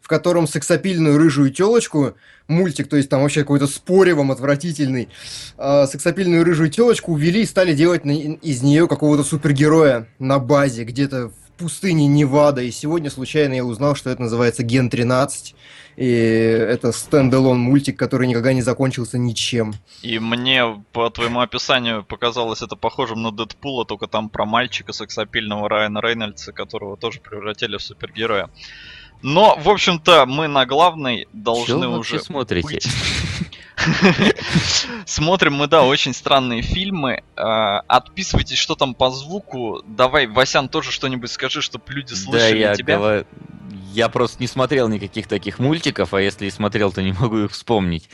в котором сексапильную рыжую телочку, мультик, то есть там вообще какой-то споревом отвратительный, э, сексапильную рыжую телочку увели и стали делать на, из нее какого-то супергероя на базе, где-то в пустыне Невада. И сегодня случайно я узнал, что это называется Ген 13. И это стендалон мультик, который никогда не закончился ничем. И мне по твоему описанию показалось это похожим на Дэдпула, только там про мальчика сексапильного Райана Рейнольдса, которого тоже превратили в супергероя. Но, в общем-то, мы на главной должны вы уже... вообще смотрите? быть. Смотрим мы, да, очень странные фильмы. А, Отписывайтесь, что там по звуку. Давай, Васян, тоже что-нибудь скажи, чтобы люди Да, слышали я тебя. гова- Я просто не смотрел никаких таких мультиков, а если и смотрел, то не могу их вспомнить.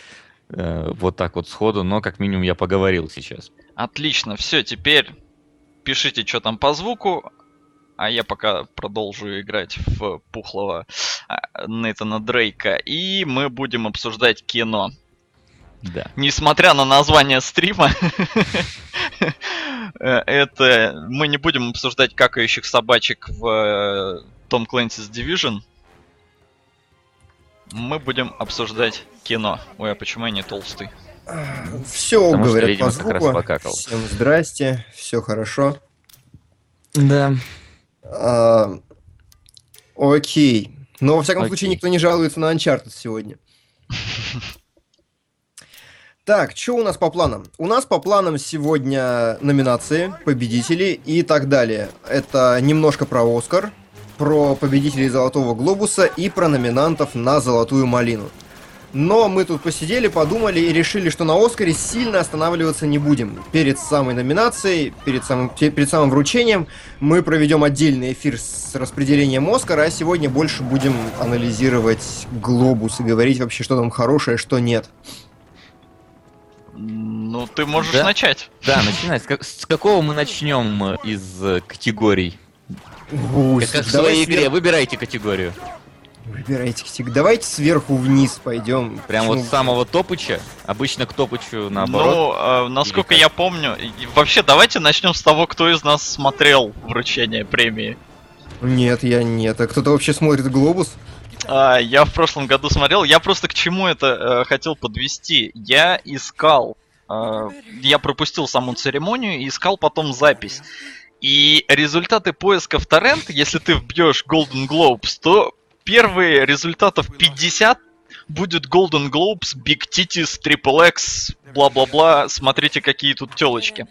э, Вот так вот сходу, но как минимум я поговорил сейчас. Отлично, все, теперь пишите, что там по звуку, а я пока продолжу играть в пухлого а, Нейтана Дрейка, и мы будем обсуждать кино. Да. Несмотря на название стрима, э, это мы не будем обсуждать какающих собачек в э, Том Clancy's Division. Мы будем обсуждать кино. Ой, а почему я не толстый? Все Потому что, говорят видимо, по как раз звуку. покакал. Всем здрасте, все хорошо. Да. А, окей. Но, во всяком Окей. случае, никто не жалуется на Uncharted сегодня. Так, что у нас по планам? У нас по планам сегодня номинации, победители и так далее. Это немножко про Оскар, про победителей Золотого Глобуса и про номинантов на Золотую Малину. Но мы тут посидели, подумали и решили, что на Оскаре сильно останавливаться не будем. Перед самой номинацией, перед самым, перед самым вручением мы проведем отдельный эфир с распределением Оскара, а сегодня больше будем анализировать глобус и говорить вообще, что там хорошее, что нет. Ну, ты можешь Да? начать. Да, начинай. С, как- с какого мы начнем из э, категорий? Как в своей игре, выбирайте категорию. Выбирайте категорию. Давайте сверху вниз пойдем. Прям вот Почему? с самого топыча. Обычно к топычу наоборот. Ну, э, насколько Или я помню, вообще давайте начнем с того, кто из нас смотрел вручение премии. Нет, я нет. А кто-то вообще смотрит глобус? А, я в прошлом году смотрел. Я просто к чему это э, хотел подвести. Я искал, э, я пропустил саму церемонию и искал потом запись. И результаты поиска в торрент, если ты вбьешь Golden Globes, то первые результатов 50 будет Golden Globes, Big Titties, Triple X, бла-бла-бла, смотрите, какие тут телочки.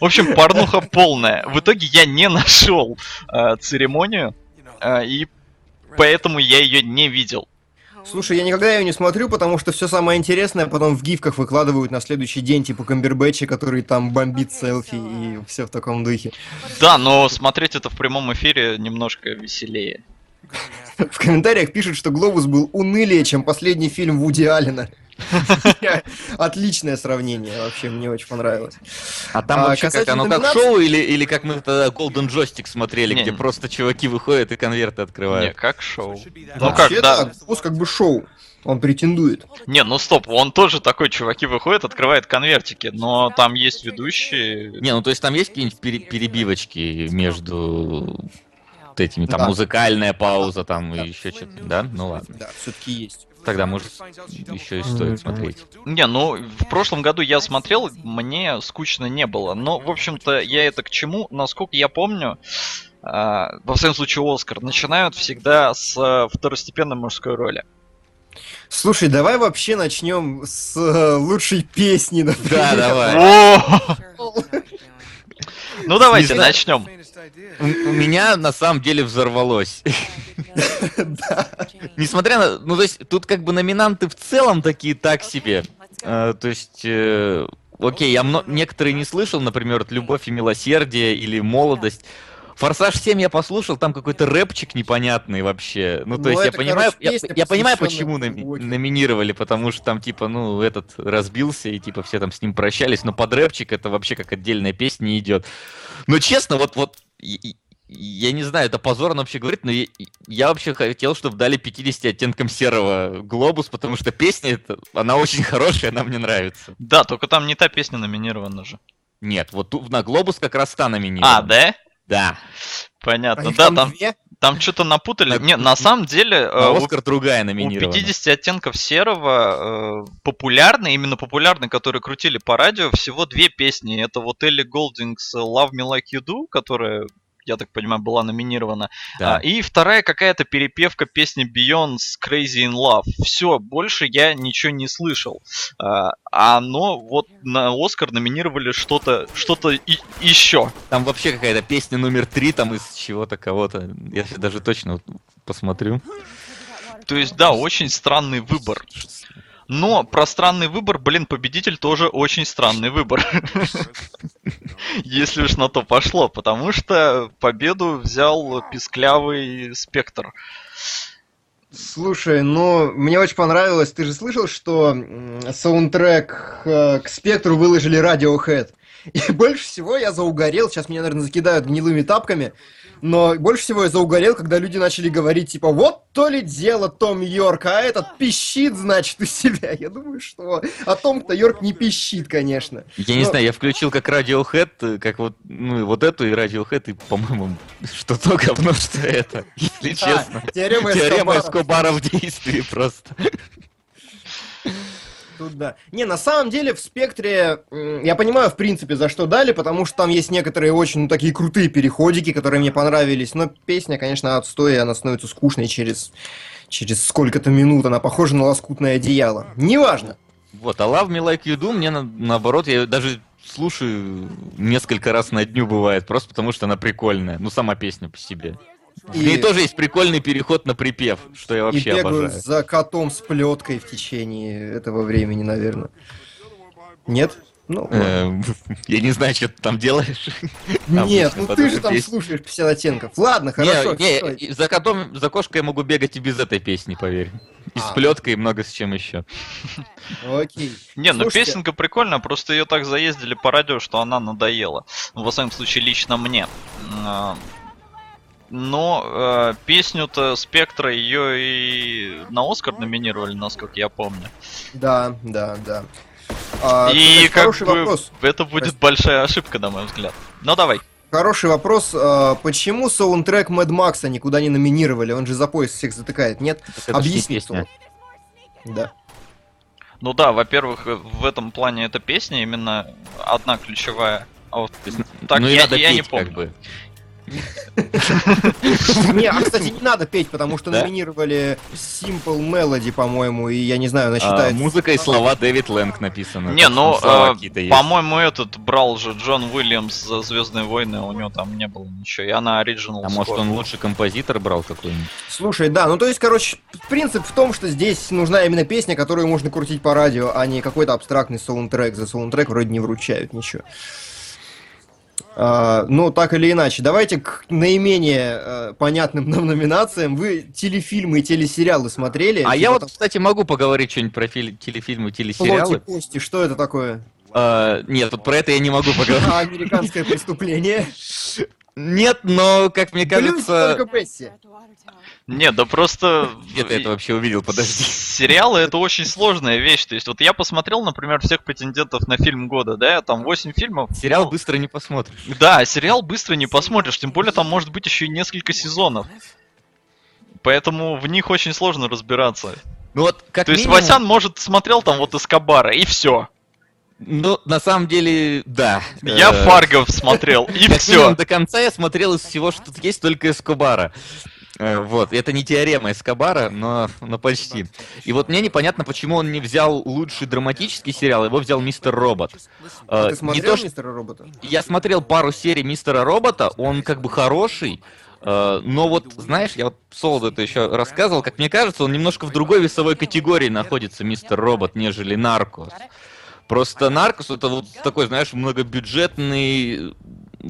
В общем, порнуха полная. В итоге я не нашел э, церемонию, э, и поэтому я ее не видел. Слушай, я никогда ее не смотрю, потому что все самое интересное потом в гифках выкладывают на следующий день, типа Камбербэтча, который там бомбит селфи и все в таком духе. Да, но смотреть это в прямом эфире немножко веселее. В комментариях пишут, что Глобус был унылее, чем последний фильм Вуди Аллена. Отличное сравнение, вообще мне очень понравилось. А там А, вообще как оно как шоу или, или как мы тогда Golden Joystick смотрели, Не, где не. просто чуваки выходят и конверты Не, открывают. как шоу. Ну Вообще, как, да. да, Глобус как бы шоу. Он претендует. Не, ну стоп, он тоже такой, чуваки выходят, открывает конвертики, но там есть ведущие. Не, ну то есть там есть какие-нибудь пере- перебивочки между вот этими, там Да. музыкальная пауза там и еще что-то, да? Ну ладно. Да, все-таки есть. Тогда, может, еще и стоит смотреть. Не, ну в прошлом году я смотрел, мне скучно не было. Но, в общем-то, я это к чему? Насколько я помню, а, во всяком случае, Оскар начинают всегда с а, второстепенной мужской роли. Слушай, давай вообще начнем с э, лучшей песни, например. Да, давай. Ну давайте начнем. У, у меня на самом деле взорвалось. Несмотря на... Ну, то есть, тут как бы номинанты в целом такие так себе. Э, то есть, э, окей, я мно- некоторые не слышал, например, «Любовь и милосердие» или «Молодость». «Форсаж 7» я послушал, там какой-то рэпчик непонятный вообще. Ну, то Ну, есть, я это, понимаю, короче, я, я понимаю, почему номи- номинировали, потому что там, типа, ну, этот разбился, и, типа, все там с ним прощались, но под рэпчик это вообще как отдельная песня идет. Но честно, вот, вот, я не знаю, это позорно вообще говорить, но я, я вообще хотел, чтобы дали 50 оттенкам серого глобус, потому что песня, эта, она очень хорошая, она мне нравится. Да, только там не та песня номинирована же. Нет, вот на глобус как раз та номинирована. А, да? Да. Понятно. А Да, там там, две? Там что-то напутали. На- Не, на самом деле, э, На у- Оскар другая у номинирована. 50 оттенков серого э, популярный, именно популярный, которые крутили по радио, всего две песни. Это вот Элли Голдингс Love Me Like You Do, которая, я так понимаю, была номинирована. Да. А, и вторая какая-то перепевка песни Beyond's Crazy in Love. Все, больше я ничего не слышал. А, а но вот на Оскар номинировали что-то что-то и- еще. Там вообще какая-то песня номер три, там из чего-то кого-то. Я даже точно посмотрю. То есть, да, очень странный выбор. Но про странный выбор, блин, победитель тоже очень странный выбор. Если уж на то пошло, потому что победу взял писклявый спектр. Слушай, ну, мне очень понравилось. Ты же слышал, что саундтрек э, к Спектру выложили Radiohead? И больше всего я заугорел, сейчас меня, наверное, закидают гнилыми тапками, но больше всего я заугорел, когда люди начали говорить, типа, вот то ли дело Том Йорк, а этот пищит, значит, у себя. Я думаю, что... А Том-то Йорк не пищит, конечно. Я не Но- знаю, я включил как Radiohead, как вот, ну, вот эту и Radiohead, и, по-моему, что то говно, что это, если честно. А, теорема Теорема Эскобара. Эскобара в действии просто. Тут да. Не, на самом деле в спектре я понимаю, в принципе, за что дали, потому что там есть некоторые очень ну, такие крутые переходики, которые мне понравились. Но песня, конечно, отстой, она становится скучной через, через сколько-то минут. Она похожа на лоскутное одеяло. Неважно. Вот, а Love Me Like You Do, мне на- наоборот, я даже слушаю несколько раз на дню бывает, просто потому что она прикольная. Ну, сама песня по себе. В И- ней тоже есть прикольный переход на припев, что я и вообще бегаю обожаю. за котом с плеткой в течение этого времени, наверное. Нет? Ну. Эм, Я не знаю, что ты там делаешь. Нет, ну ты же там слушаешь 50 оттенков. Ладно, хорошо. Не, и за котом, за кошкой я могу бегать и без этой песни, поверь. И с А. плеткой, и много с чем еще. Окей. Не, ну песенка прикольная, просто ее так заездили по радио, что она надоела. Ну, во всяком случае, лично мне. Но э, песню-то Спектра ее и на Оскар номинировали, насколько я помню. Да, да, да. А, и как хороший бы вопрос. это будет Прости. большая ошибка, на мой взгляд. Ну давай. Хороший вопрос. А, почему саундтрек Мэд Макса никуда не номинировали? Он же за пояс всех затыкает, нет? Так не Объясни, песня. Да. Ну да, во-первых, э, в этом плане эта песня именно одна ключевая. А вот так ну я, надо я не петь, помню. как бы. Не, а, кстати, не надо петь, потому что номинировали Simple Melody, по-моему, и я не знаю, она А, считается... музыка и слова Дэвид Лэнг написано. Не, ну, есть. по-моему, этот брал же Джон Уильямс за Звездные войны, у него там не было ничего. И она оригинал. А может он лучший композитор брал какой-нибудь? Слушай, да, ну то есть, короче, принцип в том, что здесь нужна именно песня, которую можно крутить по радио, а не какой-то абстрактный саундтрек. За саундтрек вроде не вручают ничего. А, ну, так или иначе, давайте к наименее э, понятным нам номинациям. Вы телефильмы и телесериалы смотрели? А Типа я вот, там кстати, могу поговорить что-нибудь про телефильмы, «Плоть и телесериалы. кости», что это такое? А, Нет, вот про это я не могу поговорить. Американское преступление. Нет, но, как мне кажется... только. Не, да просто... Где ты это вообще увидел? Подожди. Сериалы это очень сложная вещь. То есть, вот я посмотрел, например, всех претендентов на фильм года, да, там 8 фильмов. Сериал быстро не посмотришь. Да, сериал быстро не посмотришь, тем более там может быть еще и несколько сезонов. Поэтому в них очень сложно разбираться. Ну вот, как То есть минимум- Васян, может, смотрел там вот Эскобара, и все. Ну, на самом деле, да. Я Э, Фаргов смотрел, и все. до конца я смотрел из всего, что тут есть, только Эскобара. Э, Вот, это не теорема Эскобара, но, но почти. И вот мне непонятно, почему он не взял лучший драматический сериал, его взял Мистер Робот. А Э, ты не то, что- «Мистера Робота»? Я смотрел пару серий Мистера Робота, он как бы хороший, э, но вот, знаешь, я вот Солоду это еще рассказывал, как мне кажется, он немножко в другой весовой категории находится, Мистер Робот, нежели Наркос. Просто Наркос это вот такой, знаешь, многобюджетный,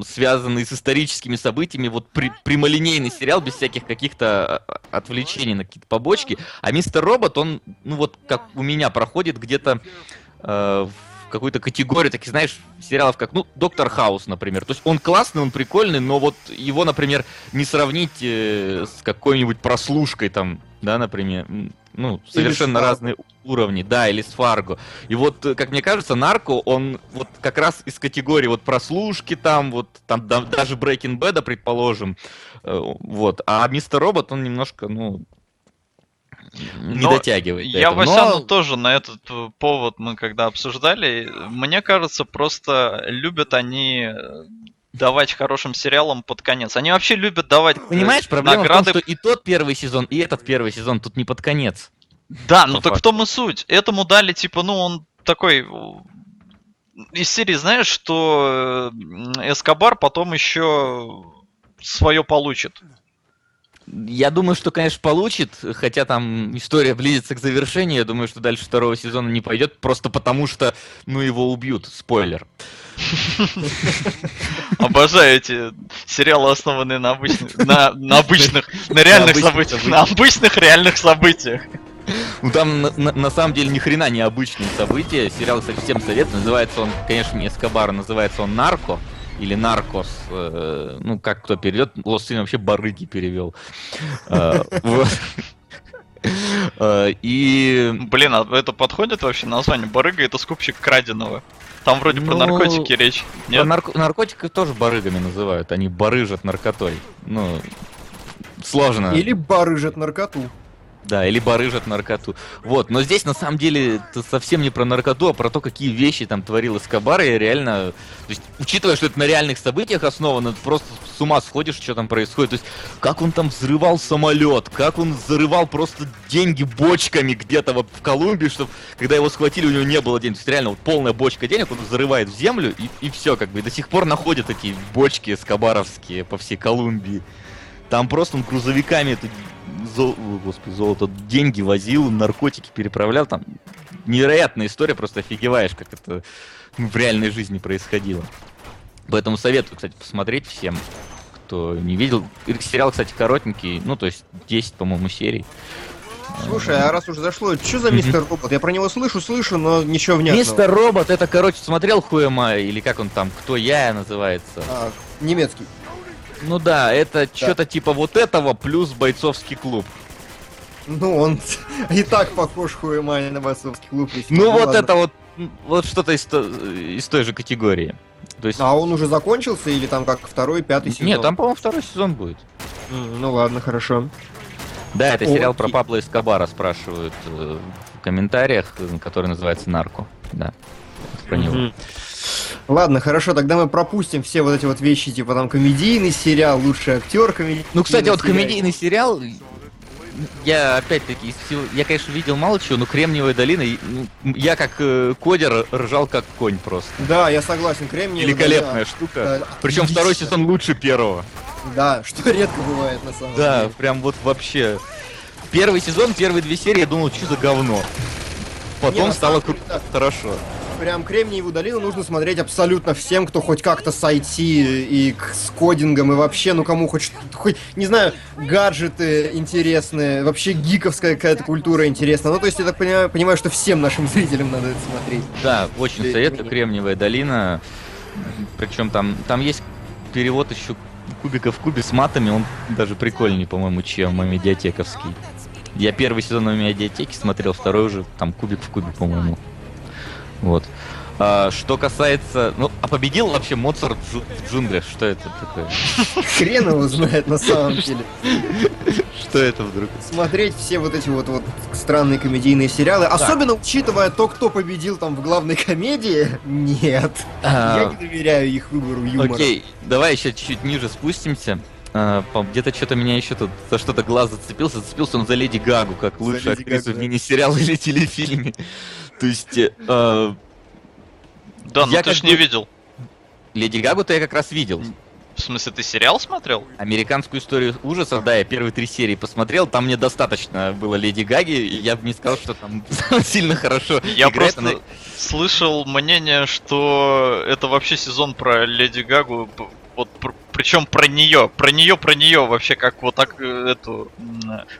связанный с историческими событиями, вот при- прямолинейный сериал без всяких каких-то а, отвлечений на какие-то побочки. А Мистер Робот, он, ну вот как у меня проходит где-то э, в какую-то категорию, таких, знаешь, сериалов, как, ну, Доктор Хаус, например. То есть он классный, он прикольный, но вот его, например, не сравнить э, с какой-нибудь прослушкой там, да, например. Ну, совершенно разные уровни, да, или с Фарго. И вот, э, как мне кажется, Нарко, он вот как раз из категории вот прослушки там, вот там да- даже Breaking Bad, предположим, э, вот. А Мистер Робот, он немножко, ну, не Но дотягивает. до Я этого. Но- Васяну тоже на этот э, повод мы когда обсуждали, мне кажется, просто любят они давать хорошим сериалам под конец. Они вообще любят давать э, Понимаешь, проблема награды. в том, что и тот первый сезон, и этот первый сезон тут не под конец. Да, ну так в том и суть. Этому дали, типа, ну он такой э, из серии, знаешь, что э, Эскобар потом еще свое получит. Я думаю, что, конечно, получит, хотя там история близится к завершению. Я думаю, что дальше второго сезона не пойдет, просто потому что, ну, его убьют. Спойлер. Обожаю эти сериалы, основанные на обычных, на, на обычных, на реальных обычных событиях, событиях. на обычных реальных событиях. Ну там на, на- на самом деле ни хрена не обычные события. Сериал, кстати, всем советую. Называется он, конечно, не Эскобар, называется он Нарко. Или Наркос. э, ну, как кто переведет. Лос вообще барыги перевел. Э. Э, И Блин, а это подходит вообще название? Барыга это скупщик краденого. Там вроде про Ну, наркотики речь. Нет? нарко- наркотиков тоже барыгами называют. Они барыжат наркотой. Ну, сложно. Или барыжат наркоту. Да, или барыжат наркоту. Вот, но здесь на самом деле это совсем не про наркоту, а про то, какие вещи там творил Эскобар, и реально, то есть, учитывая, что это на реальных событиях основано, ты просто с ума сходишь, что там происходит. То есть, как он там взрывал самолет, как он зарывал просто деньги бочками где-то вот в Колумбии, чтобы, когда его схватили, у него не было денег. То есть, реально, вот полная бочка денег, он зарывает в землю, и, и все, как бы, и до сих пор находят эти бочки эскобаровские по всей Колумбии. Там просто он грузовиками это зол- ой, господи, золото, деньги возил, наркотики переправлял. Там невероятная история, просто офигеваешь, как это в реальной жизни происходило. Поэтому советую, кстати, посмотреть всем, кто не видел. Сериал, кстати, коротенький, ну, то есть 10, по-моему, серий. Слушай, а раз уже зашло, что за мистер Робот? Я про него слышу, слышу, но ничего внятного. Мистер Робот, это, короче, смотрел Хуэма, или как он там, Кто я называется. А, немецкий. Ну да, это что-то типа вот этого плюс бойцовский клуб. Ну, он и так похож хуемай на бойцовский клуб. если Ну вот Ладно. это вот, вот что-то из, из той же категории. То есть, А он уже закончился или там как второй, пятый сезон? нет, там, по-моему, второй сезон будет. Ну ладно, хорошо. Да, это сериал Окей. про Пабло Эскобара спрашивают э, в комментариях, э, который называется «Нарко». Да, про него. Мгм. Ладно, хорошо, тогда мы пропустим все вот эти вот вещи, типа там комедийный сериал, лучший актер комедийный. Ну, кстати, вот комедийный сериал, я опять-таки, из всего- я, конечно, видел мало чего, но «Кремниевая долина», ну, я как э, кодер ржал как конь просто. Да, я согласен, Кремний. Великолепная штука. Причем второй сезон лучше первого. Да, что редко бывает на самом Да, деле. прям вот вообще. Первый сезон, первые две серии я думал, что за говно. Потом Не, стало да. хорошо. Прям Кремниевую долину нужно смотреть абсолютно всем, кто хоть как-то с IT и к- с кодингом, и вообще, ну кому хоть, хоть, не знаю, гаджеты интересные, вообще гиковская какая-то культура интересная. Ну, то есть, я так понимаю, понимаю, что всем нашим зрителям надо это смотреть. Да, очень советую. Кремниевая долина. Причем там, там есть перевод еще кубика в кубе с матами. Он даже прикольнее, по-моему, чем медиатековский. Я первый сезон на медиатеке смотрел, второй уже там кубик в кубе, по-моему. Вот. А, что касается... Ну, а победил вообще Моцарт в джу- в джунглях? Что это такое? Хрен его знает на самом деле. Что это вдруг? Смотреть все вот эти вот, вот странные комедийные сериалы, особенно учитывая то, кто победил там в главной комедии, нет. Я А, не доверяю их выбору юмора. Окей, давай еще чуть-чуть ниже спустимся. А, Где-то что-то меня еще тут за что-то глаз зацепился. Зацепился он за Леди Гагу, как За лучшую Леди актрису Гагу, в да. мини-сериале или телефильме. То есть, э, э, Да, ну Я ты ж не видел. Леди Гагу-то я как раз видел. В смысле, ты сериал смотрел? Американскую историю ужасов, да, я первые три серии посмотрел, там мне достаточно было Леди Гаги, и я бы не сказал, что там сильно хорошо Я играет. просто Она- слышал мнение, что это вообще сезон про Леди Гагу, вот причем про нее, про нее, про нее вообще как вот так э, эту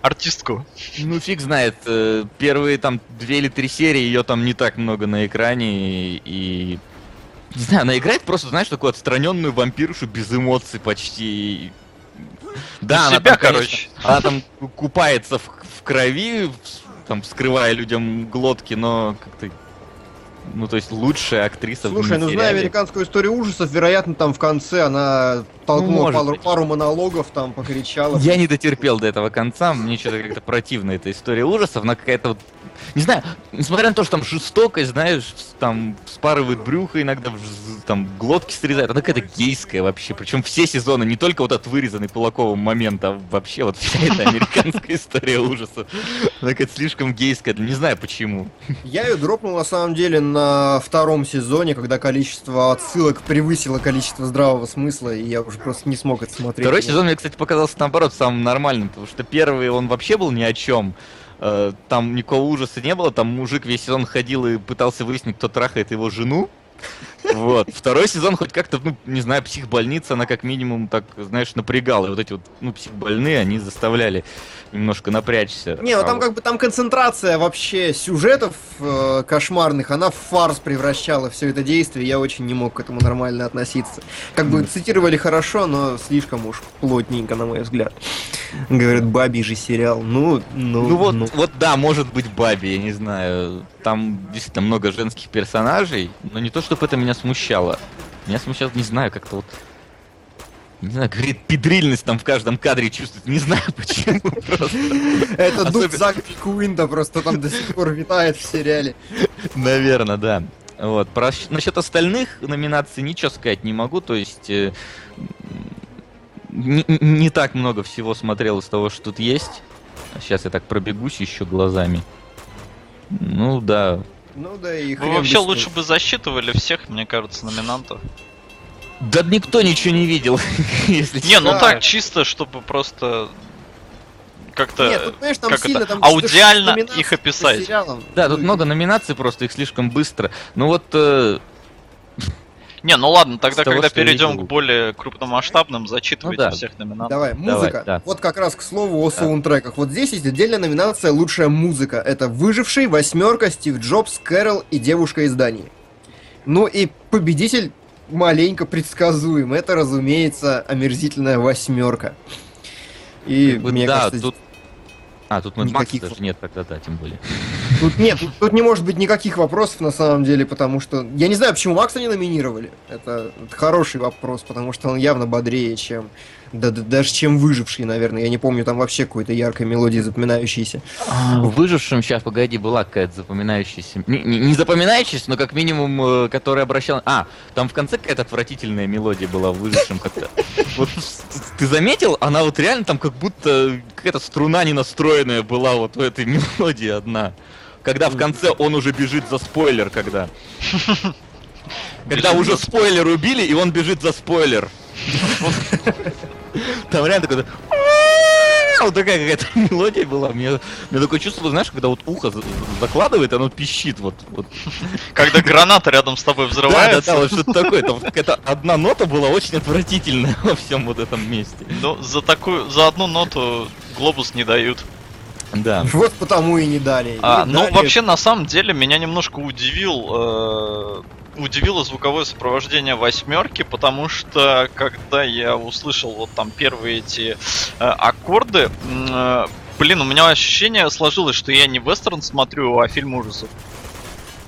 артистку. Ну, фиг знает. э, Первые там две или три серии ее там не так много на экране. И, Не знаю, она играет просто, знаешь, такую отстраненную вампиршу без эмоций почти. Да, она себя, там, конечно, короче. она там купается в, в крови, там скрывая людям глотки, но как-то ну, то есть лучшая актриса Слушай, в ну зная американскую историю ужасов, вероятно, там в конце она толкнула Ну, пару, быть. пару монологов, там покричала. Я не дотерпел до этого конца, мне что-то как-то противно эта история ужасов, она какая-то вот... Не знаю, несмотря на то, что там жестокость, знаешь, там спарывает брюхо иногда, там глотки срезает, она какая-то гейская вообще, причем все сезоны, не только вот этот вырезанный Кулаковым момент, а вообще вот вся эта американская история ужасов. Она какая-то слишком гейская, не знаю почему. Я ее дропнул на самом деле на втором сезоне, когда количество отсылок превысило количество здравого смысла, и я уже просто не смог это смотреть. Второй сезон мне, кстати, показался наоборот самым нормальным, потому что первый он вообще был ни о чем. Э, Там никакого ужаса не было, там мужик весь сезон ходил и пытался выяснить, кто трахает его жену. Вот. Второй сезон хоть как-то, ну, не знаю, психбольница, она как минимум так, знаешь, напрягала. И вот эти вот, ну, психбольные, они заставляли немножко напрячься. Не, ну А там вот- как бы там концентрация вообще сюжетов э, кошмарных, она в фарс превращала все это действие, я очень не мог к этому нормально относиться. Как бы цитировали хорошо, но слишком уж плотненько, на мой взгляд. Говорят, бабий же сериал. Ну, ну, Ну вот, ну. вот да, может быть Баби, я не знаю. Там действительно много женских персонажей, но не то, чтобы это меня смущало. Меня смущало, не знаю, как-то вот... Не знаю, говорит, педрильность там в каждом кадре чувствует. Не знаю почему просто. Это дух Зака Куинда просто там до сих пор витает в сериале. Наверное, да. Вот. Про, насчет остальных номинаций ничего сказать не могу. То есть э, не, не так много всего смотрел из того, что тут есть. Сейчас я так пробегусь еще глазами. Ну да, Ну да и Вы вообще лучше бы засчитывали всех, мне кажется, номинантов. Да никто ничего не видел, если Не, ну так, чисто, чтобы просто как-то... Нет, тут, знаешь, там как сильно это, там аудиально их описать. Да, тут много номинаций, просто их слишком быстро. Ну вот, э, Не, ну ладно, тогда, того, когда перейдем к более крупномасштабным, зачитывайте Ну да. всех номинантов. Давай, музыка. да. Вот как раз к слову о саундтреках. Вот здесь есть отдельная номинация «Лучшая музыка». Это «Выживший», «Восьмерка», «Стив Джобс», «Кэрол» и «Девушка из Дании». Ну и победитель маленько предсказуем. Это, разумеется, омерзительная «Восьмерка». И как бы, мне да, кажется, тут... А, тут Mad никаких- даже нет тогда, да, тем более. Тут нет, тут, тут не может быть никаких вопросов на самом деле, потому что я не знаю, почему Макса не номинировали. Это, это хороший вопрос, потому что он явно бодрее, чем да, да- даже чем выживший, наверное. Я не помню там вообще какой-то яркой мелодии запоминающейся. В выжившем сейчас, погоди, была какая-то запоминающаяся. Не, не- не запоминающаяся, но как минимум, э, которая обращала. А, там в конце какая-то отвратительная мелодия была в выжившем как-то. Вот ты заметил, она вот реально там как будто какая-то струна не настроенная была вот в этой мелодии одна. Когда в конце он уже бежит за спойлер, когда. Когда уже спойлер убили, и он бежит за спойлер. Там реально такой... Вот такая какая-то мелодия была. Мне, мне такое чувство, знаешь, когда вот ухо за- закладывает, оно пищит. Вот, вот. Когда граната рядом с тобой Да, да, взрывается, да, вот что-то такое. Там какая-то одна нота была очень отвратительная во всем вот этом месте. ну, за такую, за одну ноту глобус не дают. Да. Вот потому и не дали. А, Не ну, дали. вообще, на самом деле, меня немножко удивил, э, удивило звуковое сопровождение восьмерки, потому что, когда я услышал вот там первые эти э, аккорды, э, блин, у меня ощущение сложилось, что я не вестерн смотрю, а фильм ужасов.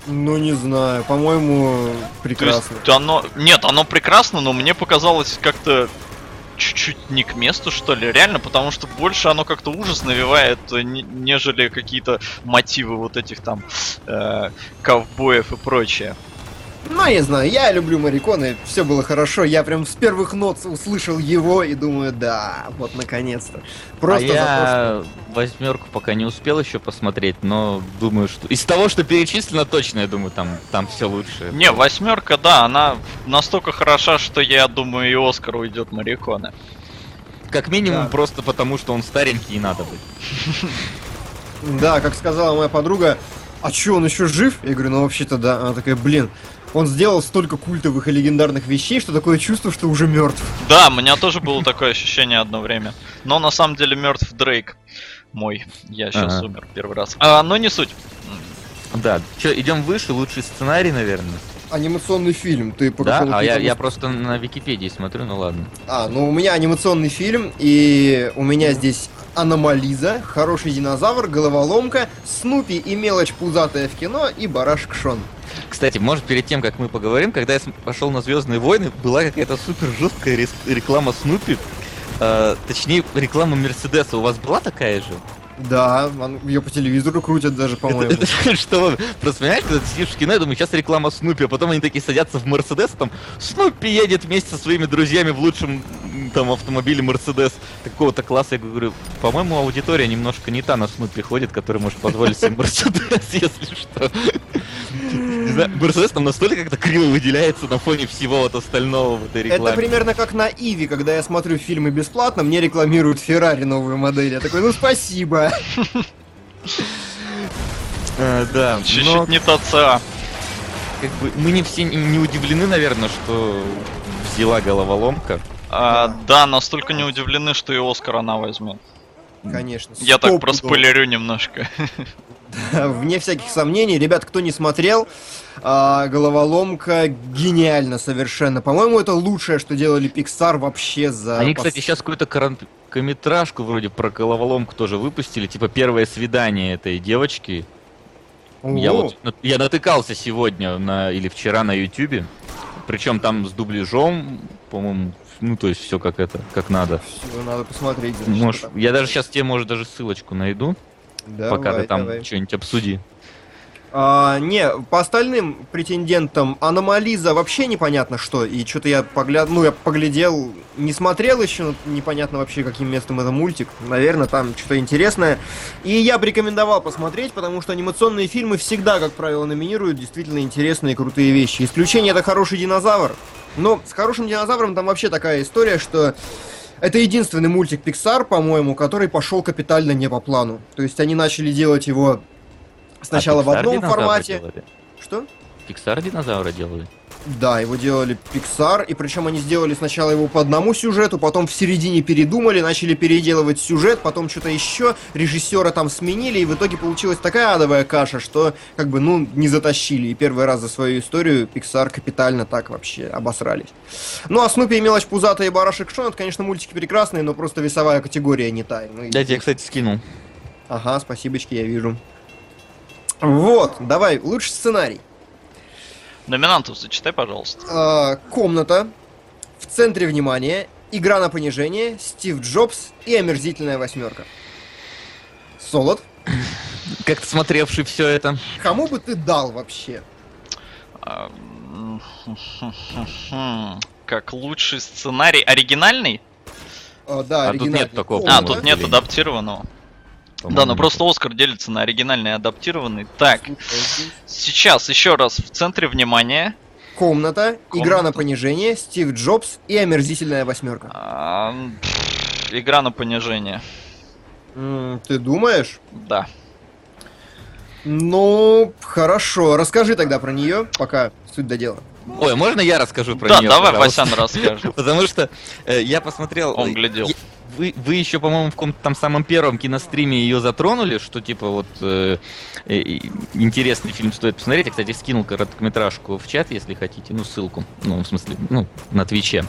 Ну, не знаю, по-моему, То прекрасно. есть оно... Нет, оно прекрасно, но мне показалось как-то чуть-чуть не к месту, что ли. Реально, потому что больше оно как-то ужас навевает, э, не- нежели какие-то мотивы вот этих там э, ковбоев и прочее. Ну, я знаю, я люблю Мариконы, все было хорошо. Я прям с первых нот услышал его и думаю, да, вот наконец-то. Просто а то, я восьмерку пока не успел еще посмотреть, но думаю, что из того, что перечислено, точно, я думаю, там, там все лучше. Не, восьмерка, да, она настолько хороша, что я думаю, и Оскар уйдет Мариконы. Как минимум Да. просто потому, что он старенький и надо быть. Да, как сказала моя подруга, а чё, он еще жив? Я говорю, ну вообще-то да. Она такая, блин, он сделал столько культовых и легендарных вещей, что такое чувство, что уже мертв. Да, у меня тоже было такое ощущение одно время. Но на самом деле мертв Дрейк мой. Я сейчас Ага. умер первый раз. А, но не суть. Да, что, идем выше, лучший сценарий, наверное. Анимационный фильм, ты по Да? А я, я просто на Википедии смотрю, ну ладно. А, ну у меня анимационный фильм, и у меня здесь Аномализа, Хороший динозавр, Головоломка, Снупи и мелочь пузатая в кино и Барашек Шон. Кстати, может, перед тем, как мы поговорим, когда я пошел на Звездные войны, была какая-то супер жесткая реклама Снупи. Э, точнее, реклама Мерседеса. У вас была такая же? Да, ее по телевизору крутят даже, по-моему. Что просто понимаешь, когда ты сидишь в кино, я думаю, сейчас реклама Снупи, а потом они такие садятся в Мерседес, там Снупи едет вместе со своими друзьями в лучшем там автомобиле Мерседес такого-то класса. Я говорю, по-моему, аудитория немножко не та на Снупи ходит, которая может позволить себе Мерседес, если что. Не знаю, Мерседес там настолько как-то криво выделяется на фоне всего вот остального в этой рекламе. Это примерно как на Иви, когда я смотрю фильмы бесплатно, мне рекламируют Феррари новую модель. Я такой, ну спасибо. А, да, Чуть-чуть не ТЦА. как бы мы не все не удивлены, наверное, что взяла головоломка. А, да, настолько не удивлены, что и Оскар она возьмет. Конечно. Я так проспойлерю немножко. Вне всяких сомнений, ребят, кто не смотрел, а, головоломка гениально совершенно. По-моему, это лучшее, что делали Pixar вообще за. Они, кстати, сейчас какую-то короткометражку вроде про головоломку тоже выпустили, типа первое свидание этой девочки. Я вот я натыкался сегодня на или вчера на Ютубе, причем там с дубляжом, по-моему, ну то есть все как это, как надо. всё, надо посмотреть. значит, Можешь, я даже сейчас тебе, может, даже ссылочку найду, Давай, пока ты там что-нибудь обсуди. А, не, по остальным претендентам аномализа вообще непонятно что. И что-то я погляд... ну, я поглядел, не смотрел еще, но непонятно вообще, каким местом это мультик. Наверное, там что-то интересное. И я бы рекомендовал посмотреть, потому что анимационные фильмы всегда, как правило, номинируют действительно интересные и крутые вещи. Исключение это хороший динозавр. Но с хорошим динозавром там вообще такая история, что это единственный мультик Pixar, по-моему, который пошел капитально не по плану. То есть они начали делать его сначала А в одном формате. делали? Что? Pixar динозавра делали. Да, его делали Pixar, и причем они сделали сначала его по одному сюжету, потом в середине передумали, начали переделывать сюжет, потом что-то еще, режиссера там сменили, и в итоге получилась такая адовая каша, что как бы, ну, не затащили. И первый раз за свою историю Pixar капитально так вообще обосрались. Ну, а Снупи и Мелочь Пузатая и Барашек Шон, это, конечно, мультики прекрасные, но просто весовая категория не та. Ну, и- Я тебе, кстати, скинул. Ага, спасибочки, я вижу. Вот, давай, лучший сценарий. Номинантов зачитай, пожалуйста. А, комната, в центре внимания, игра на понижение, Стив Джобс и омерзительная восьмерка. Солод, Как-то смотревший все это. кому бы ты дал вообще? Как лучший сценарий оригинальный? А, да, А тут оригинальный. нет такого, А, тут нет адаптированного. Да, но просто Оскар делится на оригинальный и адаптированный. Так, сейчас еще раз в центре внимания. Комната, игра Комната. на понижение, Стив Джобс и омерзительная восьмерка. а, пф, Игра на понижение. М, ты думаешь? Да. Ну, хорошо. Расскажи тогда про нее, пока суть до дела. Ой, можно я расскажу про да, нее? давай пожалуйста? Васян расскажет. Потому что э, я посмотрел. Он глядел. Вы, вы еще, по-моему, в каком-то там самом первом киностриме ее затронули, что типа вот э, э, интересный фильм стоит посмотреть. Я, кстати, скинул короткометражку в чат, если хотите, ну ссылку, ну в смысле, ну на Твиче.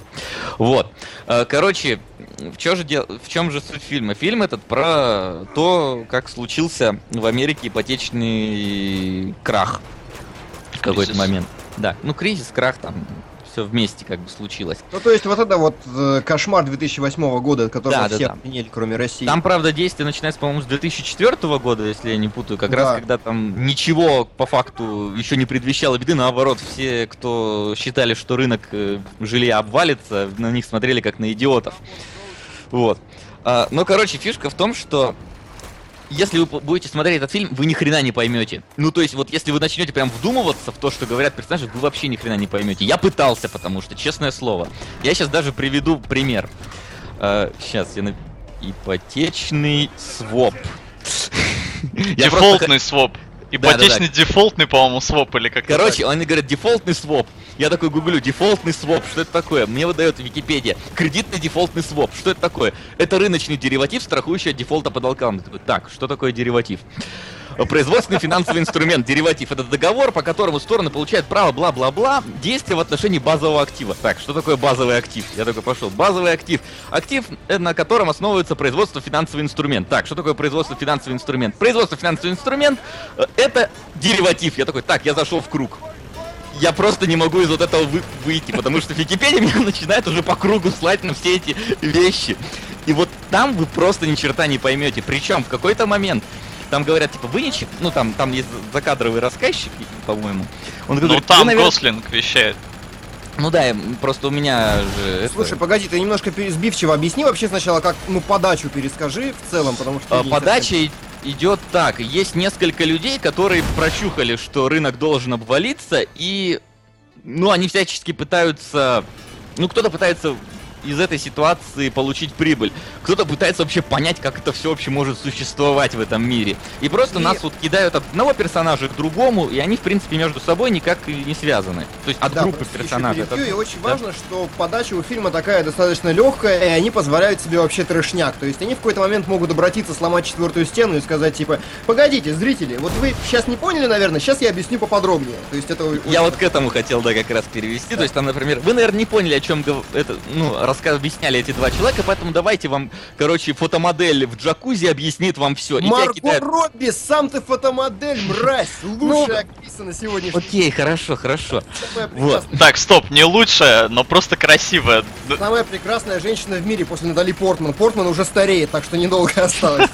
Вот, Э, короче, в чем же дел- в чем же суть фильма? Фильм этот про то, как случился в Америке ипотечный крах в какой-то момент. Да, ну кризис, крах там все вместе как бы случилось. Ну, то есть вот это вот э, кошмар 2008 года, которого Да, все да. отменили, кроме России. Там, правда, действие начинается, по-моему, с 2004 года, если я не путаю. Как раз Да. когда там ничего по факту еще не предвещало беды. Наоборот, все, кто считали, что рынок э, жилья обвалится, на них смотрели как на идиотов. Вот. А, но, короче, фишка в том, что если вы будете смотреть этот фильм, вы ни хрена не поймете. Ну, то есть, вот если вы начнете прям вдумываться в то, что говорят персонажи, вы вообще ни хрена не поймете. Я пытался, потому что, честное слово. Я сейчас даже приведу пример. сейчас я на... Ипотечный своп. Дефолтный своп. Ипотечный дефолтный, по-моему, своп или как Короче, они говорят, дефолтный своп. Я такой гуглю, дефолтный своп, что это такое? Мне выдает Википедия. Кредитный дефолтный своп, что это такое? Это рыночный дериватив, страхующий от дефолта по долгам. Так, что такое дериватив? Производственный финансовый инструмент, дериватив. Это договор, по которому стороны получают право бла-бла-бла действия в отношении базового актива. Так, что такое базовый актив? Я только пошел. Базовый актив. Актив, э, на котором основывается производство финансовый инструмент. Так, что такое производство финансовый инструмент? Производство финансовый инструмент э, это дериватив. Я такой, так, я зашел в круг я просто не могу из вот этого вы выйти, потому что Википедия меня начинает уже по кругу слать на все эти вещи. И вот там вы просто ни черта не поймете. Причем в какой-то момент там говорят, типа, вы ничего, ну там, там есть закадровый рассказчик, по-моему. Он говорит, ну там наверное... Гослинг вещает. Ну да, просто у меня же... Слушай, это... погоди, ты немножко сбивчиво объясни вообще сначала, как, ну, подачу перескажи в целом, потому что... А, подача совсем... идет так. Есть несколько людей, которые прочухали, что рынок должен обвалиться, и... Ну, они всячески пытаются... Ну, кто-то пытается из этой ситуации получить прибыль. Кто-то пытается вообще понять, как это все вообще может существовать в этом мире. И просто и... нас вот кидают от одного персонажа к другому, и они, в принципе, между собой никак не связаны. То есть от да, группы персонажей. Это... И очень да? важно, что подача у фильма такая достаточно легкая, и они позволяют себе вообще трешняк. То есть они в какой-то момент могут обратиться, сломать четвертую стену и сказать, типа, погодите, зрители, вот вы сейчас не поняли, наверное, сейчас я объясню поподробнее. То есть это... Я вот к этому хотел, да, как раз перевести. Да. То есть там, например, вы, наверное, не поняли, о чем это, ну, рассказ объясняли эти два человека, поэтому давайте вам, короче, фотомодель в джакузи объяснит вам все. Марко кидают... Робби, сам ты фотомодель, мразь! Лучшая ну, актриса на сегодняшний Окей, хорошо, хорошо. Вот. Так, стоп, не лучшая, но просто красивая. Самая прекрасная женщина в мире после Натали Портман. Портман уже стареет, так что недолго осталось.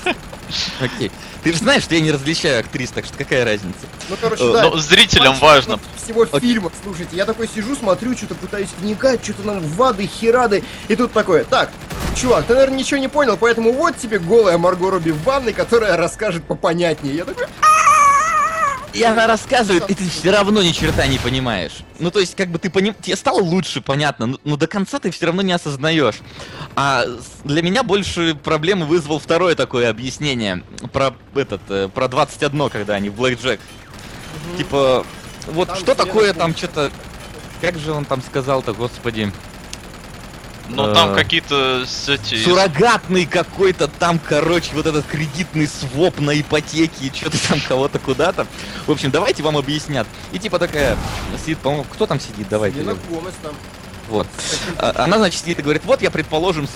Окей. Ты же знаешь, что я не различаю актрис, так что какая разница? Ну, короче, э, да. Ну, зрителям важно. Всего фильма, слушайте, я такой сижу, смотрю, что-то пытаюсь вникать, что-то нам вады, херады, и тут такое, так, чувак, ты, наверное, ничего не понял, поэтому вот тебе голая Марго Робби в ванной, которая расскажет попонятнее. Я такой, и она рассказывает, и ты все равно ни черта не понимаешь. Ну, то есть, как бы ты поним... Тебе стало лучше, понятно, но, но до конца ты все равно не осознаешь. А для меня больше проблемы вызвал второе такое объяснение. Про этот, э, про 21, когда они в Блэк Джек. Угу. Типа, вот там что такое там что-то... Как же он там сказал-то, господи? Но там э, какие-то эти... Суррогатный какой-то там, короче, вот этот кредитный своп на ипотеке, что-то там кого-то куда-то. В общем, давайте вам объяснят. И типа такая сидит, по-моему, кто там сидит, давайте. там. Вот. А, она, значит, сидит и говорит, вот я, предположим,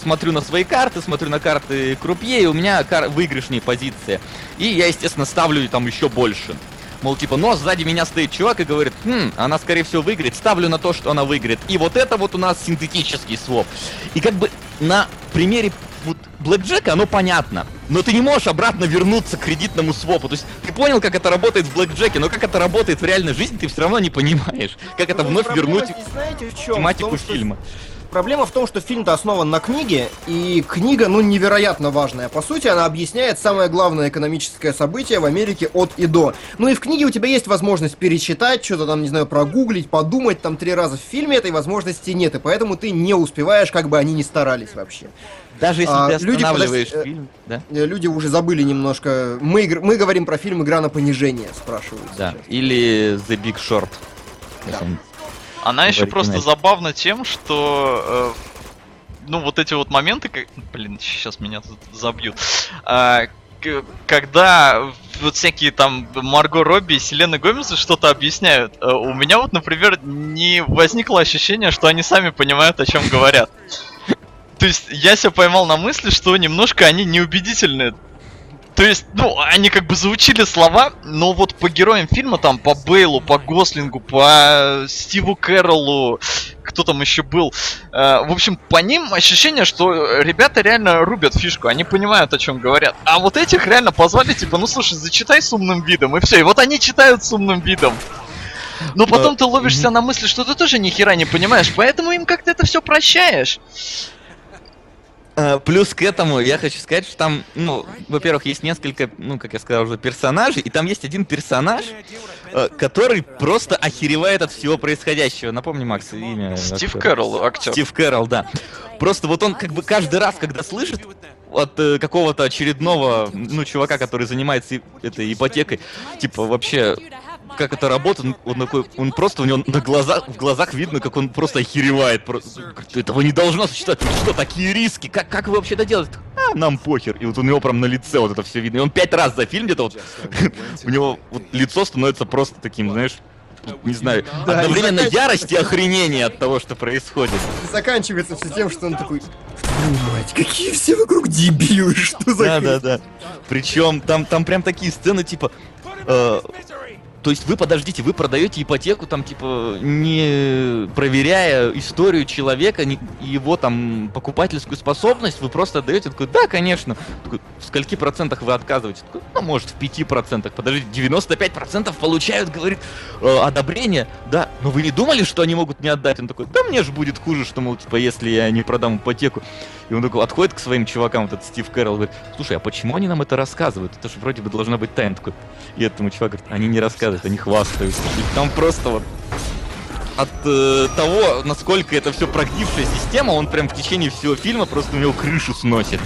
смотрю на свои карты, смотрю на карты крупье, и у меня кар- выигрышные позиции. И я, естественно, ставлю там еще больше. Мол, типа, но сзади меня стоит чувак и говорит, хм, она скорее всего выиграет, ставлю на то, что она выиграет. И вот это вот у нас синтетический своп. И как бы на примере вот Блэкджека оно понятно. Но ты не можешь обратно вернуться к кредитному свопу. То есть ты понял, как это работает в Блэкджеке, но как это работает в реальной жизни, ты все равно не понимаешь. Как это ну, вновь вернуть знаете, в чем? тематику в том, фильма. Что Проблема в том, что фильм-то основан на книге, и книга, ну, невероятно важная. По сути, она объясняет самое главное экономическое событие в Америке от и до. Ну и в книге у тебя есть возможность перечитать, что-то там, не знаю, прогуглить, подумать там три раза в фильме, этой возможности нет, и поэтому ты не успеваешь, как бы они ни старались вообще. Даже если а, ты останавливаешь люди, фильм, да? Э, люди уже забыли немножко. Мы, мы говорим про фильм «Игра на понижение», спрашивают. Да, сейчас. или «The Big Short». Да. Она еще просто забавна тем, что э, ну вот эти вот моменты, как, блин, сейчас меня тут забьют. Э, когда вот всякие там Марго Робби и Селена Гомеса что-то объясняют, э, у меня вот, например, не возникло ощущение, что они сами понимают, о чем говорят. То есть я себя поймал на мысли, что немножко они неубедительны то есть, ну, они как бы заучили слова, но вот по героям фильма, там, по Бейлу, по Гослингу, по Стиву Кэрроллу, кто там еще был. Э, в общем, по ним ощущение, что ребята реально рубят фишку, они понимают, о чем говорят. А вот этих реально позвали, типа, ну слушай, зачитай с умным видом, и все. И вот они читают с умным видом. Но потом ты ловишься на мысли, что ты тоже ни хера не понимаешь, поэтому им как-то это все прощаешь. А, плюс к этому я хочу сказать, что там, ну, во-первых, есть несколько, ну, как я сказал уже, персонажей, и там есть один персонаж, э, который просто охеревает от всего происходящего. Напомни, Макс, имя. Стив Кэрролл, актер. Стив Кэрролл, да. Просто вот он как бы каждый раз, когда слышит от э, какого-то очередного, ну, чувака, который занимается этой ипотекой, типа, вообще, как это работает, он, такой, он просто у него на глазах, в глазах видно, как он просто охеревает. Просто, этого не должно существовать. Что, такие риски? Как, как вы вообще это делаете? А, нам похер. И вот у него прям на лице вот это все видно. И он пять раз за фильм где-то вот, у него вот лицо становится просто таким, знаешь, не знаю, Да, одновременно и заканчивается- ярость и охренение от того, что происходит. Заканчивается все тем, что он такой... «Твою мать, какие все вокруг дебилы, что за... Да, хрень?» да, да. Причем там, там прям такие сцены, типа. э, то есть вы подождите, вы продаете ипотеку, там, типа, не проверяя историю человека, не- его там покупательскую способность, вы просто отдаете, такой, да, конечно. Такой, в скольки процентах вы отказываете? Такой, ну, может, в пяти процентах. Подождите, 95 процентов получают, говорит, э, одобрение. Да, но вы не думали, что они могут не отдать? Он такой, да мне же будет хуже, что, мол, типа, если я не продам ипотеку. И он такой отходит к своим чувакам, вот этот Стив Кэрролл, говорит, слушай, а почему они нам это рассказывают? Это же вроде бы должна быть тайна. Такой, и этому чувак говорит, они не рассказывают, они хвастаются. И там просто вот от э, того, насколько это все прогнившая система, он прям в течение всего фильма просто у него крышу сносит.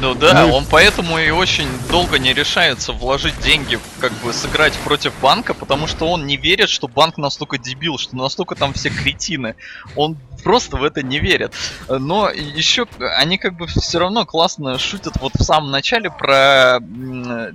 Ну да, Ну. он поэтому и очень долго не решается вложить деньги, как бы сыграть против банка, потому что он не верит, что банк настолько дебил, что настолько там все кретины. Он просто в это не верит. Но еще они как бы все равно классно шутят вот в самом начале про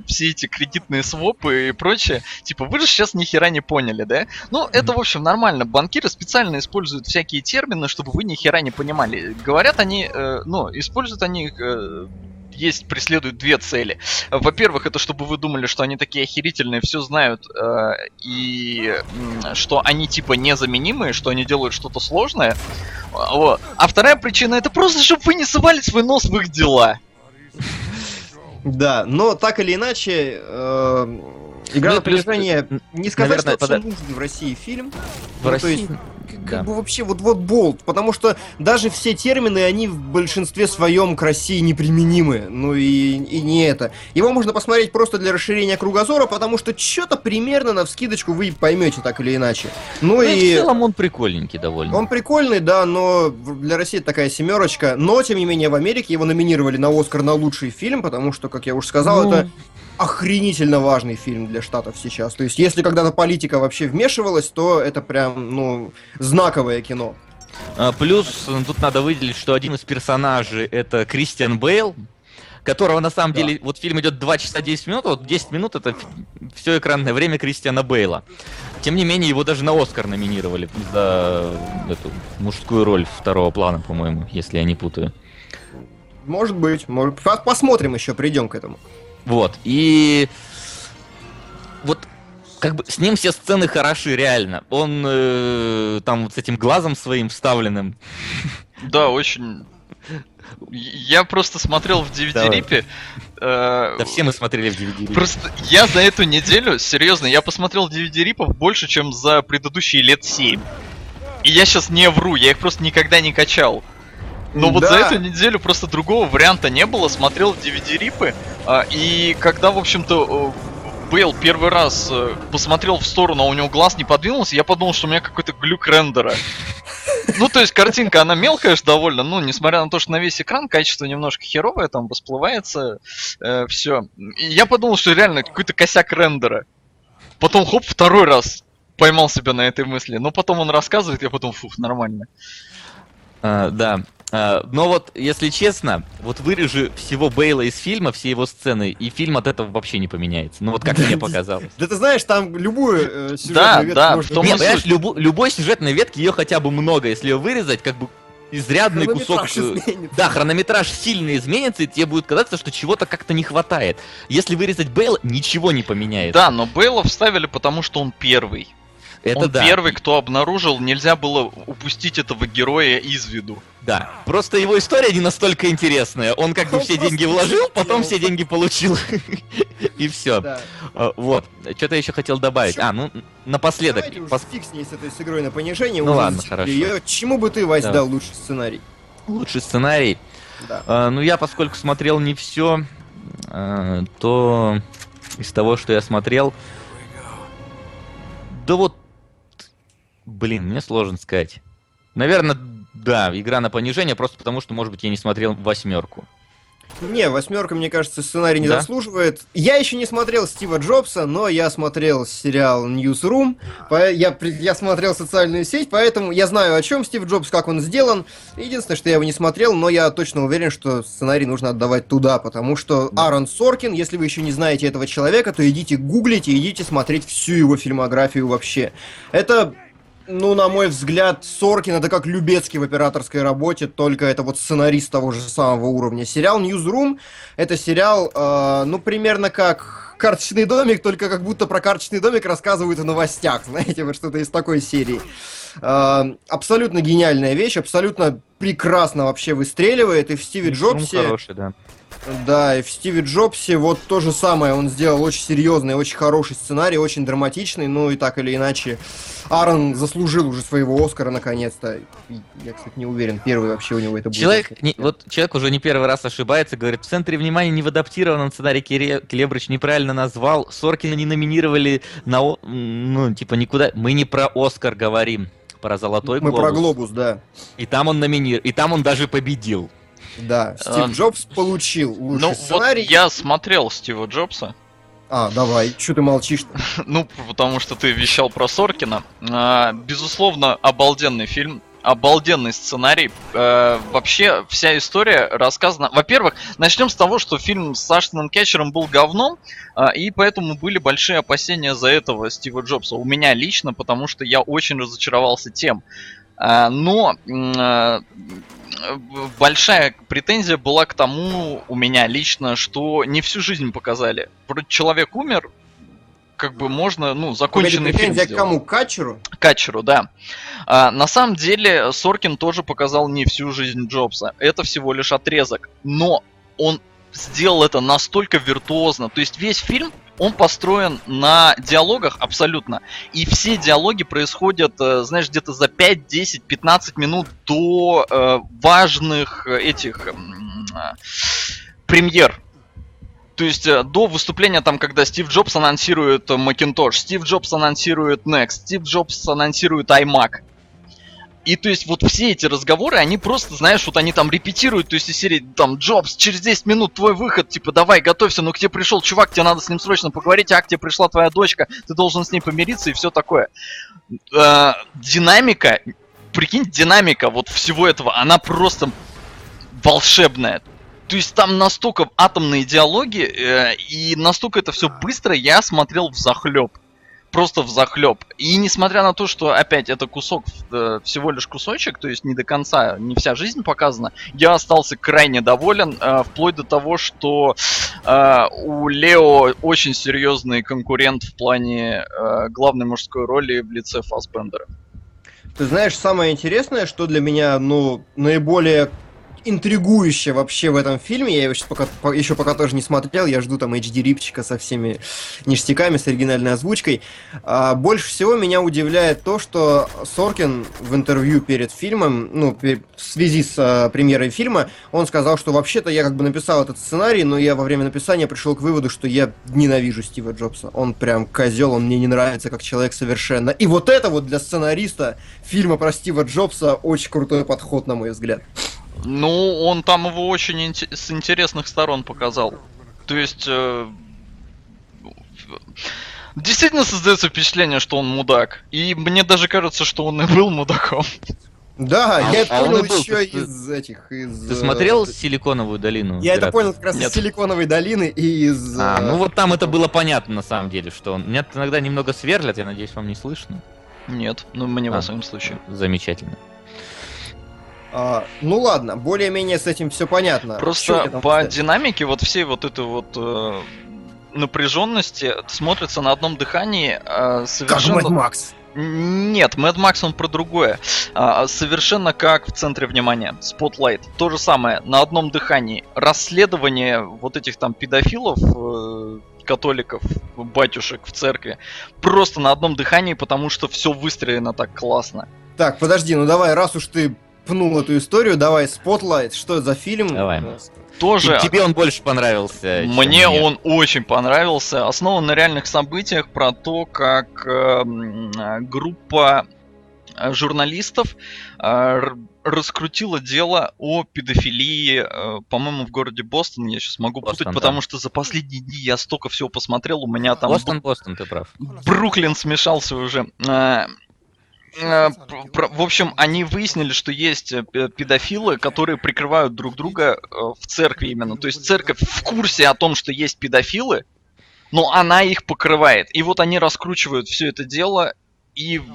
все эти кредитные свопы и прочее. Типа, вы же сейчас ни хера не поняли, да? Ну, это, в общем, нормально. Банкиры специально используют всякие термины, чтобы вы ни хера не понимали. Говорят они, э, ну, используют они э, есть, преследуют две цели. Во-первых, это чтобы вы думали, что они такие охерительные, все знают, э, и м, что они типа незаменимые, что они делают что-то сложное. Вот. А вторая причина это просто, чтобы вы не совали свой нос в их дела. Да, но так или иначе, э, игра Ну, на плюс, не сказать, наверное, что пода- нужный в России фильм. В Ну, то России. есть, Как Да. бы вообще вот вот болт, потому что даже все термины, они в большинстве своем к России неприменимы. Ну и, и не это. Его можно посмотреть просто для расширения кругозора, потому что что-то примерно на вскидочку вы поймете так или иначе. Ну Ну, и в целом он прикольненький довольно. он прикольный, да, но для России это такая семерочка. Но, тем не менее, в Америке его номинировали на Оскар на лучший фильм, потому что, как я уже сказал, Ну. это охренительно важный фильм для Штатов сейчас. То есть, если когда-то политика вообще вмешивалась, то это прям, ну, знаковое кино. А, Плюс э, тут надо выделить, что один из персонажей это Кристиан Бейл, которого на самом Да. деле, вот фильм идет 2 часа 10 минут, вот 10 минут это все экранное время Кристиана Бейла. Тем не менее, его даже на Оскар номинировали за эту мужскую роль второго плана, по-моему, если я не путаю. Может быть, может... по- Посмотрим еще, придем к этому. Вот, и вот как бы с ним все сцены хороши, реально. Он э, там вот с этим глазом своим вставленным. Да, очень. Я просто смотрел в DVD-рипе. э, Да все мы смотрели в DVD. Просто я за эту неделю, серьезно, я посмотрел DVD-рипов больше, чем за предыдущие лет 7. И я сейчас не вру, я их просто никогда не качал. Но вот за Да. эту неделю просто другого варианта не было, смотрел DVD-рипы, а, и когда, в общем-то, э, Бейл первый раз э, посмотрел в сторону, а у него глаз не подвинулся, я подумал, что у меня какой-то глюк рендера. Ну, то есть картинка, она мелкая же довольно, ну, несмотря на то, что на весь экран качество немножко херовое, там расплывается, все. И я подумал, что реально какой-то косяк рендера. Потом, хоп, второй раз поймал себя на этой мысли. Но потом он рассказывает, я потом, фух, нормально. А, да. А, но вот, если честно, вот вырежи всего Бейла из фильма, все его сцены, и фильм от этого вообще не поменяется. Ну вот как мне показалось. Да ты знаешь, там любую э, сюжетную ветку да, в том понимаешь, любой сюжетной ветки, ее хотя бы много, если ее вырезать, как бы изрядный кусок... Э, изменится. Да, хронометраж сильно изменится, и тебе будет казаться, что чего-то как-то не хватает. Если вырезать Бейла, ничего не поменяется. Да, но Бейла вставили, потому что он первый. Это он да. первый, кто обнаружил, нельзя было упустить этого героя из виду. Да. Просто его история не настолько интересная. Он как бы Он все деньги вложил, потом все деньги получил. И все. Да. Вот. Что-то еще хотел добавить. А, ну, напоследок. Фиг с ней, с этой с игрой на понижение. Ну ладно, хорошо. Чему бы ты, Вась, дал лучший сценарий? Лучший сценарий. Да. А, ну, я, поскольку смотрел не все, то из того, что я смотрел... Да вот... Блин, мне сложно сказать. Наверное, да, игра на понижение, просто потому что, может быть, я не смотрел восьмерку. Не, восьмерка, мне кажется, сценарий не Да? заслуживает. Я еще не смотрел Стива Джобса, но я смотрел сериал Newsroom, я, я смотрел социальную сеть, поэтому я знаю, о чем Стив Джобс, как он сделан. Единственное, что я его не смотрел, но я точно уверен, что сценарий нужно отдавать туда, потому что Да. Аарон Соркин, если вы еще не знаете этого человека, то идите гуглите, идите смотреть всю его фильмографию вообще. Это ну, на мой взгляд, Соркин это как Любецкий в операторской работе, только это вот сценарист того же самого уровня. Сериал Newsroom это сериал, э, ну, примерно как карточный домик, только как будто про карточный домик рассказывают в новостях, знаете, вот что-то из такой серии. Э, абсолютно гениальная вещь, абсолютно прекрасно вообще выстреливает, и в Стиве Джобсе... хороший, да. Да, и в Стиве Джобсе вот то же самое. Он сделал очень серьезный, очень хороший сценарий, очень драматичный. Ну и так или иначе, Аарон заслужил уже своего Оскара наконец-то. Я, кстати, не уверен, первый вообще у него это будет. Человек, не- вот человек уже не первый раз ошибается, говорит, в центре внимания не в адаптированном сценарии Кире- Келебрыч неправильно назвал, Соркина не номинировали на, ну, типа, никуда. Мы не про Оскар говорим, про Золотой Мы Глобус. про Глобус, да. И там он номинир, и там он даже победил. Да, Стив А, Джобс получил лучший Ну, вот сценарий. я смотрел Стива Джобса. А, давай, что ты молчишь Ну, потому что ты вещал про Соркина. А, безусловно, обалденный фильм. Обалденный сценарий. Э, вообще, вся история рассказана. Во-первых, начнем с того, что фильм с Аштоном Кетчером был говном, а, и поэтому были большие опасения за этого Стива Джобса. У меня лично, потому что я очень разочаровался тем. А, но э, большая претензия была к тому у меня лично, что не всю жизнь показали. Вроде человек умер, как бы можно, ну, законченный Погоди, фильм претензия к сделать. кому? К Катчеру? Катчеру, да. А, на самом деле, Соркин тоже показал не всю жизнь Джобса. Это всего лишь отрезок. Но он сделал это настолько виртуозно. То есть весь фильм, он построен на диалогах абсолютно. И все диалоги происходят, э, знаешь, где-то за 5, 10, 15 минут до э, важных э, этих э, премьер. То есть э, до выступления там, когда Стив Джобс анонсирует э, Macintosh, Стив Джобс анонсирует Next, Стив Джобс анонсирует iMac. И то есть вот все эти разговоры, они просто, знаешь, вот они там репетируют, то есть из серии там Джобс, через 10 минут твой выход, типа давай, готовься, ну к тебе пришел чувак, тебе надо с ним срочно поговорить, а к тебе пришла твоя дочка, ты должен с ней помириться и все такое. Э, динамика, прикинь, динамика вот всего этого, она просто волшебная. То есть там настолько атомные диалоги, э, и настолько это все быстро, я смотрел в захлеб. Просто в захлеб. И несмотря на то, что опять это кусок, э, всего лишь кусочек, то есть не до конца, не вся жизнь показана, я остался крайне доволен, э, вплоть до того, что э, у Лео очень серьезный конкурент в плане главной мужской роли в лице Фассбендера. Ты знаешь, самое интересное, что для меня, ну, наиболее интригующее вообще в этом фильме, я его сейчас пока, по- еще пока тоже не смотрел, я жду там HD-рипчика со всеми ништяками, с оригинальной озвучкой. А, больше всего меня удивляет то, что Соркин в интервью перед фильмом, ну, в связи с а, премьерой фильма, он сказал, что вообще-то я как бы написал этот сценарий, но я во время написания пришел к выводу, что я ненавижу Стива Джобса. Он прям козел, он мне не нравится как человек совершенно. И вот это вот для сценариста фильма про Стива Джобса очень крутой подход, на мой взгляд. Ну, он там его очень инте- с интересных сторон показал. То есть... э, Действительно создается впечатление, что он мудак. И мне даже кажется, что он и был мудаком. Да, А- я это а он понял еще Ты- из этих, из... Ты э, смотрел «Силиконовую долину»? Я это понял как раз Нет. из Силиконовой долины и из... А, э, ну вот там это было понятно на самом деле, что он... Меня иногда немного сверлят, я надеюсь, вам не слышно. Нет, ну мне во А. всяком случае. Замечательно. а, ну ладно, более-менее с этим все понятно. Просто по сказать? динамике вот всей вот этой вот э, напряженности смотрится на одном дыхании э, Как совершенно... Мэд Макс. Нет, Mad Max он про другое. А, совершенно как в центре внимания. Spotlight. То же самое, на одном дыхании. Расследование вот этих там педофилов, э, католиков, батюшек в церкви. Просто на одном дыхании, потому что все выстроено так классно. Так, подожди, ну давай, раз уж ты пнул эту историю, давай, Spotlight, что это за фильм? Давай. Тоже Тебе он больше понравился. чем Мне он очень понравился. Основан на реальных событиях про то, как э, группа э, журналистов э, р- раскрутила дело о педофилии, э, по-моему, в городе Бостон. Я сейчас могу Бостон, путать, да. потому что за последние дни я столько всего посмотрел. У меня там Бостон, Бостон, ты прав. Бруклин смешался уже. Э, В общем, они выяснили, что есть э, пе- педофилы, которые прикрывают друг друга э, в церкви именно. То есть церковь в курсе о том, что есть педофилы, но она их покрывает. И вот они раскручивают все это дело и в-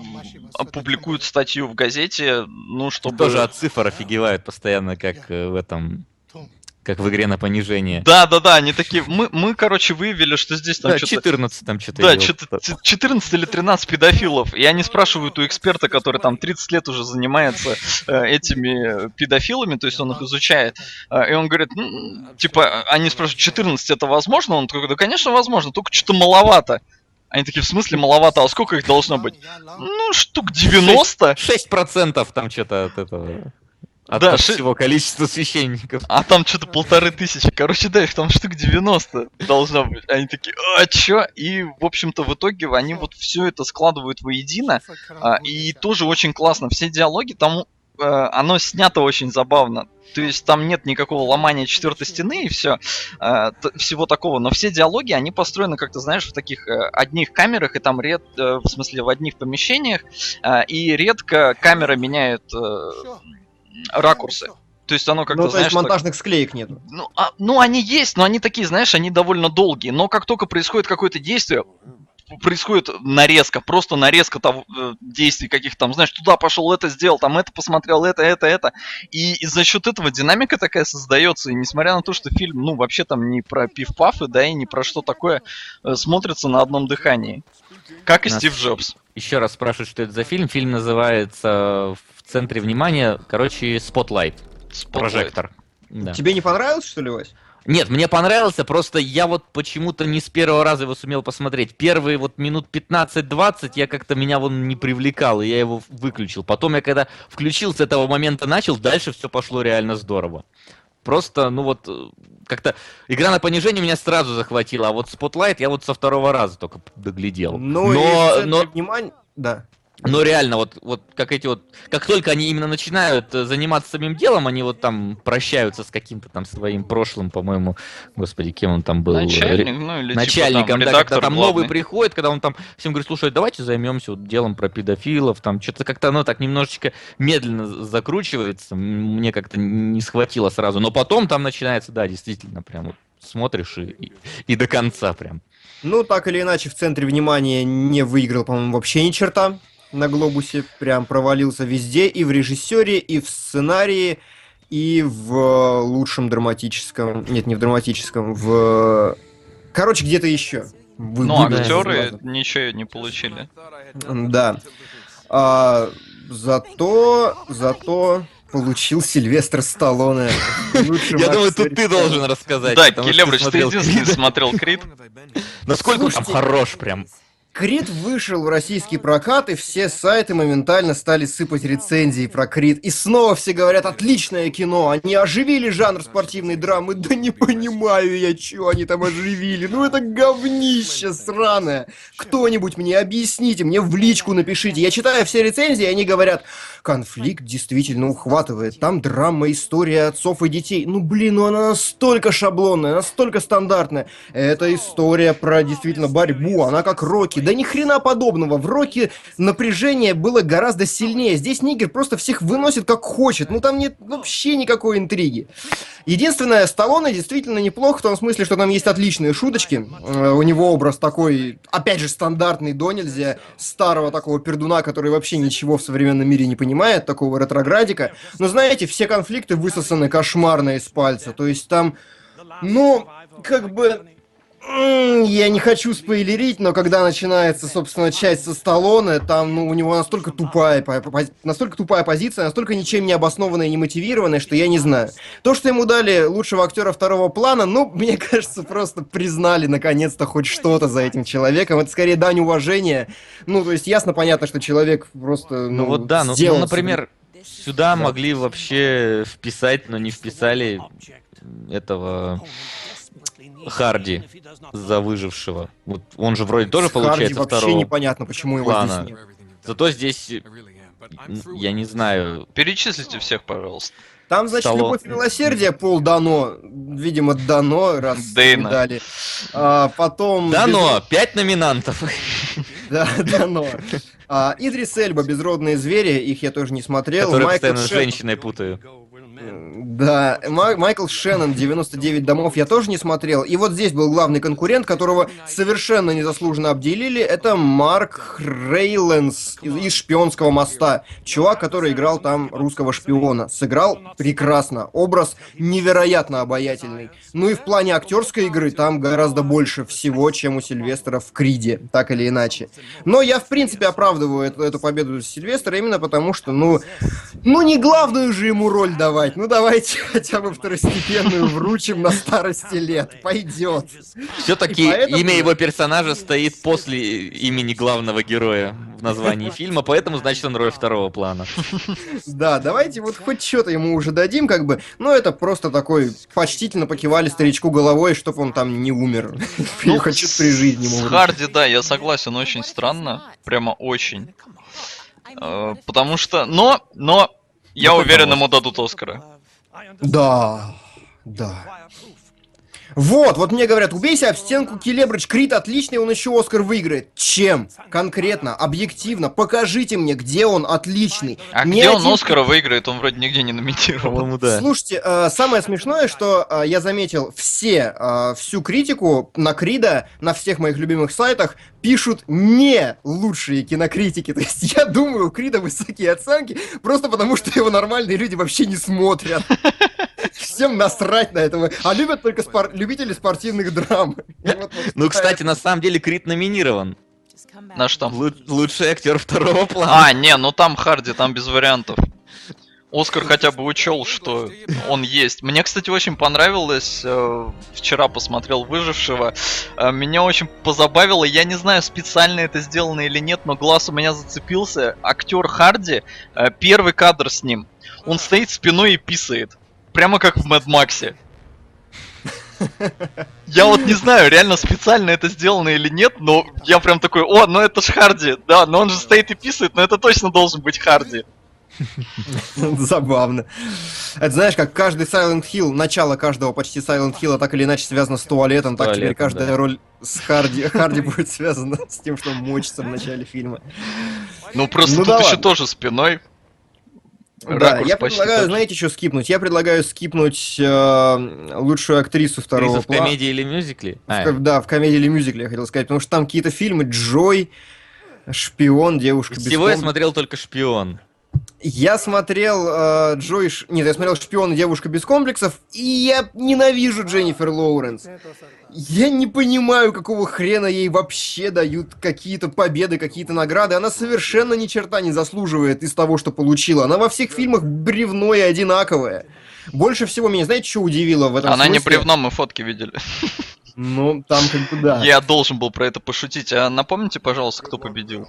опубликуют статью в газете, ну, чтобы... Тоже от цифр офигевают постоянно, как э, в этом... Как в игре на понижение. Да, да, да, они такие. Мы, мы, короче, выявили, что здесь там Да, что-то 14 там что-то Да, что-то 14 или 13 педофилов. И они спрашивают у эксперта, который там 30 лет уже занимается э, этими педофилами, то есть он их изучает. Э, и он говорит, ну, типа, они спрашивают, 14 это возможно? Он такой, да, конечно, возможно, только что-то маловато. Они такие, в смысле маловато, а сколько их должно быть? Ну, штук 90. 6% там что-то от этого. От, Да, от ши- всего количества священников. А там что-то полторы тысячи. Короче, да, их там штук 90 должно быть. Они такие, а чё? И, в общем-то, в итоге они вот все это складывают воедино. А, и тоже очень классно. Все диалоги там, э, оно снято очень забавно. То есть там нет никакого ломания четвертой стены и все, всего такого. Но все диалоги, они построены, как ты знаешь, в таких э, одних камерах, и там ред, э, в смысле, в одних помещениях, э, и редко камера меняет э, ракурсы. То есть оно как-то, ну, то знаешь, есть так- монтажных склеек нету. ну, а- ну, они есть, но они такие, знаешь, они довольно долгие. Но как только происходит какое-то действие, происходит нарезка, просто нарезка того, э, действий каких там, знаешь, туда пошел, это сделал, там это посмотрел, это, это, это. И, и за счет этого динамика такая создается. И несмотря на то, что фильм, ну, вообще там не про пиф-пафы, да, и не про что такое, э, смотрится на одном дыхании. Как и Нас- Стив Джобс. Еще раз спрашивают, что это за фильм. Фильм называется в центре внимания, короче, Spotlight. Spotlight. Прожектор. Да. Тебе не понравилось, что ли, Вась? Нет, мне понравился, просто я вот почему-то не с первого раза его сумел посмотреть. Первые вот минут 15-20 я как-то меня вон не привлекал, и я его выключил. Потом я когда включил, с этого момента начал, дальше все пошло реально здорово. Просто, ну вот, э, как-то игра на понижение меня сразу захватила, а вот Spotlight я вот со второго раза только доглядел. Ну, и в но, центре но, внимания... Да. Но реально, вот, вот как эти вот, как только они именно начинают э, заниматься самим делом, они вот там прощаются с каким-то там своим прошлым, по-моему, господи, кем он там был? Начальник, ну или начальником, типа, там, да, когда там главный. новый приходит, когда он там всем говорит, слушай, давайте займемся вот делом про педофилов, там что-то как-то оно так немножечко медленно закручивается, мне как-то не схватило сразу, но потом там начинается, да, действительно, прям вот смотришь и, и, и до конца прям. Ну, так или иначе, в центре внимания не выиграл, по-моему, вообще ни черта на глобусе. Прям провалился везде, и в режиссере, и в сценарии, и в э, лучшем драматическом... Нет, не в драматическом, в... Короче, где-то еще. Вы- Ну, актеры ничего не получили. Да. А, зато, зато получил Сильвестр Сталлоне. Я думаю, тут ты должен рассказать. Да, Келебрыч, ты смотрел единственный смотрел Крид. Насколько он там хорош прям. Крид вышел в российский прокат, и все сайты моментально стали сыпать рецензии про Крид. И снова все говорят, отличное кино, они оживили жанр спортивной драмы. Да не понимаю я, что они там оживили. Ну это говнище сраное. Кто-нибудь мне объясните, мне в личку напишите. Я читаю все рецензии, и они говорят, конфликт действительно ухватывает. Там драма, история отцов и детей. Ну блин, ну она настолько шаблонная, настолько стандартная. Это история про действительно борьбу, она как Рокки. Да ни хрена подобного. В Рокки напряжение было гораздо сильнее. Здесь Нигер просто всех выносит как хочет. Ну там нет вообще никакой интриги. Единственное, Сталлоне действительно неплохо в том смысле, что там есть отличные шуточки. Э, У него образ такой, опять же, стандартный до нельзя, старого такого пердуна, который вообще ничего в современном мире не понимает, такого ретроградика. Но знаете, все конфликты высосаны кошмарно из пальца. То есть там, ну, как бы... Я не хочу спойлерить, но когда начинается, собственно, часть со Сталлоне, там, ну, у него настолько тупая, настолько тупая позиция, настолько ничем не обоснованная и не мотивированная, что я не знаю. То, что ему дали лучшего актера второго плана, ну, мне кажется, просто признали наконец-то хоть что-то за этим человеком. Это скорее дань уважения. Ну, то есть ясно, понятно, что человек просто, ну, Ну вот да, ну, ну, например, сюда Да. могли вообще вписать, но не вписали этого Харди за выжившего. Вот он же вроде тоже С Харди получается вообще второго. непонятно, почему его плана. здесь нет. Зато здесь я не знаю. Перечислите всех, пожалуйста. Там, значит, Стало- любовь и милосердие пол дано. Видимо, дано, раз Дэйна. дали. А, потом... Дано! Пять номинантов. Да, дано. А, Идрис Эльба, «Безродные звери», их я тоже не смотрел. Которые Майкл постоянно с Шен- женщиной путаю. Да, Ма- Майкл Шеннон, 99 домов, я тоже не смотрел. И вот здесь был главный конкурент, которого совершенно незаслуженно обделили. Это Марк Рейленс из «Шпионского моста». Чувак, который играл там русского шпиона. Сыграл прекрасно. Образ невероятно обаятельный. Ну и в плане актерской игры там гораздо больше всего, чем у Сильвестра в Криде, так или иначе. Но я, в принципе, оправдываю эту, эту победу Сильвестра именно потому, что, ну, ну не главную же ему роль давать. Ну давайте хотя бы второстепенную вручим на старости лет. Пойдет. Все-таки поэтому- имя его персонажа стоит после имени главного героя в названии фильма, поэтому значит он роль второго плана. Да, давайте вот хоть что-то ему уже дадим, как бы. Ну это просто такой почтительно покивали старичку головой, чтобы он там не умер. Ну, Хочу при жизни С. Харди, да, я согласен, очень странно. Прямо очень. Э, Потому что... Но, но, я Какой уверен, ему дадут Оскара. Да, да. Вот, вот мне говорят, убейся об стенку Келебрыч, Крит отличный, он еще Оскар выиграет. Чем? Конкретно, объективно, покажите мне, где он отличный. А Ни где он один- Оскара выиграет? Он вроде нигде не номинирован. По-моему, да. Слушайте, э, самое смешное, что э, я заметил, все, э, всю критику на Крида на всех моих любимых сайтах пишут не лучшие кинокритики. То есть я думаю, у Крида высокие оценки, просто потому что его нормальные люди вообще не смотрят. Всем насрать на этого. А любят только спор- любители спортивных драм. Ну, кстати, на самом деле Крит номинирован. На что? Лу- Лучший актер второго плана. А, не, ну там Харди, там без вариантов. Оскар хотя бы учел, что он есть. Мне, кстати, очень понравилось. э, Вчера посмотрел выжившего. Э, Меня очень позабавило. Я не знаю, специально это сделано или нет, но глаз у меня зацепился. Актер Харди, э, первый кадр с ним. Он стоит спиной и писает. Прямо как в Мэд Максе. Я вот не знаю, реально специально это сделано или нет, но я прям такой, о, ну это ж Харди, да, но он же стоит и писает, но это точно должен быть Харди. Забавно. Это знаешь, как каждый Silent Hill, начало каждого почти Silent Hill так или иначе связано с туалетом, так теперь Туалетом, каждая да. роль с Харди, Харди будет связана с тем, что он мочится в начале фильма. Ну просто Ну тут еще тоже спиной. Да, я предлагаю, же. знаете, что скипнуть? Я предлагаю скипнуть э, лучшую актрису второго Приза в плана. комедии или мюзикле? В А, да, в комедии или мюзикле, я хотел сказать, потому что там какие-то фильмы Джой, Шпион, Девушка без Всего я смотрел только «Шпион». Я смотрел э, Джой... Ш- Нет, я смотрел «Шпион и девушка без комплексов», и я ненавижу Дженнифер Лоуренс. Я не понимаю, какого хрена ей вообще дают какие-то победы, какие-то награды. Она совершенно ни черта не заслуживает из того, что получила. Она во всех фильмах бревно и одинаковая. Больше всего меня, знаете, что удивило в этом Она не смысле? бревно, мы фотки видели. Ну, там как бы да. Я должен был про это пошутить. А напомните, пожалуйста, кто победил?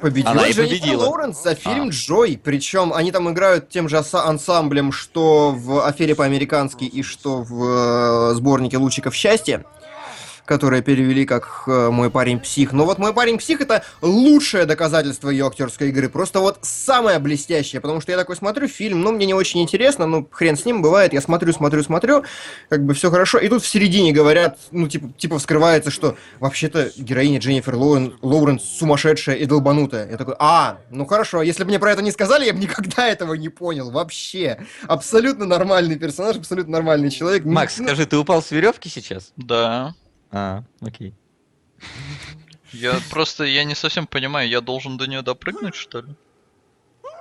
Победила Она и Дженнифер победила. Лоуренс за фильм А. Джой. Причем они там играют тем же ансамблем, что в «Афере по-американски» и что в э, сборнике «Лучиков счастья», которые перевели как э, «Мой парень псих». Но вот «Мой парень псих» — это лучшее доказательство ее актерской игры. Просто вот самое блестящее. Потому что я такой смотрю фильм, ну, мне не очень интересно, ну, хрен с ним, бывает. Я смотрю, смотрю, смотрю, как бы все хорошо. И тут в середине говорят, ну, типа, типа вскрывается, что вообще-то героиня Дженнифер Лоурен, Лоуренс сумасшедшая и долбанутая. Я такой, а, ну хорошо, если бы мне про это не сказали, я бы никогда этого не понял. Вообще. Абсолютно нормальный персонаж, абсолютно нормальный человек. Макс, Ну, скажи, ты упал с веревки сейчас? Да. А, окей. Я просто, я не совсем понимаю, я должен до нее допрыгнуть, что ли?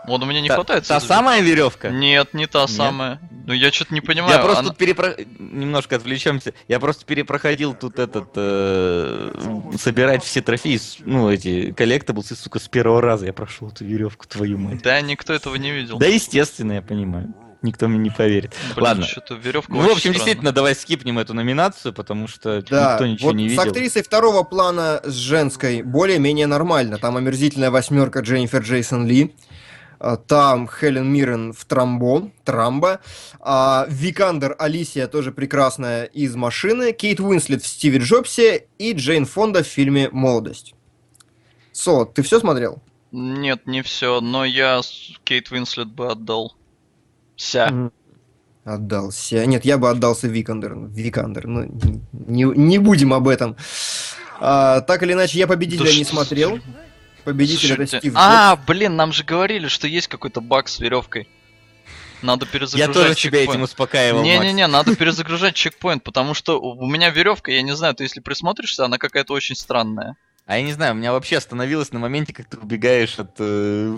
Вот у меня не Та- хватает. Та самая веревка? Нет, не та Нет? самая. Ну я что-то не понимаю. Я просто она- тут перепро... немножко отвлечемся. Я просто перепроходил тут этот э, собирать все трофеи, ну эти коллектаблсы, сука, с первого раза я прошел эту веревку, твою мать. Да, никто этого не видел. Да, естественно, я понимаю. Никто мне не поверит. Блин, Ладно. что-то веревка. Ну, в общем, странная. действительно, давай скипнем эту номинацию, потому что Да, никто ничего вот не с видел. актрисой второго плана, с женской, более-менее нормально. Там омерзительная восьмерка Дженнифер Джейсон Ли. А, Там Хелен Миррен в Трамбо, Трамбо. А, Викандер Алисия тоже прекрасная из машины. Кейт Уинслет в Стиве Джобсе и Джейн Фонда в фильме «Молодость». Со, ты все смотрел? Нет, не все, но я с- Кейт Уинслет бы отдал. Ся. Отдался. Нет, я бы отдался Викандер. Викандер. Ну, не, не будем об этом. А, так или иначе, я победителя Да не что- смотрел. Победитель это Слушайте, Стив А, блин, нам же говорили, что есть какой-то баг с веревкой. Надо Я перезагружать тоже себя этим чекпоинт. успокаивал. Не-не-не, надо перезагружать чекпоинт, потому что у у меня веревка, я не знаю, ты если присмотришься, она какая-то очень странная. А я не знаю, у меня вообще остановилось на моменте, как ты убегаешь от э,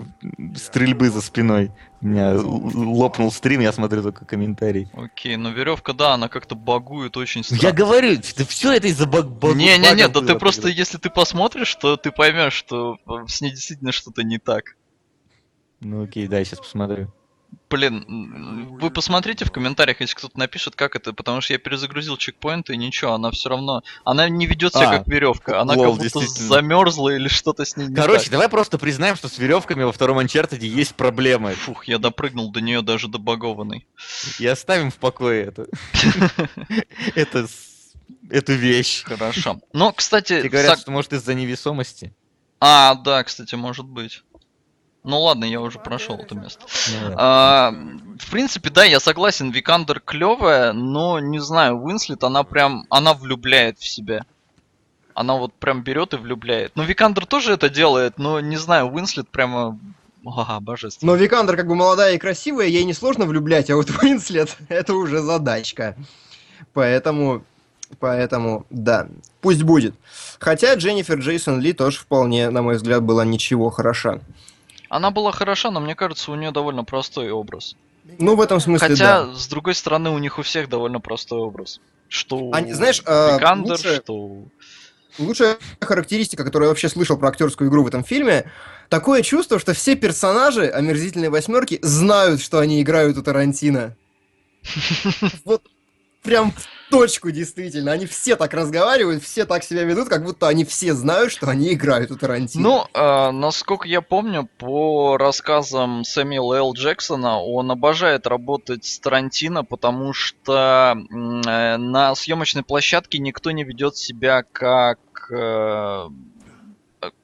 стрельбы за спиной. У меня лопнул стрим, я смотрю только комментарий. Окей, но веревка, да, она как-то багует очень Ну, Я странно. говорю, все это из-за баг баг- Не-не-не, да ты просто, если ты посмотришь, то ты поймешь, что э, с ней действительно что-то не так. Ну окей, да, сейчас посмотрю. Блин, вы посмотрите в комментариях, если кто-то напишет, как это, потому что я перезагрузил чекпоинт и ничего, она все равно, она не ведет себя А, как веревка, она лол, как будто замерзла или что-то с ней не Короче, так. давай просто признаем, что с веревками во втором Uncharted есть проблемы. Фух, я допрыгнул до нее даже добагованный. И оставим в покое это. Это эту вещь. Хорошо. Но, кстати, Тебе говорят, что может из-за невесомости. а, да, кстати, может быть. Ну ладно, я уже прошел это место. Ну да. А, в принципе, да, я согласен, Викандер клевая, но не знаю, Уинслет, она прям, она влюбляет в себя. Она вот прям берет и влюбляет. Ну, Викандер тоже это делает, но не знаю, Уинслет прямо, ага, божественно. Но Викандер как бы молодая и красивая, ей несложно влюблять, а вот Уинслет это уже задачка. Поэтому, поэтому, да, пусть будет. Хотя Дженнифер Джейсон Ли тоже вполне, на мой взгляд, была ничего хороша. Она была хороша, но мне кажется, у нее довольно простой образ. Ну, в этом смысле, Хотя, да. с другой стороны, у них у всех довольно простой образ. Что у Они- знаешь, а, Викандер, лучше- что Лучшая характеристика, которую я вообще слышал про актерскую игру в этом фильме, такое чувство, что все персонажи омерзительной восьмерки знают, что они играют у Тарантино. Вот прям точку, действительно. Они все так разговаривают, все так себя ведут, как будто они все знают, что они играют у Тарантино. Ну, э, насколько я помню, по рассказам Сэмюэла Л. Джексона, он обожает работать с Тарантино, потому что э, на съемочной площадке никто не ведет себя как э,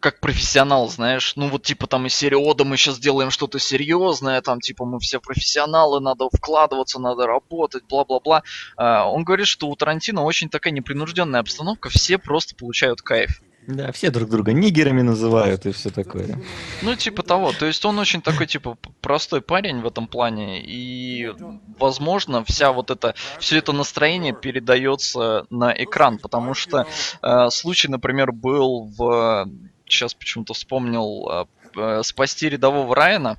как профессионал, знаешь, ну вот типа там из серии «О, да мы сейчас делаем что-то серьезное», там типа мы все профессионалы, надо вкладываться, надо работать, бла-бла-бла. А, Он говорит, что у Тарантино очень такая непринужденная обстановка, все просто получают кайф. Да, все друг друга нигерами называют и все такое. Ну, типа того. То есть он очень такой, типа, простой парень в этом плане. И, возможно, вся вот это, все это настроение передается на экран. Потому что э, случай, например, был в... Сейчас почему-то вспомнил. э, э, «Спасти рядового Райана».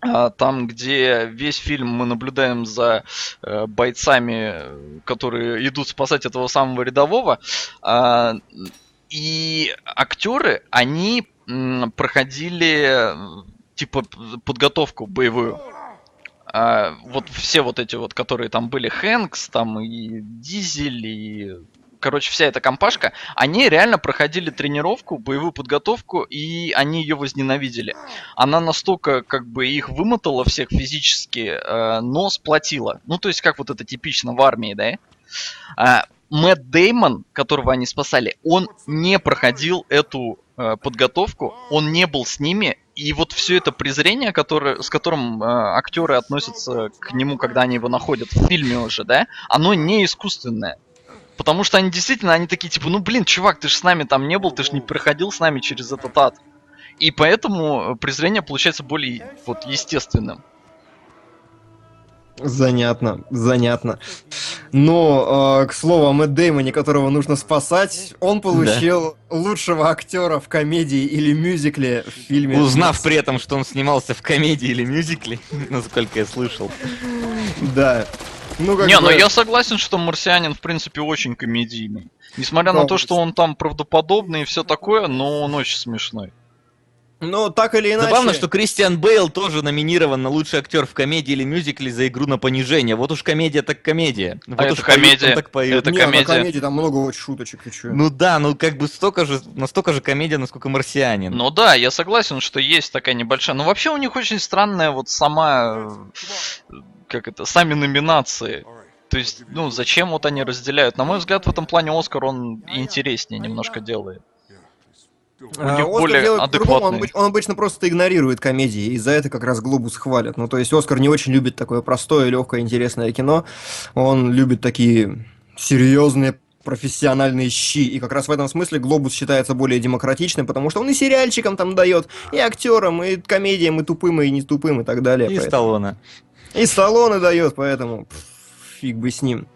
А, Там, где весь фильм мы наблюдаем за э, бойцами, которые идут спасать этого самого рядового. А, и актеры, они проходили типа подготовку боевую. А, вот все вот эти вот, которые там были, Хэнкс, там и Дизель, и короче, вся эта компашка, они реально проходили тренировку, боевую подготовку, и они ее возненавидели. Она настолько как бы их вымотала всех физически, э, но сплотила. Ну, то есть, как вот это типично в армии, да? А, Мэтт Деймон, которого они спасали, он не проходил эту э, подготовку, он не был с ними, и вот все это презрение, которое, с которым э, актеры относятся к нему, когда они его находят в фильме уже, да, оно не искусственное. Потому что они действительно, они такие, типа, ну блин, чувак, ты же с нами там не был, ты же не проходил с нами через этот ад. И поэтому э, презрение получается более вот естественным. Занятно, занятно. Но, э, к слову, о Мэтт Деймоне, которого нужно спасать, он получил лучшего актера в комедии или мюзикле в фильме. Узнав при этом, что он снимался в комедии или мюзикле, насколько я слышал. Да. Ну, как не, бы- но я согласен, что марсианин, в принципе, очень комедийный. Несмотря на то, что он там правдоподобный и все такое, но он очень смешной. Ну, так или иначе... Забавно, что Кристиан Бейл тоже номинирован на лучший актер в комедии или мюзикле за игру на понижение. Вот уж комедия так комедия. Вот это уж поют, комедия. он так поет. Это Не, на комедия. комедии там много очень шуточек, ты чё? Ну да, ну как бы столько же, настолько же комедия, насколько марсианин. Ну да, я согласен, что есть такая небольшая. Но вообще у них очень странная вот сама... Как это? Сами номинации. То есть, ну, зачем вот они разделяют? На мой взгляд, в этом плане Оскар он интереснее немножко делает. А, более делает по-другому, он, он обычно просто игнорирует комедии, и за это как раз Глобус хвалят. Ну, то есть Оскар не очень любит такое простое, легкое, интересное кино. Он любит такие серьезные профессиональные щи. И как раз в этом смысле Глобус считается более демократичным, потому что он и сериальчикам там дает, и актерам, и комедиям, и тупым, и не тупым, и так далее. И Поэтому- Сталлоне. И Сталлоне дает, поэтому фиг бы с ним.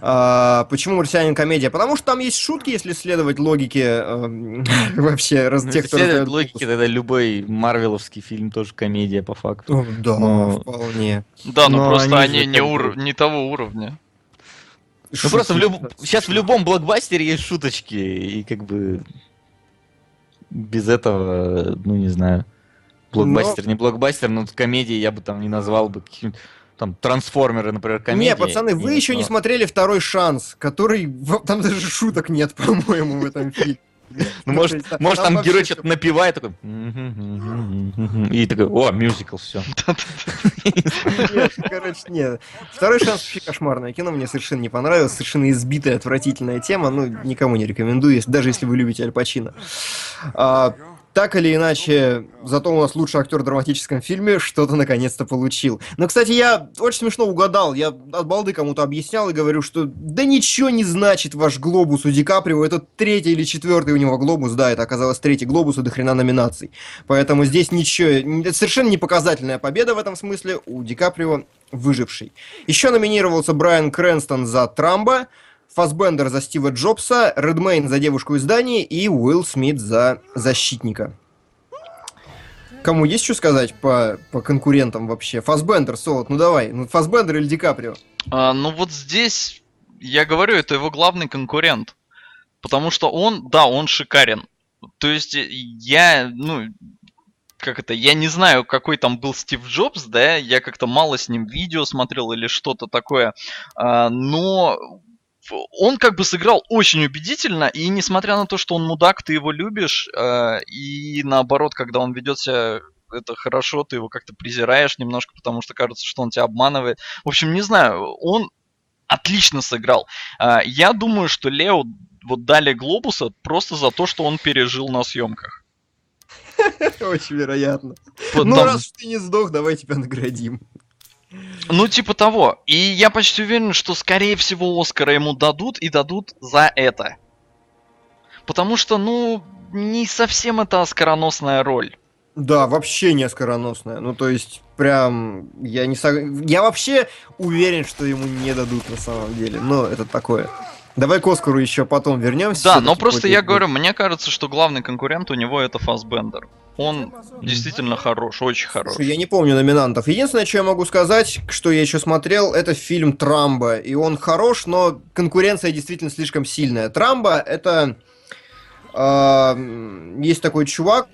А, почему «Марсианин» комедия? Потому что там есть шутки, если следовать логике эм, вообще раз, Ну, тех, кто следовать логике, тогда любой марвеловский фильм тоже комедия, по факту. О, Да, Но- вполне. Да, но, Но просто они они, не, ур- не того уровня. Ну просто в люб- сейчас в любом блокбастере есть шуточки, и как бы без этого, ну не знаю, блокбастер, не блокбастер, но комедии я бы там не назвал бы там трансформеры, например, комедии. Не, пацаны, вы Нет, еще не но- смотрели «Второй шанс», который... Там даже шуток нет, по-моему, в этом фильме. Ну, может, есть, может там герой что-то напевает, такой... И такой, о, мюзикл, все. Короче, нет. Второй шанс вообще кошмарное кино, мне совершенно не понравилось, совершенно избитая, отвратительная тема, ну, никому не рекомендую, даже если вы любите Аль Пачино. Так или иначе, зато у нас лучший актер в драматическом фильме что-то наконец-то получил. Но, кстати, я очень смешно угадал, я от балды кому-то объяснял и говорю, что да ничего не значит ваш глобус у Ди Каприо, это третий или четвертый у него глобус, да, это оказалось третий глобус и до хрена номинаций. Поэтому здесь ничего, совершенно не показательная победа в этом смысле у Ди Каприо выживший. Еще номинировался Брайан Крэнстон за Трамба, Фасбендер за Стива Джобса, Редмейн за девушку из Дании и Уилл Смит за защитника. Кому есть что сказать по, по конкурентам вообще? Фасбендер, Солод, ну давай. Ну, Фасбендер или Ди Каприо? А, ну вот здесь, я говорю, это его главный конкурент. Потому что он, да, он шикарен. То есть я, ну, как это, я не знаю, какой там был Стив Джобс, да, я как-то мало с ним видео смотрел или что-то такое, а, но он как бы сыграл очень убедительно, и несмотря на то, что он мудак, ты его любишь, а, и наоборот, когда он ведет себя это хорошо, ты его как-то презираешь немножко, потому что кажется, что он тебя обманывает. В общем, не знаю, он отлично сыграл. А, Я думаю, что Лео вот дали Глобуса просто за то, что он пережил на съемках. Очень вероятно. Ну, раз ты не сдох, давай тебя наградим. Ну, типа того. И я почти уверен, что, скорее всего, Оскара ему дадут, и дадут за это. Потому что, ну, не совсем это оскароносная роль. Да, вообще не оскароносная. Ну, то есть, прям, я не сог- Я вообще уверен, что ему не дадут на самом деле. Но это такое. Давай к Оскару еще потом вернемся. Да, но просто я говорю, мне кажется, что главный конкурент у него это Фасбендер. Он действительно хорош, очень хорош. Слушай, я не помню номинантов. Единственное, что я могу сказать, что я еще смотрел, это фильм Трамба. И он хорош, но конкуренция действительно слишком сильная. Трамба это... э, есть такой чувак,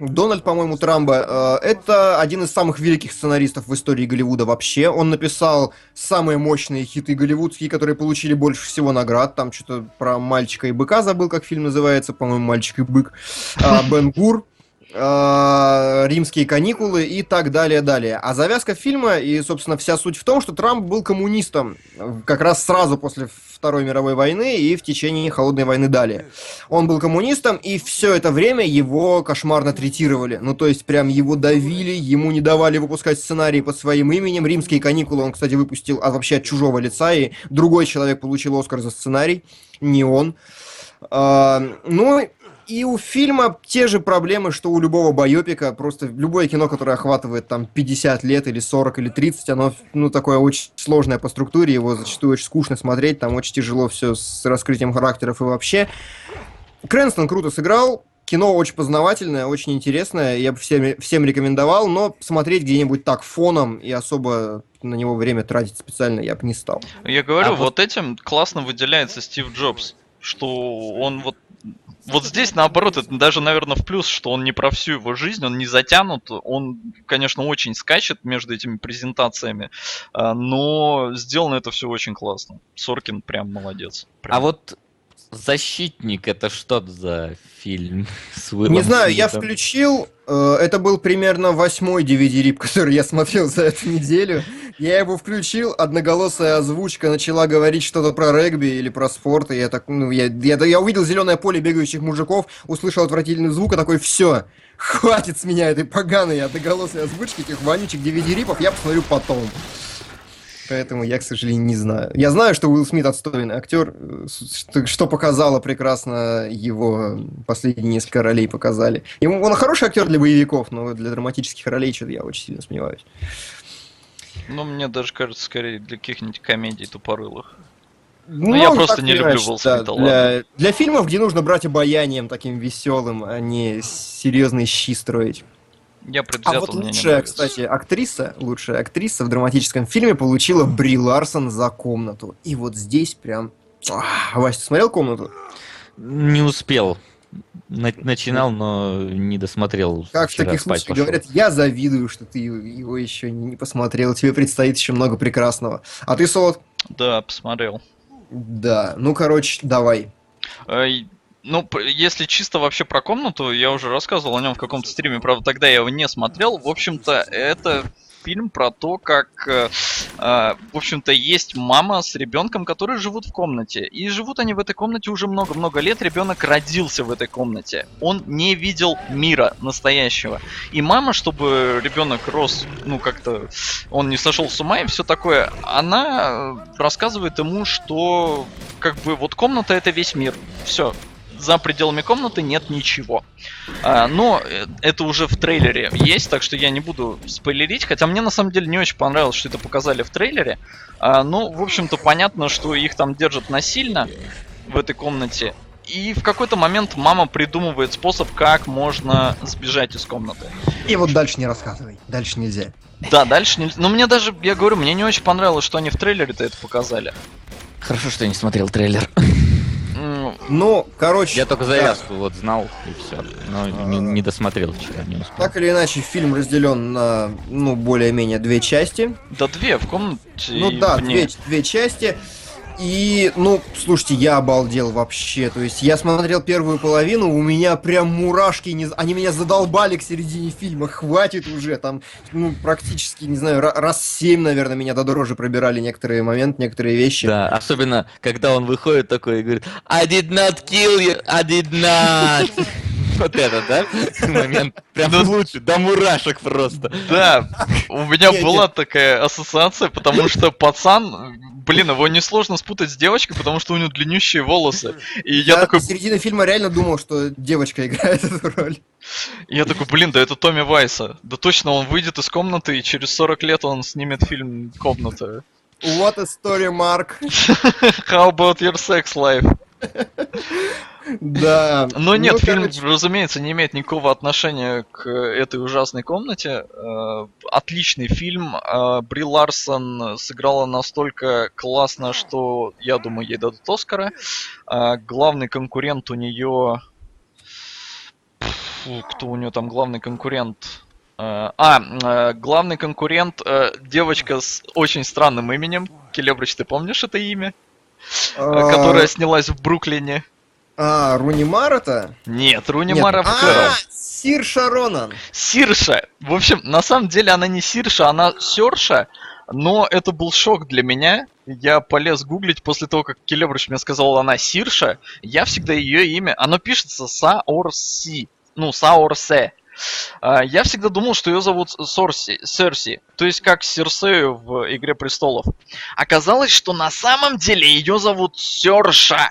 Дональд, по-моему, Трамба. э, это один из самых великих сценаристов в истории Голливуда вообще. Он написал самые мощные хиты голливудские, которые получили больше всего наград. Там что-то про мальчика и быка забыл, как фильм называется. По-моему, мальчик и бык. А, Бен Гур римские каникулы и так далее, далее. А завязка фильма и, собственно, вся суть в том, что Трамп был коммунистом э, как раз сразу после Второй мировой войны и в течение Холодной войны далее. Он был коммунистом, и все это время его кошмарно третировали. Ну, то есть, прям его давили, ему не давали выпускать сценарии под своим именем. Римские каникулы он, кстати, выпустил а вообще от чужого лица, и другой человек получил Оскар за сценарий, не он. А, ну, и у фильма те же проблемы, что у любого байопика. Просто любое кино, которое охватывает там 50 лет или 40 или 30, оно, ну, такое очень сложное по структуре, его зачастую очень скучно смотреть, там очень тяжело все с раскрытием характеров и вообще. Крэнстон круто сыграл, кино очень познавательное, очень интересное, я бы всем, всем рекомендовал, но смотреть где-нибудь так фоном и особо на него время тратить специально я бы не стал. Я говорю, А вот... вот- этим классно выделяется Стив Джобс, что он вот вот здесь, наоборот, это даже, наверное, в плюс, что он не про всю его жизнь, он не затянут, он, конечно, очень скачет между этими презентациями, а, но сделано это все очень классно. Соркин прям молодец. Прям. А вот «Защитник» — это что за фильм с Уиллом Не знаю, я Смитом? включил, э, это был примерно восьмой DVD-рип, который я смотрел за эту неделю. Я его включил, одноголосая озвучка начала говорить что-то про регби или про спорт, и я так, ну, я, я, я увидел зеленое поле бегающих мужиков, услышал отвратительный звук, и такой, все, хватит с меня этой поганой одноголосой озвучки, этих вонючих DVD-рипов, я посмотрю потом. Поэтому я, к сожалению, не знаю. Я знаю, что Уилл Смит отстойный актер, э, что, показало прекрасно его последние несколько ролей показали. Ему, он хороший актер для боевиков, но для драматических ролей что-то я очень сильно сомневаюсь. Ну, мне даже кажется, скорее для каких-нибудь комедий тупорылых. Ну, я просто не люблю Уилл да, Смита, для, для фильмов, где нужно брать обаянием таким веселым, а не серьезные щи строить. Я А предвзят, вот мне не лучшая, кстати, актриса, лучшая актриса в драматическом фильме получила Бри Ларсон за комнату. И вот здесь прям... Ах, Вася, ты смотрел комнату? Не успел. На- начинал, но не досмотрел. Как в таких спать случаях пошел. говорят, я завидую, что ты его еще не посмотрел, тебе предстоит еще много прекрасного. А ты, Солод? Да, посмотрел. Да, ну, короче, давай. Ай, Ну, если чисто вообще про комнату, я уже рассказывал о нем в каком-то стриме, правда, тогда я его не смотрел. В общем-то, это фильм про то, как, э, э, в общем-то, есть мама с ребенком, которые живут в комнате. И живут они в этой комнате уже много-много лет. Ребенок родился в этой комнате. Он не видел мира настоящего. И мама, чтобы ребенок рос, ну, как-то, он не сошел с ума и все такое, она э, рассказывает ему, что, как бы, вот комната это весь мир. Все, за пределами комнаты нет ничего. А, но э, это уже в трейлере есть, так что я не буду спойлерить. Хотя мне на самом деле не очень понравилось, что это показали в трейлере. А, ну, в общем-то, понятно, что их там держат насильно в этой комнате. И в какой-то момент мама придумывает способ, как можно сбежать из комнаты. И вот дальше не рассказывай, дальше нельзя. Да, дальше нельзя. Но мне даже, я говорю, мне не очень понравилось, что они в трейлере-то это показали. Хорошо, что я не смотрел трейлер. Ну, короче... Я только да. завязку вот знал и все. Но не, не досмотрел вчера, не успел. Так или иначе, фильм разделен на, ну, более-менее две части. Да две в комнате. Ну да, вне. две, две части. И, ну, слушайте, я обалдел вообще. То есть я смотрел первую половину, у меня прям мурашки, не... они меня задолбали к середине фильма. Хватит уже, там, ну, практически, не знаю, ра- раз семь, наверное, меня до дрожи пробирали некоторые моменты, некоторые вещи. Да, особенно, когда он выходит такой и говорит I did not kill you, I did not. Вот это, да? Момент прям лучше, до мурашек просто. Да, у меня была такая ассоциация, потому что пацан, блин, его несложно спутать с девочкой, потому что у него длиннющие волосы. И я такой, до середины фильма реально думал, что девочка играет эту роль. я такой, блин, да это Томми Вайса. Да точно, он выйдет из комнаты, и через 40 лет он снимет фильм «Комната». What a story, Марк. How about your sex life? Да. Но нет, Ну, фильм, короче, разумеется, не имеет никакого отношения к этой ужасной комнате. Э, Отличный фильм. Э, Бри Ларсон сыграла настолько классно, что, я думаю, ей дадут Оскара. Э, Главный конкурент у нее... Фу, Кто у нее там главный конкурент? А, главный конкурент девочка с очень странным именем. Келебрич, ты помнишь это имя? А, Которая снялась в Бруклине. А, Руни Мара-то? Нет, Руни Нет. Мара Кэрол. А, Сир Шаронан. Сирша. В общем, на самом деле она не Сирша, она Сёрша. Но это был шок для меня. Я полез гуглить после того, как Келебрыч мне сказал, она Сирша. Я всегда ее имя... Оно пишется Саорси. Ну, Саорсе. А, Я всегда думал, что ее зовут Сорси, Серси, то есть как Серсею в Игре Престолов. Оказалось, что на самом деле ее зовут Серша.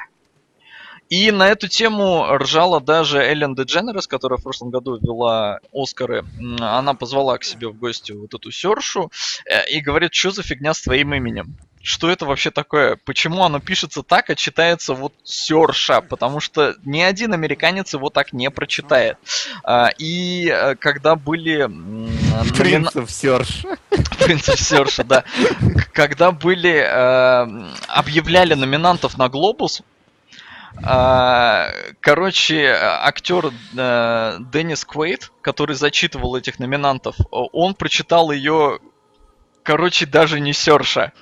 И на эту тему ржала даже Эллен Дедженерес, которая в прошлом году вела Оскары. Она позвала к себе в гости вот эту Сершу э, и говорит, что за фигня с твоим именем? Что это вообще такое? Почему оно пишется так, а читается вот Серша? Потому что ни один американец его так не прочитает. А, И э, когда были... Принцев Серж. Принцип Серша, да. Когда были... э, объявляли номинантов на Глобус, короче, актер э, Деннис Квейт, который зачитывал этих номинантов, он прочитал ее, короче, даже не Серша.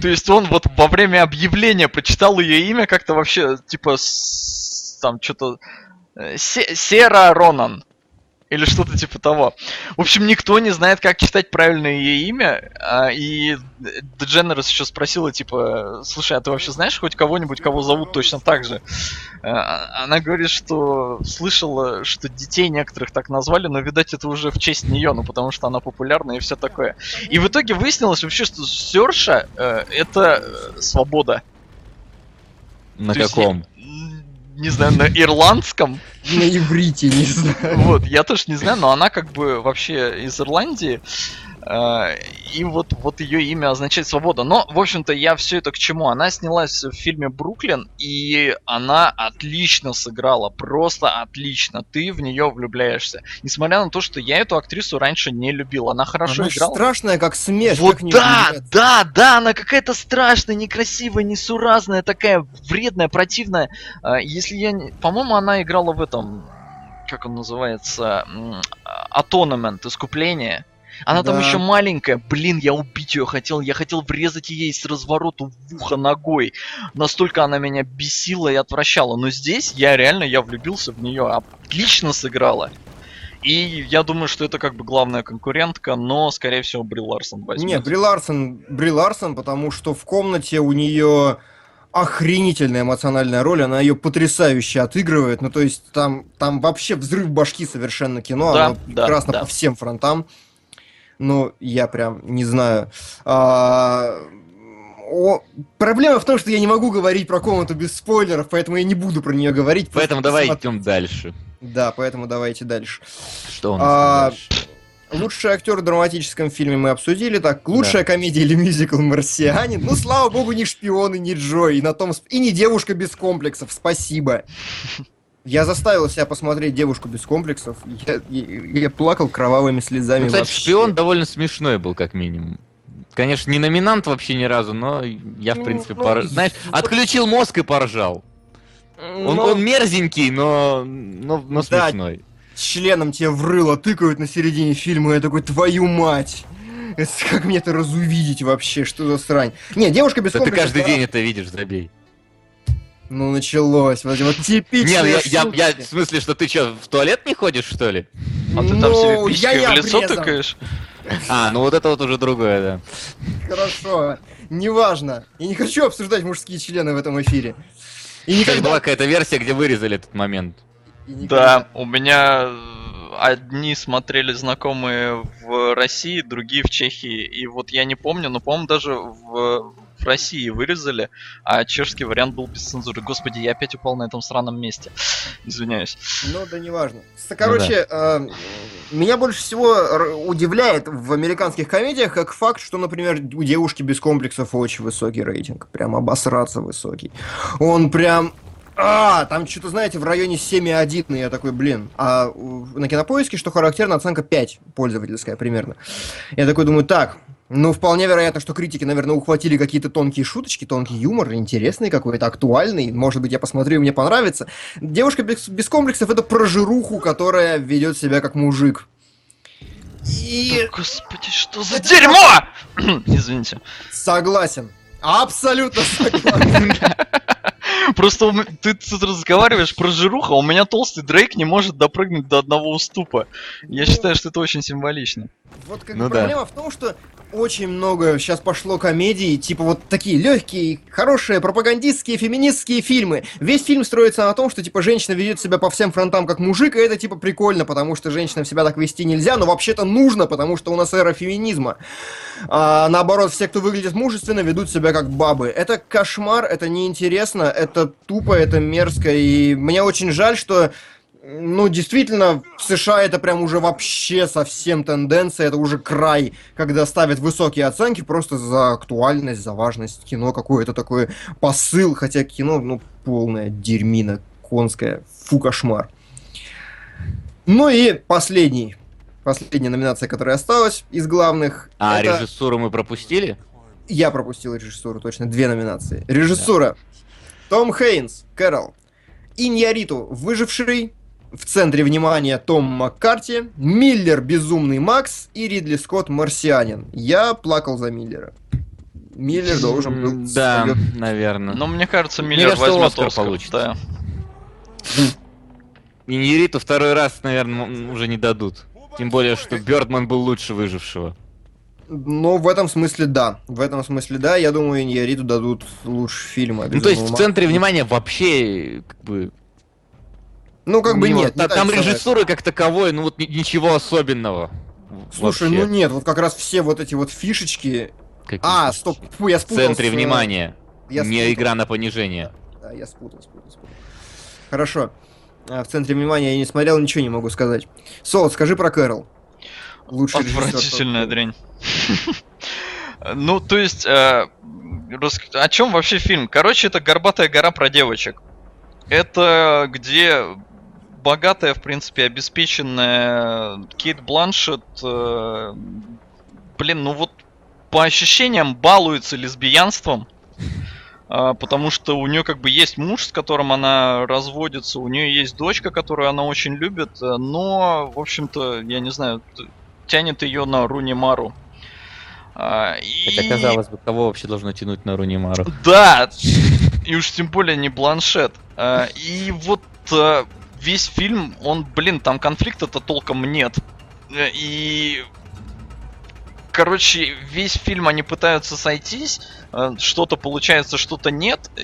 То есть он вот во время объявления прочитал ее имя как-то вообще, типа, там что-то... э, Се- Сера Ронан. Или что-то типа того. В общем, никто не знает, как читать правильно ее имя, а, и Дедженерес еще спросила, типа, слушай, а ты вообще знаешь хоть кого-нибудь, кого зовут точно так же? А, она говорит, что слышала, что детей некоторых так назвали, но, видать, это уже в честь нее, ну, потому что она популярна и все такое. И в итоге выяснилось вообще, что Серша э, это э, свобода. На То есть каком? Не знаю, на ирландском. На иврите, не знаю. Вот, я тоже не знаю, но она как бы вообще из Ирландии. Э, И вот, вот ее имя означает свобода. Но, в общем-то, я все это к чему? Она снялась в фильме Бруклин, и она отлично сыграла. Просто отлично. Ты в нее влюбляешься. Несмотря на то, что я эту актрису раньше не любил. Она хорошо Она играла. страшная, как смерть. Вот как да, да, да, она какая-то страшная, некрасивая, несуразная, такая вредная, противная. А, Если я не... По-моему, она играла в этом... Как он называется? Atonement, искупление. Она там Да. еще маленькая. Блин, я убить ее хотел. Я хотел врезать ей с развороту в ухо ногой. Настолько она меня бесила и отвращала. Но здесь я реально, я влюбился в нее. Отлично сыграла. И я думаю, что это как бы главная конкурентка, но, скорее всего, Бри Ларсон возьмет. Нет, Бри Ларсон, Бри Ларсон, потому что в комнате у нее охренительная эмоциональная роль, она ее потрясающе отыгрывает, ну то есть там, там вообще взрыв башки совершенно кино, Да, оно да, прекрасно да. по всем фронтам, ну я прям не знаю. А, о, проблема в том, что я не могу говорить про комнату без спойлеров, поэтому я не буду про нее говорить. Поэтому давай посмотри. идем дальше. Да, поэтому давайте дальше. Что у нас А, дальше? Лучший актер в драматическом фильме мы обсудили. Так, лучшая комедия или мюзикл «Марсианин». Ну, слава богу, не шпион и не Джой. И, на том... и не девушка без комплексов. Спасибо. Я заставил себя посмотреть девушку без комплексов. Я, я- я плакал кровавыми слезами. Ну, кстати, вообще. шпион довольно смешной был, как минимум. Конечно, не номинант вообще ни разу, но я, в Ну, принципе, ну, пор- знаешь, отключил мозг и поржал. Он, Но он мерзенький, но, но, но Да. смешной. членом тебе в рыло тыкают на середине фильма. Я такой, твою мать. Как мне это разувидеть вообще? Что за срань? Не, девушка без Да ты комплексов. каждый да. день это видишь, забей. Ну, началось. Вот вот типичные Нет, я, я, я- шутки. в смысле, что ты что, в туалет не ходишь, что ли? А ты там Ну, себе я писькой не в лицо обрезан. тыкаешь? А, ну вот это вот уже другое, да. Хорошо, неважно. Я не хочу обсуждать мужские члены в этом эфире. И Кстати, была никогда. какая-то версия, где вырезали этот момент. никогда. Да, у меня э, одни смотрели знакомые в России, другие в Чехии. И вот я не помню, но, по-моему, даже в, в России вырезали, а чешский вариант был без цензуры. Господи, я опять упал на этом сраном месте. Извиняюсь. Ну да неважно. Короче, э, меня больше всего удивляет в американских комедиях как факт, что, например, у девушки без комплексов очень высокий рейтинг. Прям обосраться высокий. Он прям... А, там что-то, знаете, в районе 7,1, и я такой, блин. А на кинопоиске, что характерно, оценка 5 пользовательская примерно. Я такой думаю, так, ну, вполне вероятно, что критики, наверное, ухватили какие-то тонкие шуточки, тонкий юмор, интересный какой-то, актуальный. Может быть, я посмотрю, и мне понравится. Девушка без, без комплексов это про жируху, которая ведет себя как мужик. И Да, Господи, что за дерьмо! Извините. согласен. Абсолютно согласен. Просто ты тут разговариваешь про жируха, а у меня толстый Дрейк не может допрыгнуть до одного уступа. Я считаю, что это очень символично. Вот как Ну да. проблема в том, что очень много сейчас пошло комедий, типа вот такие легкие, хорошие пропагандистские, феминистские фильмы. Весь фильм строится на том, что типа женщина ведет себя по всем фронтам как мужик, и это типа прикольно, потому что женщинам себя так вести нельзя, но вообще-то нужно, потому что у нас эра феминизма. А, наоборот, все, кто выглядит мужественно, ведут себя как бабы. Это кошмар, это неинтересно, это тупо, это мерзко, и мне очень жаль, что ну, действительно, в США это прям уже вообще совсем тенденция, это уже край, когда ставят высокие оценки просто за актуальность, за важность кино, какой-то такой посыл, хотя кино, ну, полная дерьмина конская, фу, кошмар. Ну и последний, последняя номинация, которая осталась из главных, А это- режиссуру мы пропустили? я пропустил режиссуру, точно, две номинации. Режиссура. Том Хейнс, Кэрол. Иньяриту, выживший. В центре внимания Том Маккарти. Миллер, безумный Макс. И Ридли Скотт, марсианин. Я плакал за Миллера. Миллер должен был... Да, своё- наверное. Но мне кажется, Мне Миллер кажется, возьмет Оскар Оскар. получит. Да. Иньериту второй раз, наверное, уже не дадут. Тем более, что Бёрдман был лучше выжившего. Ну, в этом смысле да. В этом смысле да. Я думаю, Иньяриту дадут лучше фильма. Ну, то есть в центре внимания вообще, как бы... Ну, как бы не нет. Не там режиссуры как таковой, ну вот ничего особенного. Слушай, вообще. ну нет, вот как раз все вот эти вот фишечки... Какие а, фишечки? стоп, фу, я В спутал. центре с, э, внимания. Я не спутал. игра на понижение. Да, я спутал, спутал, спутал. Хорошо. А, В центре внимания я не смотрел, ничего не могу сказать. Сол, скажи про Кэрол. Лучший режиссер Отвратительная дрянь. Ну, то есть, э, о чем вообще фильм? Короче, это горбатая гора про девочек. Это где богатая, в принципе, обеспеченная Кейт Бланшет, э, блин, ну вот по ощущениям балуется лесбиянством. А, Потому что у нее как бы есть муж, с которым она разводится, у нее есть дочка, которую она очень любит, э, но, в общем-то, я не знаю, тянет ее на Руни Мару. А, Хотя, и- казалось бы, кого вообще должно тянуть на Рунимару? Да, и уж тем более не планшет. А, И вот а, весь фильм, он, блин, там конфликта-то толком нет. Э, И Короче, весь фильм они пытаются сойтись, э, что-то получается, что-то нет, э,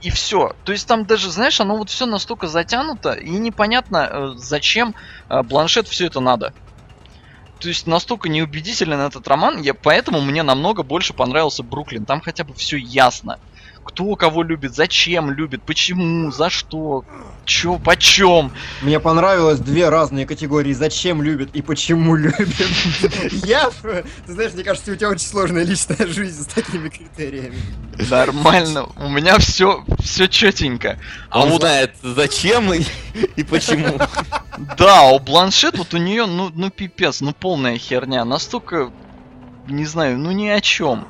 и, все. То есть там даже, знаешь, оно вот все настолько затянуто, и непонятно, зачем Бланшет все это надо. То есть настолько неубедителен этот роман, я, поэтому мне намного больше понравился Бруклин. Там хотя бы все ясно. Кто кого любит, зачем любит, почему, за что, чё, почем. Мне понравилось две разные категории, зачем любят и почему любят. Я, ты знаешь, мне кажется, у тебя очень сложная личная жизнь с такими критериями. Нормально, у меня все, все четенько. А Он вот знает, зачем и, и почему. Да, у Бланшет вот у нее, ну, ну пипец, ну полная херня. Настолько, не знаю, ну ни о чем.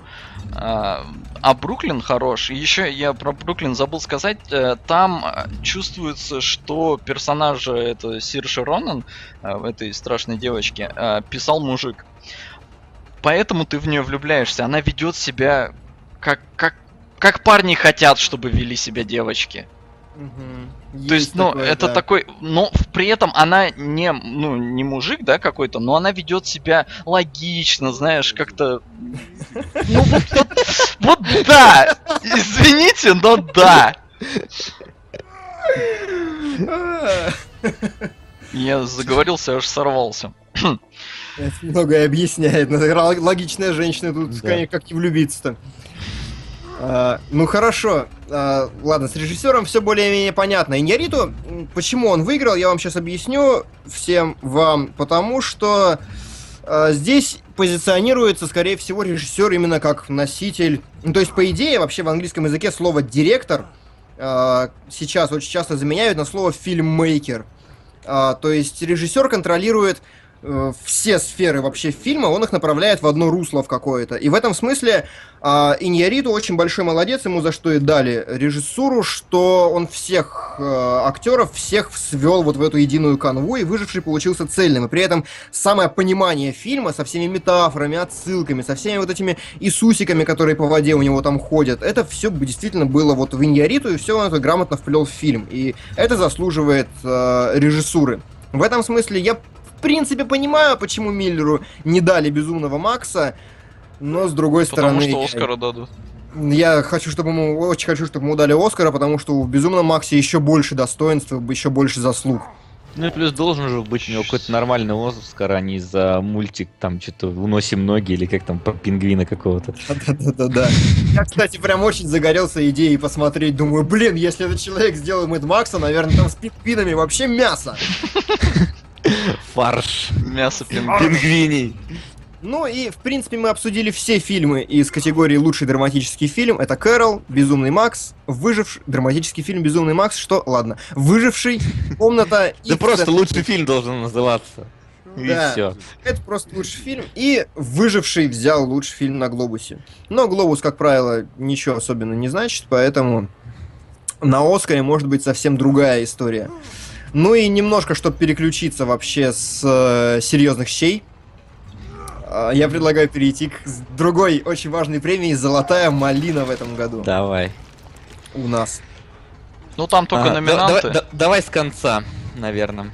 А, а Бруклин хорош. Еще я про Бруклин забыл сказать. э, Там э, чувствуется, что персонажа это Сирши Ронан, э, этой страшной девочки, э, писал мужик. Поэтому ты в нее влюбляешься. Она ведет себя как, как, как парни хотят, чтобы вели себя девочки. То есть, ну, это такой, но при этом она не, ну, не мужик, да, какой-то, но она ведет себя логично, знаешь, как-то, ну, вот, вот, вот да, извините, но да. Я заговорился, аж сорвался. Это многое объясняет. Логичная женщина тут, Да. конечно, как и влюбиться-то. А, ну хорошо, А, ладно, с режиссером все более-менее понятно. Иньяриту, почему он выиграл, я вам сейчас объясню всем вам, потому что а, здесь позиционируется, скорее всего, режиссер именно как носитель. Ну, то есть, по идее, вообще в английском языке слово директор а, сейчас очень часто заменяют на слово фильммейкер. А, то есть режиссер контролирует э, все сферы вообще фильма, он их направляет в одно русло в какое-то. И в этом смысле э, Иньяриту очень большой молодец, ему за что и дали режиссуру, что он всех э, актеров, всех свел вот в эту единую канву, и выживший получился цельным. И при этом самое понимание фильма со всеми метафорами, отсылками, со всеми вот этими Иисусиками, которые по воде у него там ходят, это все действительно было вот в Иньяриту, и все он это грамотно вплел в фильм. И это заслуживает э, режиссуры. В этом смысле я в принципе понимаю, почему Миллеру не дали Безумного Макса, но с другой Потому стороны... что я- Оскара дадут. Я хочу, чтобы ему, очень хочу, чтобы ему дали Оскара, потому что в Безумном Максе еще больше достоинств, еще больше заслуг. Ну и плюс должен же быть у него какой-то нормальный Оскар, а не за мультик, там, что-то «Уносим ноги» или как там, про пингвина какого-то. Да-да-да. Я, кстати, прям очень загорелся идеей посмотреть. Думаю, блин, если этот человек сделал Мэд Макса, наверное, там с пингвинами вообще мясо. Фарш. Мясо. Пингвиний. Ну и, в принципе, мы обсудили все фильмы из категории «Лучший драматический фильм». Это «Кэрол», «Безумный Макс», «Выживший», драматический фильм «Безумный Макс», что, ладно, «Выживший», «Комната» и... Да просто лучший фильм должен называться. И Да. все. Это просто лучший фильм. И «Выживший» взял лучший фильм на «Глобусе». Но «Глобус», как правило, ничего особенно не значит, поэтому на «Оскаре» может быть совсем другая история. Ну и немножко, чтобы переключиться вообще с э, серьезных щей, а, я предлагаю перейти к с- другой очень важной премии «Золотая малина» в этом году Давай. у нас. Ну там только А, да- номинанты. давай, да- давай с конца, наверное.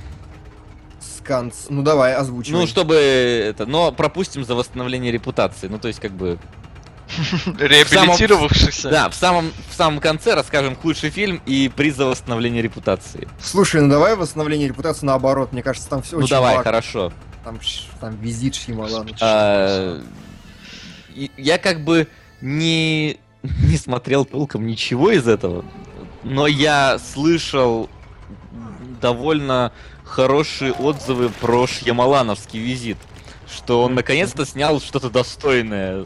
Сканс. Ну давай, озвучивай. Ну, чтобы это, но пропустим за восстановление репутации. Ну, то есть, как бы, Реабилитировавшихся. да, в самом, в самом конце расскажем худший фильм и приз за восстановление репутации. Слушай, ну давай восстановление репутации наоборот. Мне кажется, там все ну, очень давай, хорошо. Там, там визит Шьямалана. А, я как бы не, не смотрел толком ничего из этого, но я слышал довольно хорошие отзывы про Шьямалановский визит, что он наконец-то снял что-то достойное.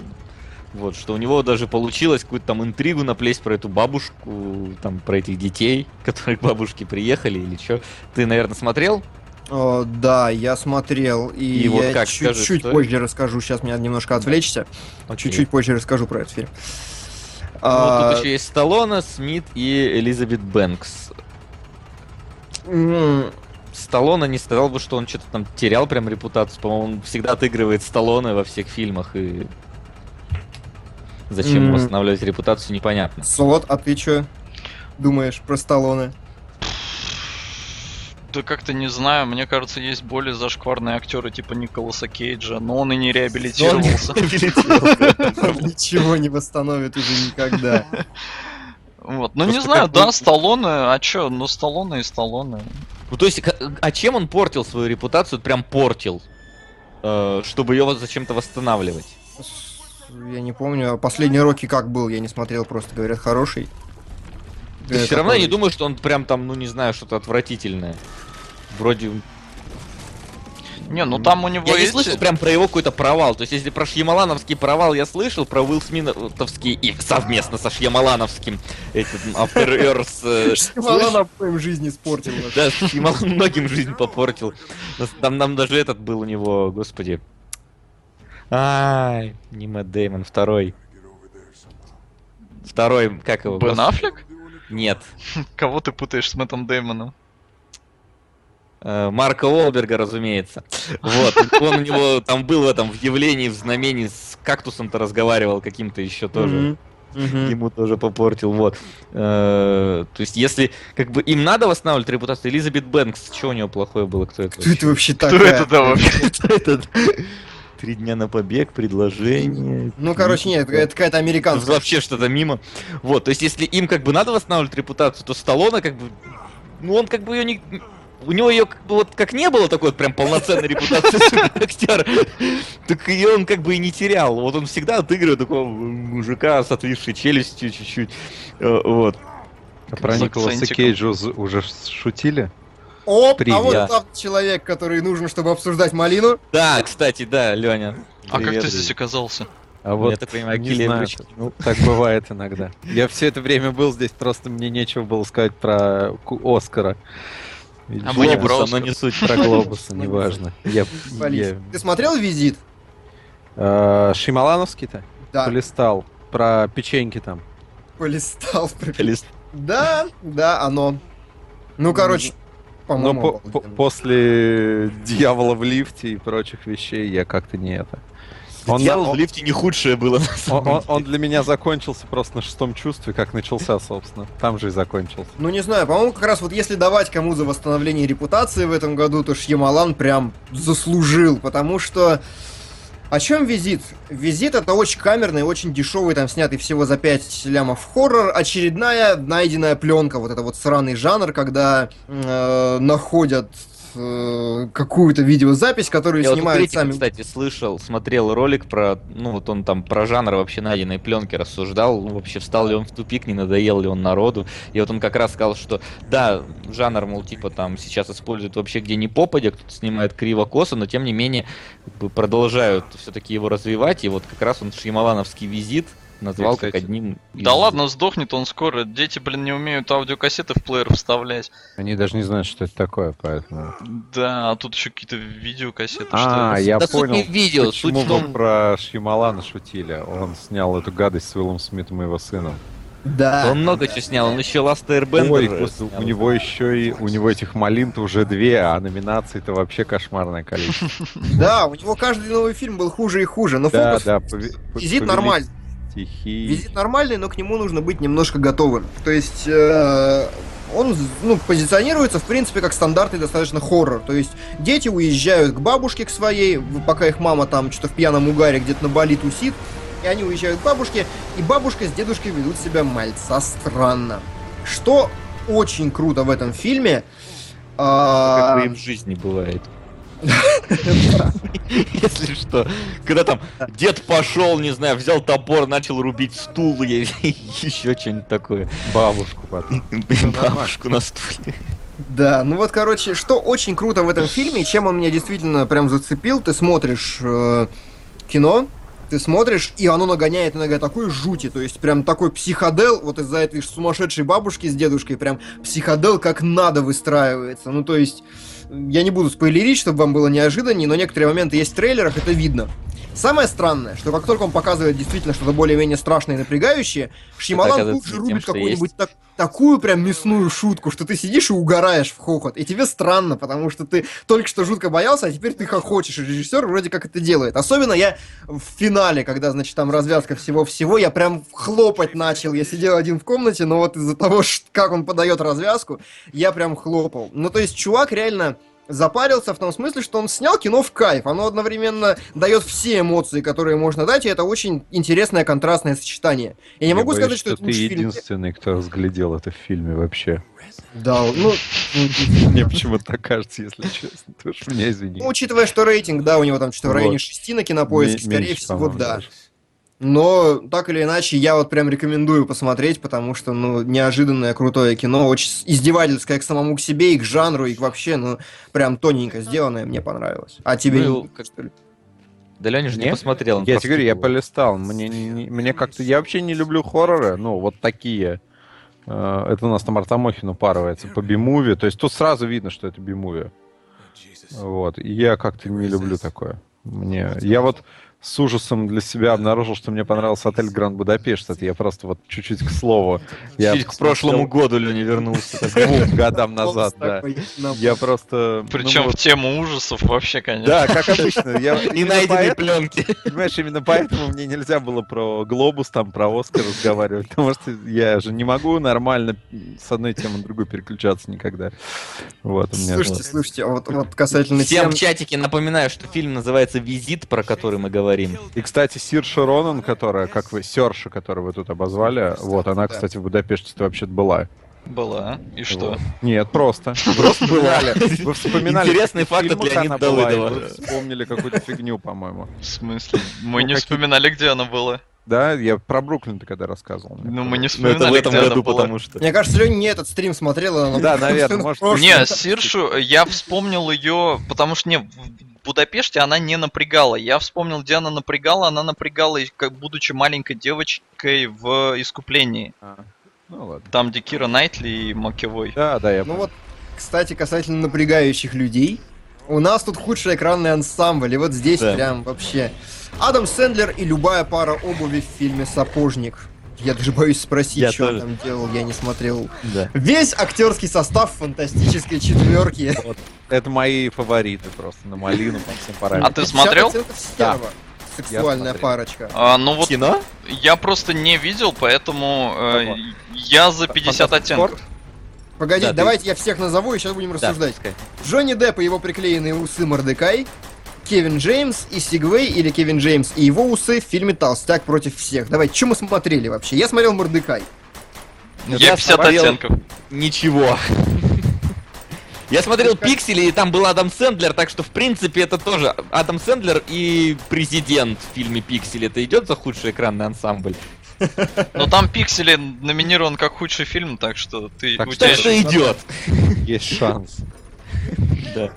Вот, что у него даже получилось какую-то там интригу наплесть про эту бабушку, там, про этих детей, которые к бабушке приехали или что. Ты, наверное, смотрел? О, да, я смотрел, и, И вот я как, скажи, чуть-чуть что позже расскажу. Сейчас меня немножко отвлечься. Чуть-чуть позже расскажу про этот фильм. Ну, А, тут еще есть Сталлоне, Смит и Элизабет Бэнкс. м, Сталлоне не сказал бы, что он что-то там терял прям репутацию. По-моему, он всегда отыгрывает Сталлоне во всех фильмах и... Зачем М. восстанавливать репутацию, непонятно. Слот, а ты что думаешь про Сталлоне? Да как-то не знаю, мне кажется, есть более зашкварные актеры типа Николаса Кейджа, но он и не реабилитировался. Ничего не восстановит уже никогда. Вот. Ну не знаю, да, Сталлоне, а чё, ну Сталлоне и Сталлоне. Ну, то есть, а чем он портил свою репутацию? Прям портил. Э, Чтобы ее вот зачем-то восстанавливать. Я не помню, последний Рокки как был, я не смотрел, просто говорят, хороший. Ты все равно я не думаю, что он прям там, ну не знаю, что-то отвратительное. Вроде Не, ну там у него Я не эти- слышал прям про его какой-то провал. То есть, если про Шьямалановский провал я слышал, про Уилл Смитовский и совместно со Шьямалановским этот After Earth... э, Шьямалан в жизни испортил. Да, Шьямалан многим жизнь попортил. Там нам даже этот был у него, господи. Ай, не Мэтт Дэймон, второй. Второй, как его? Бен Аффлек? Нет. Кого ты путаешь с Мэттом Дэймоном? Э, Марка Уолберга, разумеется. Вот. Он у него там был в этом в явлении, в знамении с кактусом-то разговаривал каким-то еще тоже. Мгм. ему тоже попортил, вот. Э, То есть, если как бы им надо восстанавливать репутацию, Элизабет Бэнкс, что у нее плохое было, кто это? Кто это вообще Кто такая? это да вообще? Кто это? Три дня на побег, предложение. Ну, короче, нет, это какая-то американская. Вообще что-то мимо. Вот, то есть, если им как бы надо восстанавливать репутацию, то Сталлоне как бы... Ну, он как бы ее не... У него ее как бы вот как не было такой вот прям полноценной репутации актера, так ее он как бы и не терял. Вот он всегда отыгрывает такого мужика с отвисшей челюстью чуть-чуть. Э, Вот. А про Николаса. Кейджа уже шутили? О, а Привет. вот тот человек, который нужен, чтобы обсуждать малину. Да, кстати, да, Леня. А как Привет. ты здесь оказался? А Я вот так понимаю, не знаю, ну, так бывает иногда. Я все это время был здесь, просто мне нечего было сказать про Оскара. Или А мы не про но Оскар. не суть. про Глобуса, неважно. Я, я- Ты смотрел «Визит»? Э, Шималановский-то? Да, Полистал. Про печеньки там. полистал. Лист. Да, да, оно. Ну, короче, Но по-моему, по- по- после дьявола в лифте и прочих вещей я как-то не это. Он, Дьявол он- в лифте не худшее было. на он- он- он для меня закончился просто на шестом чувстве, как начался, собственно. Там же и закончился. Ну, не знаю, по-моему, как раз вот если давать кому за восстановление репутации в этом году, то Шьямалан прям заслужил, потому что... О чем визит? Визит это очень камерный, очень дешевый, там снятый всего за 5 лямов хоррор, очередная найденная пленка, вот это вот сраный жанр, когда э, находят э, какую-то видеозапись, которую Я вот снимают критика, сами. кстати, слышал, смотрел ролик про, ну вот он там про жанр вообще найденной пленки рассуждал, вообще встал ли он в тупик, не надоел ли он народу, и вот он как раз сказал, что да, жанр, мол, типа там сейчас используют вообще где ни попадя, кто-то снимает криво-косо, но тем не менее как бы, продолжают все-таки его развивать, и вот как раз он Шьямалановский визит назвал Я, как кстати, одним из- Да ладно, сдохнет он скоро. Дети, блин, не умеют аудиокассеты в плеер вставлять. Они даже не знают, что это такое, поэтому... Да, а тут еще какие-то видеокассеты, А, что я Да суть понял, видео, суть почему вы том- про Шьямалана шутили. Он снял эту гадость с Уиллом Смитом и его сыном. Да. Он много чего снял, он еще Last Airbender Ой, снял. у него еще и у него этих малин-то уже две, а номинаций-то вообще кошмарное количество. Да, у него каждый новый фильм был хуже и хуже, но Да, фокус да, по- визит нормальный. Стихи. Визит нормальный, но к нему нужно быть немножко готовым. То есть, э, он ну, позиционируется, в принципе, как стандартный достаточно хоррор. То есть дети уезжают к бабушке к своей, пока их мама там что-то в пьяном угаре где-то на Бали тусит, и они уезжают к бабушке, и бабушка с дедушкой ведут себя мальца странно. Что очень круто в этом фильме... а, Как и в жизни бывает. Если что. Когда там дед пошел, не знаю, взял топор, начал рубить стул и еще что-нибудь такое. Бабушку потом. Бабушку на стуле. Да, ну вот, короче, что очень круто в этом фильме, и чем он меня действительно прям зацепил, ты смотришь э, кино, ты смотришь, и оно нагоняет иногда такой жути, то есть прям такой психодел, вот из-за этой сумасшедшей бабушки с дедушкой, прям психодел как надо выстраивается. Ну, то есть, я не буду спойлерить, чтобы вам было неожиданнее, но некоторые моменты есть в трейлерах, это видно. Самое странное, что как только он показывает действительно что-то более-менее страшное и напрягающее, Шьямалан тут же рубит какую-нибудь так- такую прям мясную шутку, что ты сидишь и угораешь в хохот. И тебе странно, потому что ты только что жутко боялся, а теперь ты хохочешь. И режиссер вроде как это делает. Особенно я в финале, когда, значит, там развязка всего-всего, я прям хлопать начал. Я сидел один в комнате, но вот из-за того, как он подает развязку, я прям хлопал. Ну, то есть чувак реально запарился в том смысле, что он снял кино в кайф. Оно одновременно дает все эмоции, которые можно дать, и это очень интересное контрастное сочетание. Я не могу боюсь, сказать, что, это ты лучший фильм. единственный, кто разглядел это в фильме вообще. Да, ну, Мне почему-то так кажется, если честно. Ты уж меня извини. Ну, учитывая, что рейтинг, да, у него там что-то в районе 6 на кинопоиске, скорее всего, да. даже. Но так или иначе, я вот прям рекомендую посмотреть, потому что, ну, неожиданное крутое кино, очень издевательское к самому к себе и к жанру, и к вообще, ну, прям тоненько сделанное, мне понравилось. А тебе Ну, не- как- что ли? Да Леня же не посмотрел. Я тебе говорю, я полистал. Мне, не- не- мне как-то... Я вообще не люблю хорроры, ну, вот такие. Э, Это у нас там Артамохин упарывается по бимуви. То есть тут сразу видно, что это бимуви. Вот. И я как-то не люблю такое. Мне... Я вот с ужасом для себя обнаружил, что мне понравился отель Гранд Будапешт. Это я просто вот чуть-чуть к слову. Я Чуть к прошлому году Леня вернулся. двум годам назад, да. Я просто... ну, Причем в тему ужасов вообще, конечно. Да, как обычно. Я, найденные поэтому- пленки. Понимаешь, именно поэтому мне нельзя было про Глобус, там, про Оскар разговаривать, потому что я же не могу нормально с одной темы на другую переключаться никогда. Вот, у меня... Слушайте, слушайте, а вот, вот касательно Всем тем... в чатике напоминаю, что фильм называется «Визит», про который мы говорим. И, кстати, Сирша Ронан, которая, как вы, Серша, которую вы тут обозвали, вот, она, кстати, в Будапеште вообще-то была. Была. И что? Вот. Нет, просто. Вы вспоминали, вы вспоминали, Интересный факт от Леонида была, Давыдова. Вы вспомнили какую-то фигню, по-моему. В смысле? Мы Ну, не вспоминали, где она была. Да, я про Бруклин-то когда рассказывал. Ну, мы не Но это в вспоминали, этом где она году, была. потому что... Мне кажется, Леня не этот стрим смотрел, а Да, наверное, может, Не, Сиршу, я вспомнил ее, потому что не, Будапеште она не напрягала. Я вспомнил, где она напрягала. Она напрягала, как будучи маленькой девочкой в Искуплении. А, Ну ладно. Там, где Кира Найтли и Макевой. Да, да, я Ну понял. вот, кстати, касательно напрягающих людей, у нас тут худший экранный ансамбль, и вот здесь Да. прям вообще... Адам Сэндлер и любая пара обуви в фильме «Сапожник». Я даже боюсь спросить, Я что он тоже. там делал, я не смотрел. Да. Весь актерский состав фантастической четверки. Это мои фавориты просто на малину по всем А параметрам. ты смотрел? 50% стерва. Сексуальная парочка. А, ну вот Кино? я просто не видел, поэтому э, я за 50 Фантастик оттенков. Погоди, Да, ты- давайте я всех назову и сейчас будем Да, рассуждать. пускай. Джонни Депп и его приклеенные усы Мордекай, Кевин Джеймс и Сигвей или Кевин Джеймс и его усы в фильме «Толстяк против всех». Давайте, что мы смотрели вообще? Я смотрел Мордекай. Я Я 50 смотрел- оттенков. Ничего. Я смотрел «Пиксели», и там был Адам Сэндлер, так что, в принципе, это тоже Адам Сэндлер и президент в фильме «Пиксели». Это идет за худший экранный ансамбль? Но там Пиксели номинирован как худший фильм, так что ты Так у что что идет. Есть шанс. Да.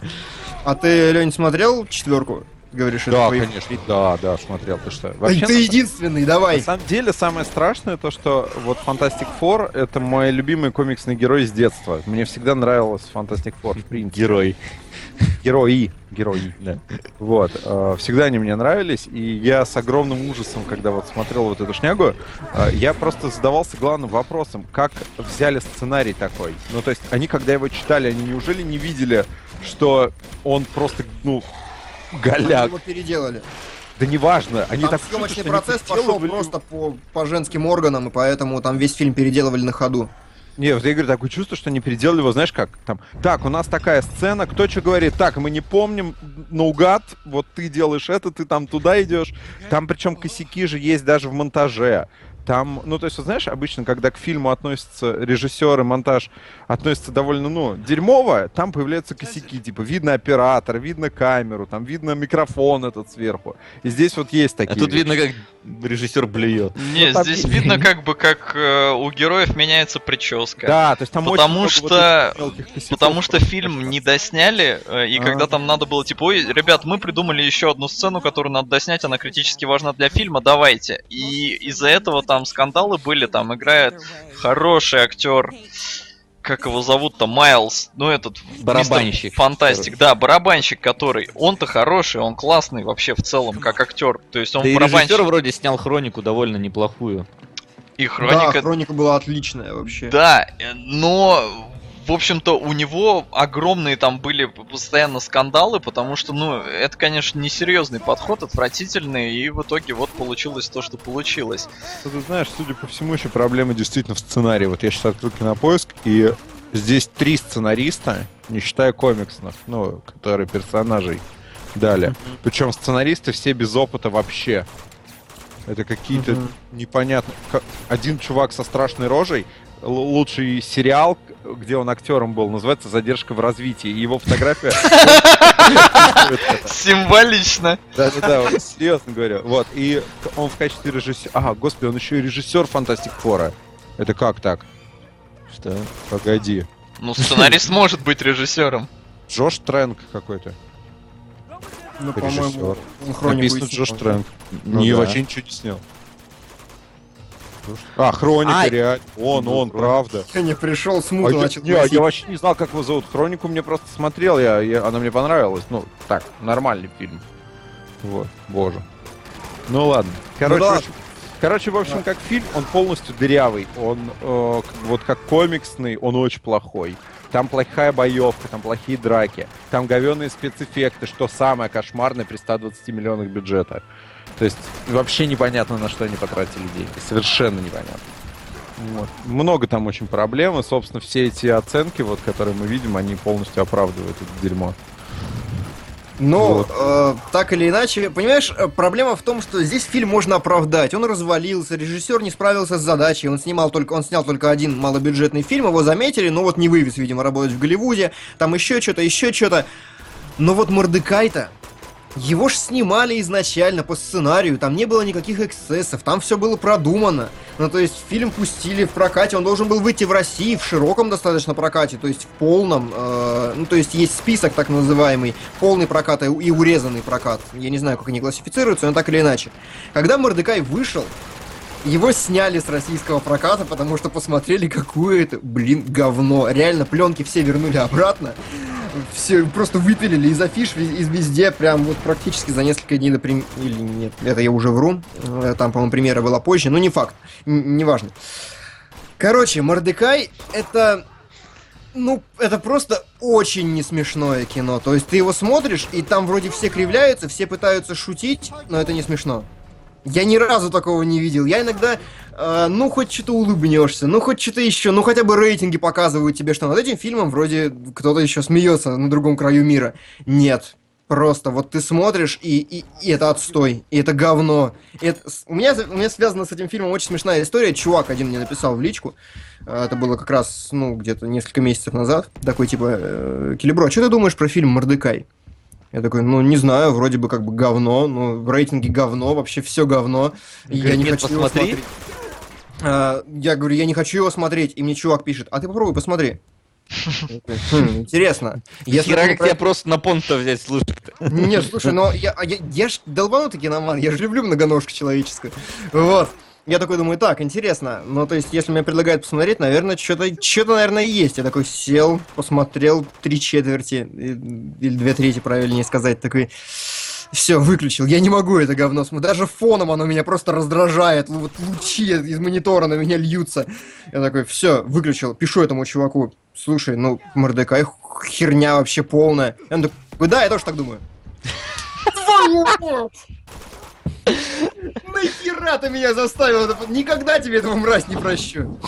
А ты, Лень, смотрел четверку? Говоришь, это Да, твои- конечно. Да, да, смотрел. Ты что? Вообще, ты на- единственный, на давай. самом деле, самое страшное то, что вот Fantastic Four — это мой любимый комиксный герой с детства. Мне всегда нравилось Fantastic Four, в принципе. Герой. Герои. Герои. Да. Вот. э, Всегда они мне нравились, и я с огромным ужасом, когда вот смотрел вот эту шнягу, э, я просто задавался главным вопросом, как взяли сценарий такой. Ну, то есть, они, когда его читали, они неужели не видели, что он просто, ну, Они голяк? его переделали. Да неважно, они Там так съемочный процесс пошел просто по, по женским органам, и поэтому там весь фильм переделывали на ходу. Не, вот я говорю, такое чувство, что не переделали его, знаешь как, там, так, у нас такая сцена, кто что говорит, так, мы не помним, наугад, вот ты делаешь это, ты там туда идешь. Там причем косяки же есть даже в монтаже. Там, ну, то есть, вот знаешь, обычно, когда к фильму относятся режиссер и монтаж относятся довольно, ну, дерьмово, там появляются косяки, типа, видно оператор, видно камеру, там видно микрофон этот сверху. И здесь вот есть А такие тут вещи. видно, как режиссер блюет. Не, там здесь видно как бы, как э, у героев меняется прическа. Да, то есть там Потому очень много что- вот. Потому что фильм не досняли, э, и А. когда там надо было, типа, ой, ребят, мы придумали еще одну сцену, которую надо доснять, она критически важна для фильма, давайте. И из-за этого там скандалы были, там играет хороший актер, как его зовут-то, Майлз, ну этот Барабанщик. Фантастик, да, барабанщик, который, он-то хороший, он классный вообще в целом, как актер, то есть он Да барабанщик, режиссер вроде снял хронику довольно неплохую. и Да, хроника, хроника была отличная вообще. Да, э, но в общем-то, у него огромные там были постоянно скандалы, потому что, ну, это, конечно, несерьезный подход, отвратительный, и в итоге вот получилось то, что получилось. Ты знаешь, судя по всему, еще проблема действительно в сценарии. Вот я сейчас открыл кинопоиск, и здесь три сценариста, не считая комиксов, ну, которые персонажей дали. Причем сценаристы все без опыта вообще. Это какие-то Мгм. непонятные... Один чувак со страшной рожей, лучший сериал, где он актером был, называется «Задержка в развитии». Его фотография... Символично. Да-да-да, серьезно говорю. Вот, и он в качестве режиссера... Ага, господи, он еще и режиссер Фантастик Фора. Это как так? Что? Погоди. Ну, сценарист может быть режиссером. Джош Трэнк какой-то. Ну, Режиссер. по-моему, он Написано. Джош Трэнк. Ну не, вообще ничего не снял. А, Хроника, А, реально. Он, ну, он, правда. Я не пришел, А смутно я, начал не, а носить. я вообще не знал, как его зовут. Хронику мне просто смотрел, я, я- она мне понравилась. Ну, так, нормальный фильм. Вот, боже. Ну ладно. Короче, да. в общем- короче, в общем, как фильм, он полностью дырявый. Он э, вот как комиксный, он очень плохой. Там плохая боевка, там плохие драки, там говенные спецэффекты, что самое кошмарное при 120 миллионах бюджета. То есть вообще непонятно, на что они потратили деньги. Совершенно непонятно. Вот. Много там очень проблем, и, собственно, все эти оценки, вот, которые мы видим, они полностью оправдывают это дерьмо. Но, Вот. э, так или иначе, понимаешь, э, проблема в том, что здесь фильм можно оправдать. Он развалился, режиссер не справился с задачей, он снимал только, он снял только один малобюджетный фильм, его заметили, но вот не вывез, видимо, работать в Голливуде, там еще что-то, еще что-то. Но вот Мордекай-то, его ж снимали изначально по сценарию, там не было никаких эксцессов, там все было продумано. Ну, то есть фильм пустили в прокате, он должен был выйти в России в широком достаточно прокате, то есть в полном, э, ну, то есть есть список так называемый, полный прокат и урезанный прокат. Я не знаю, как они классифицируются, но так или иначе. Когда Мордекай вышел, его сняли с российского проката, потому что посмотрели, какое это, блин, говно. Реально, пленки все вернули обратно. Все просто выпилили из афиш, из везде, прям вот практически за несколько дней до Или нет, это я уже вру. Э, Там, по-моему, премьера была позже, но не факт. Неважно. Короче, Мордекай это... Ну, это просто очень не смешное кино. То есть ты его смотришь, и там вроде все кривляются, все пытаются шутить, но это не смешно. Я ни разу такого не видел. Я иногда, э, ну, хоть что-то улыбнешься, ну, хоть что-то еще, ну, хотя бы рейтинги показывают тебе, что над этим фильмом вроде кто-то еще смеется на другом краю мира. Нет. Просто вот ты смотришь, и, и, и это отстой, и это говно. И это у, меня, у меня связана с этим фильмом очень смешная история. Чувак один мне написал в личку. э, Это было как раз, ну, где-то несколько месяцев назад. Такой, типа, э, Келебро, что ты думаешь про фильм «Мордекай»? Я такой, ну, не знаю, вроде бы как бы говно, ну, в рейтинге говно, вообще все говно. И я не «Нет, хочу его посмотри». смотреть. А, я говорю, я не хочу его смотреть. И мне чувак пишет, а ты попробуй, посмотри. Я «Хм, Интересно. Если Хера, он как тебя просто на понт взять слушать-то. Нет, слушай, но я, а я, я ж долбанутый киноман, я же люблю многоножку человеческую. Вот. Я такой думаю, так, интересно. Ну, то есть, если мне предлагают посмотреть, наверное, что-то, что-то, наверное, есть. Я такой сел, посмотрел три четверти, или две трети, правильнее сказать, такой... Все, выключил. Я не могу это говно смотреть. Даже фоном оно меня просто раздражает. Вот лучи из монитора на меня льются. Я такой, все, выключил. Пишу этому чуваку. Слушай, ну, Мордекай херня вообще полная. Он такой, да, я тоже так думаю. Нахера ты меня заставил? Никогда тебе этого мразь не прощу.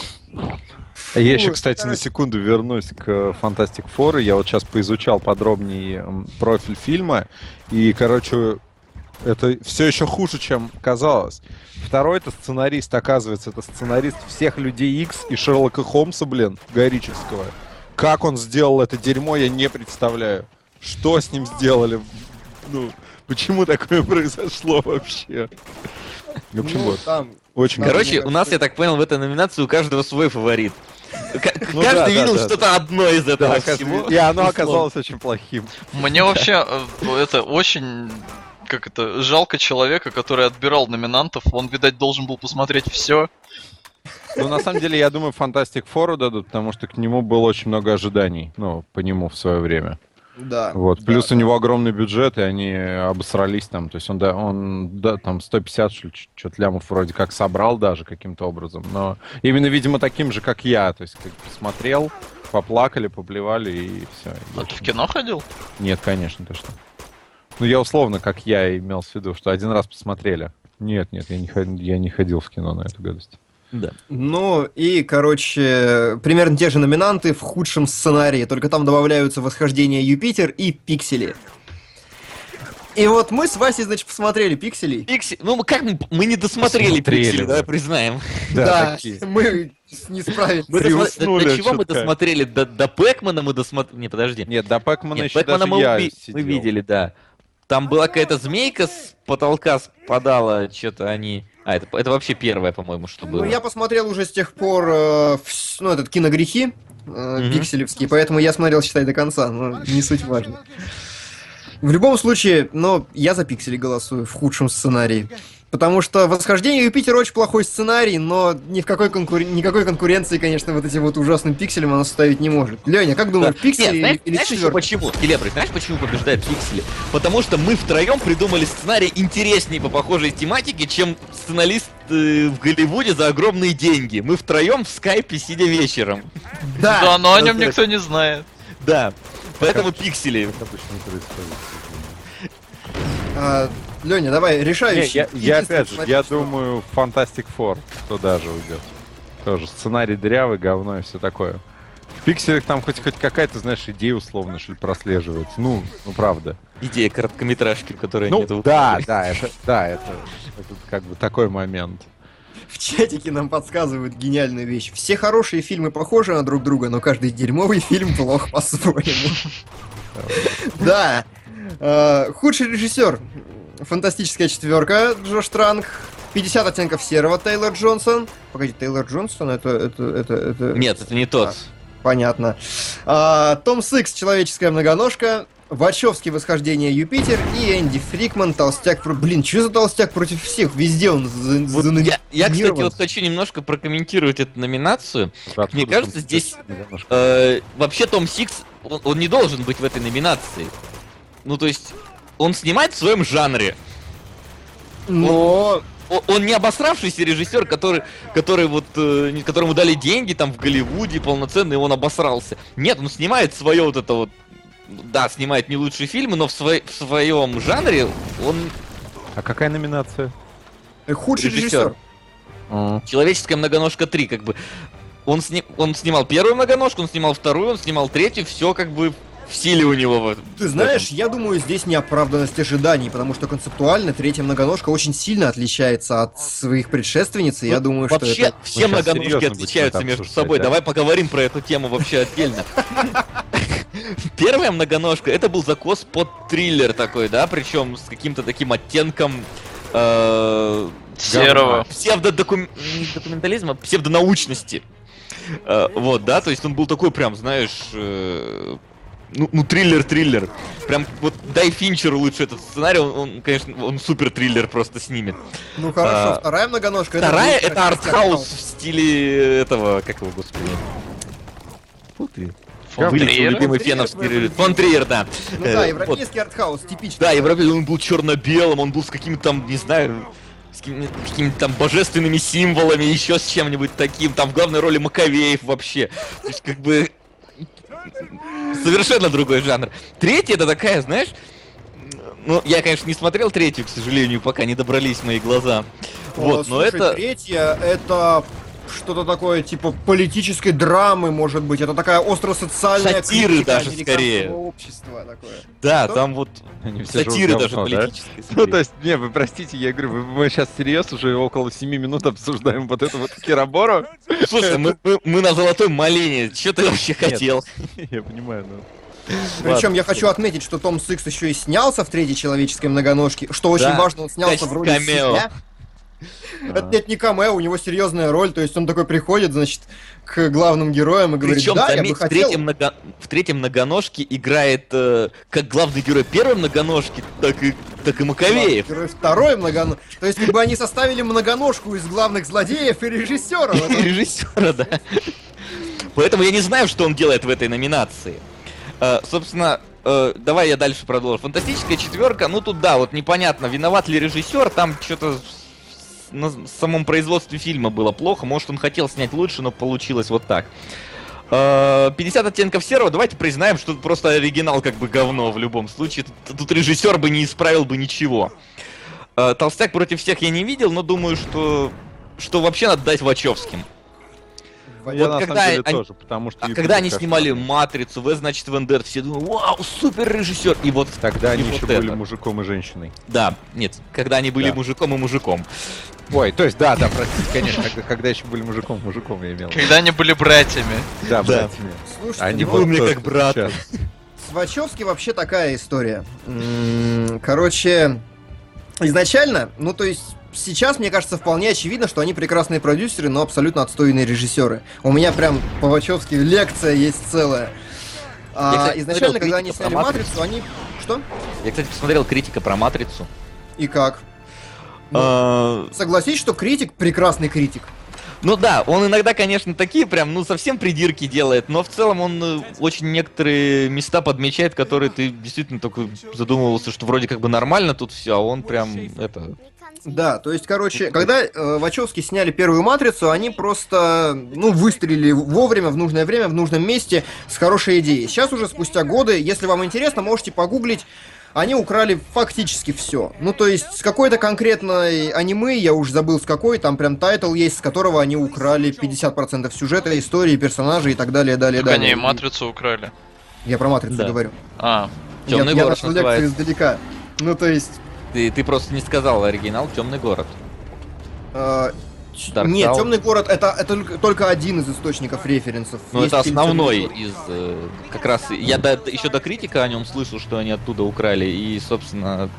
Я еще, кстати, на секунду вернусь к Fantastic Four. Я вот сейчас поизучал подробнее профиль фильма. И, короче, это все еще хуже, чем казалось. Второй это сценарист, оказывается, это сценарист всех Людей Икс и Шерлока Холмса, блин, Горического. Как он сделал это дерьмо, я не представляю. Что с ним сделали? Ну, почему такое произошло вообще? В общем, Ну, вот. там Очень Да, Короче, у нас, я так понял, в этой номинации у каждого свой фаворит. К- Ну Каждый да, видел да, что-то одно из этого Да, всего. И оно оказалось очень плохим. Мне вообще э, это очень как это жалко человека, который отбирал номинантов. Он, видать, должен был посмотреть все. Ну, на самом деле, я думаю, Fantastic Four дадут, потому что к нему было очень много ожиданий, ну, по нему в свое время. Да. Вот. да, Плюс да. у него огромный бюджет, и они обосрались там. То есть он, да, он да, там 150, что ли, что-то лямов вроде как собрал даже каким-то образом. Но именно, видимо, таким же, как я. То есть как посмотрел, поплакали, поплевали, и все. А ты в кино ходил? Нет, конечно, ты что. Ну, я условно, как я имел в виду, что один раз посмотрели. Нет, нет, я не, я не ходил в кино на эту гадость. Да. Ну и, короче, примерно те же номинанты в худшем сценарии, только там добавляются «Восхождение Юпитер» и «Пиксели». И вот мы с Васей, значит, посмотрели «Пикселей». Пикси... Ну, мы как мы, мы не досмотрели Смотрели, Пиксели, да. признаем. Да, такие. мы не справились. Мы досма- до, чего мы досмотрели? До, до Пэкмана мы досмотрели. Не, подожди. Нет, до Пэкмана Нет, еще Бэтмена даже мы, я сидел. мы видели, да. Там была какая-то змейка с потолка спадала, что-то они... А, это, это вообще первое, по-моему, что было. Ну, я посмотрел уже с тех пор, э, вс- ну, этот киногрехи, э, пикселевские, поэтому я смотрел, считай, до конца, но не суть важно. В любом случае, но я за пиксели голосую в худшем сценарии. Потому что «Восхождение Юпитера» очень плохой сценарий, но ни в какой конкур- никакой конкуренции, конечно, вот этим вот ужасным пикселем оно составить не может. Леня, как думаешь, Да. пиксели Нет, знаешь, или, или знаешь еще четвёрка? почему? Келебры, знаешь, почему побеждают пиксели? Потому что мы втроем придумали сценарий интереснее по похожей тематике, чем сценарист э, в Голливуде за огромные деньги. Мы втроем в скайпе, сидя вечером. Да, но о нем никто не знает. Да. Поэтому пиксели. Не Леня, давай, Не, решающий. я, я Единственный опять же, я смотри, что- думаю, Fantastic Four туда же уйдет. Тоже сценарий дрявый, говно и все такое. В пикселях там хоть хоть какая-то, знаешь, идея условно, что ли, прослеживается. Ну, ну правда. Идея короткометражки, которая Ну, нет да, да, это, да, это, это как бы такой момент. В чатике нам подсказывают гениальную вещь. Все хорошие фильмы похожи на друг друга, но каждый дерьмовый фильм плох по-своему. Да. Э, Худший режиссер. Фантастическая четверка. Джош Транк. 50 оттенков серого. Тейлор Джонсон. Погоди, Тейлор Джонсон? Это... это, это, это... Нет, это не тот. Понятно. А, Том Сикс, человеческая многоножка. Вачовский, восхождение Юпитер. И Энди Фикман, толстяк. про- Блин, что за толстяк против всех? Везде он за- Вот за- я, я, кстати, вот хочу немножко прокомментировать эту номинацию. Откуда Мне там кажется, здесь, немножко- Э, вообще Том Сикс, он, он не должен быть в этой номинации. Ну, то есть, он снимает в своем жанре. Но... О- Он не обосравшийся режиссер, который, который вот, э, которому дали деньги там в Голливуде полноценный, и он обосрался. Нет, он снимает свое вот это вот, да, снимает не лучшие фильмы, но в, свой- в своем жанре он А какая номинация? Худший Режиссер. режиссер. Человеческая многоножка 3, как бы. Он, сни- он снимал первую многоножку, он снимал вторую, он снимал третью, все как бы в силе у него. в- Ты знаешь, я думаю, здесь неоправданность ожиданий, потому что концептуально третья многоножка очень сильно отличается от своих предшественниц, и я думаю, что Вообще, это... все щас многоножки отличаются между собой. да? Давай поговорим про эту тему вообще отдельно. Первая многоножка это был закос под триллер такой, да, причем с каким-то таким оттенком э, Серого. псевдодокументализма, псевдонаучности. Э, Вот, да, то есть он был такой прям, знаешь, э, ну, ну, триллер-триллер. Прям вот дай Финчеру лучше этот сценарий, он, он, конечно, он супер триллер просто снимет. Ну хорошо, А, вторая многоножка... Вторая это как артхаус в стиле этого, как его, господи. Фу ты. Фон любимый режиссер. Фон Триер, да. Ну Э, да, вот. европейский артхаус, типичный. Да, европейский, он был черно-белым, он был с какими-то там, не знаю, с какими- какими-то там божественными символами, еще с чем-нибудь таким. Там в главной роли Маковеев вообще. То есть, как бы... Совершенно другой жанр. Третья это такая, знаешь... Ну, я, конечно, не смотрел третью, к сожалению, пока не добрались мои глаза. Вот, но это... третья, это что-то такое типа политической драмы, может быть. Это такая остро-социальная Сатиры даже скорее. общества такое. Да, Что? там вот Они все сатиры даже говно, да? политические. Ну, то есть, не, вы простите, я говорю, вы- мы сейчас всерьез уже около 7 минут обсуждаем вот эту вот Кирабору. Слушай, мы, мы- мы на золотой малине. Что ты вообще хотел? Я понимаю, ну. Причем я хочу отметить, что Том Сикс еще и снялся в третьей человеческой многоножке. Что очень Да, важно, он снялся в роли камео. себя. Это нет не камео, у него серьезная роль, то есть он такой приходит, значит, к главным героям и говорит, Причем, да, я заметь, бы в, хотел... третьем много- в третьем многоножке играет э, как главный герой первой многоножки, так и, так и Маковеев. Герой второй многоножки. То есть, как бы они составили многоножку из главных злодеев и режиссера. в этом. Режиссера, да. Поэтому я не знаю, что он делает в этой номинации. Э, собственно, э, давай я дальше продолжу. Фантастическая четверка, ну тут да, вот непонятно, виноват ли режиссер, там что-то на самом производстве фильма было плохо, может он хотел снять лучше, но получилось вот так. Э, 50 оттенков серого, давайте признаем, что просто оригинал как бы говно в любом случае. Тут, тут режиссер бы не исправил бы ничего. Э, Толстяк против всех я не видел, но думаю, что что вообще надо дать Вачовским. Я на когда самом деле они- тоже, потому что... А когда они снимали Матрицу, В значит Вендет, все думали, вау, супер режиссер. И вот Тогда и они вот еще были это. мужиком и женщиной. Да, нет, когда они были Да. мужиком и мужиком. Ой, то есть, да, да, простите, конечно, когда, когда еще были мужиком, мужиком я имел. Когда они были братьями. Да, Да. братьями. Слушайте, Они ну, вот мне как брат. сейчас. С Вачовски вообще такая история. Короче, изначально, ну то есть сейчас, мне кажется, вполне очевидно, что они прекрасные продюсеры, но абсолютно отстойные режиссеры. У меня прям по Вачовски лекция есть целая. А, Я, кстати, изначально, когда они сняли. Матрицу, они... Что? Я, кстати, посмотрел критика про Матрицу. И как? Ну, А, Согласись, что критик прекрасный критик. Ну да, он иногда, конечно, такие прям, ну, совсем придирки делает, но в целом он э, очень некоторые места подмечает, которые ты действительно только задумывался, что вроде как бы нормально тут все, а он прям, это... Да, то есть, короче, когда э, Вачовски сняли первую матрицу, они просто, ну, выстрелили вовремя, в нужное время, в нужном месте, с хорошей идеей. Сейчас уже спустя годы, если вам интересно, можете погуглить, они украли фактически все. Ну, то есть, с какой-то конкретной аниме, я уж забыл с какой, там прям title есть, с которого они украли 50% сюжета, истории, персонажей и так далее, далее, Так они далее. и матрицу украли. Я про матрицу Да. говорю. А, Я, Темный я город начал лекцию называется. издалека. Ну, то есть... Ты, ты просто не сказал оригинал Темный город. э, Dark Нет, Tower. темный город это, это только, один из источников референсов. Ну, это основной из э, как раз. Я до, еще до критика о нем слышал, что они оттуда украли, и, собственно,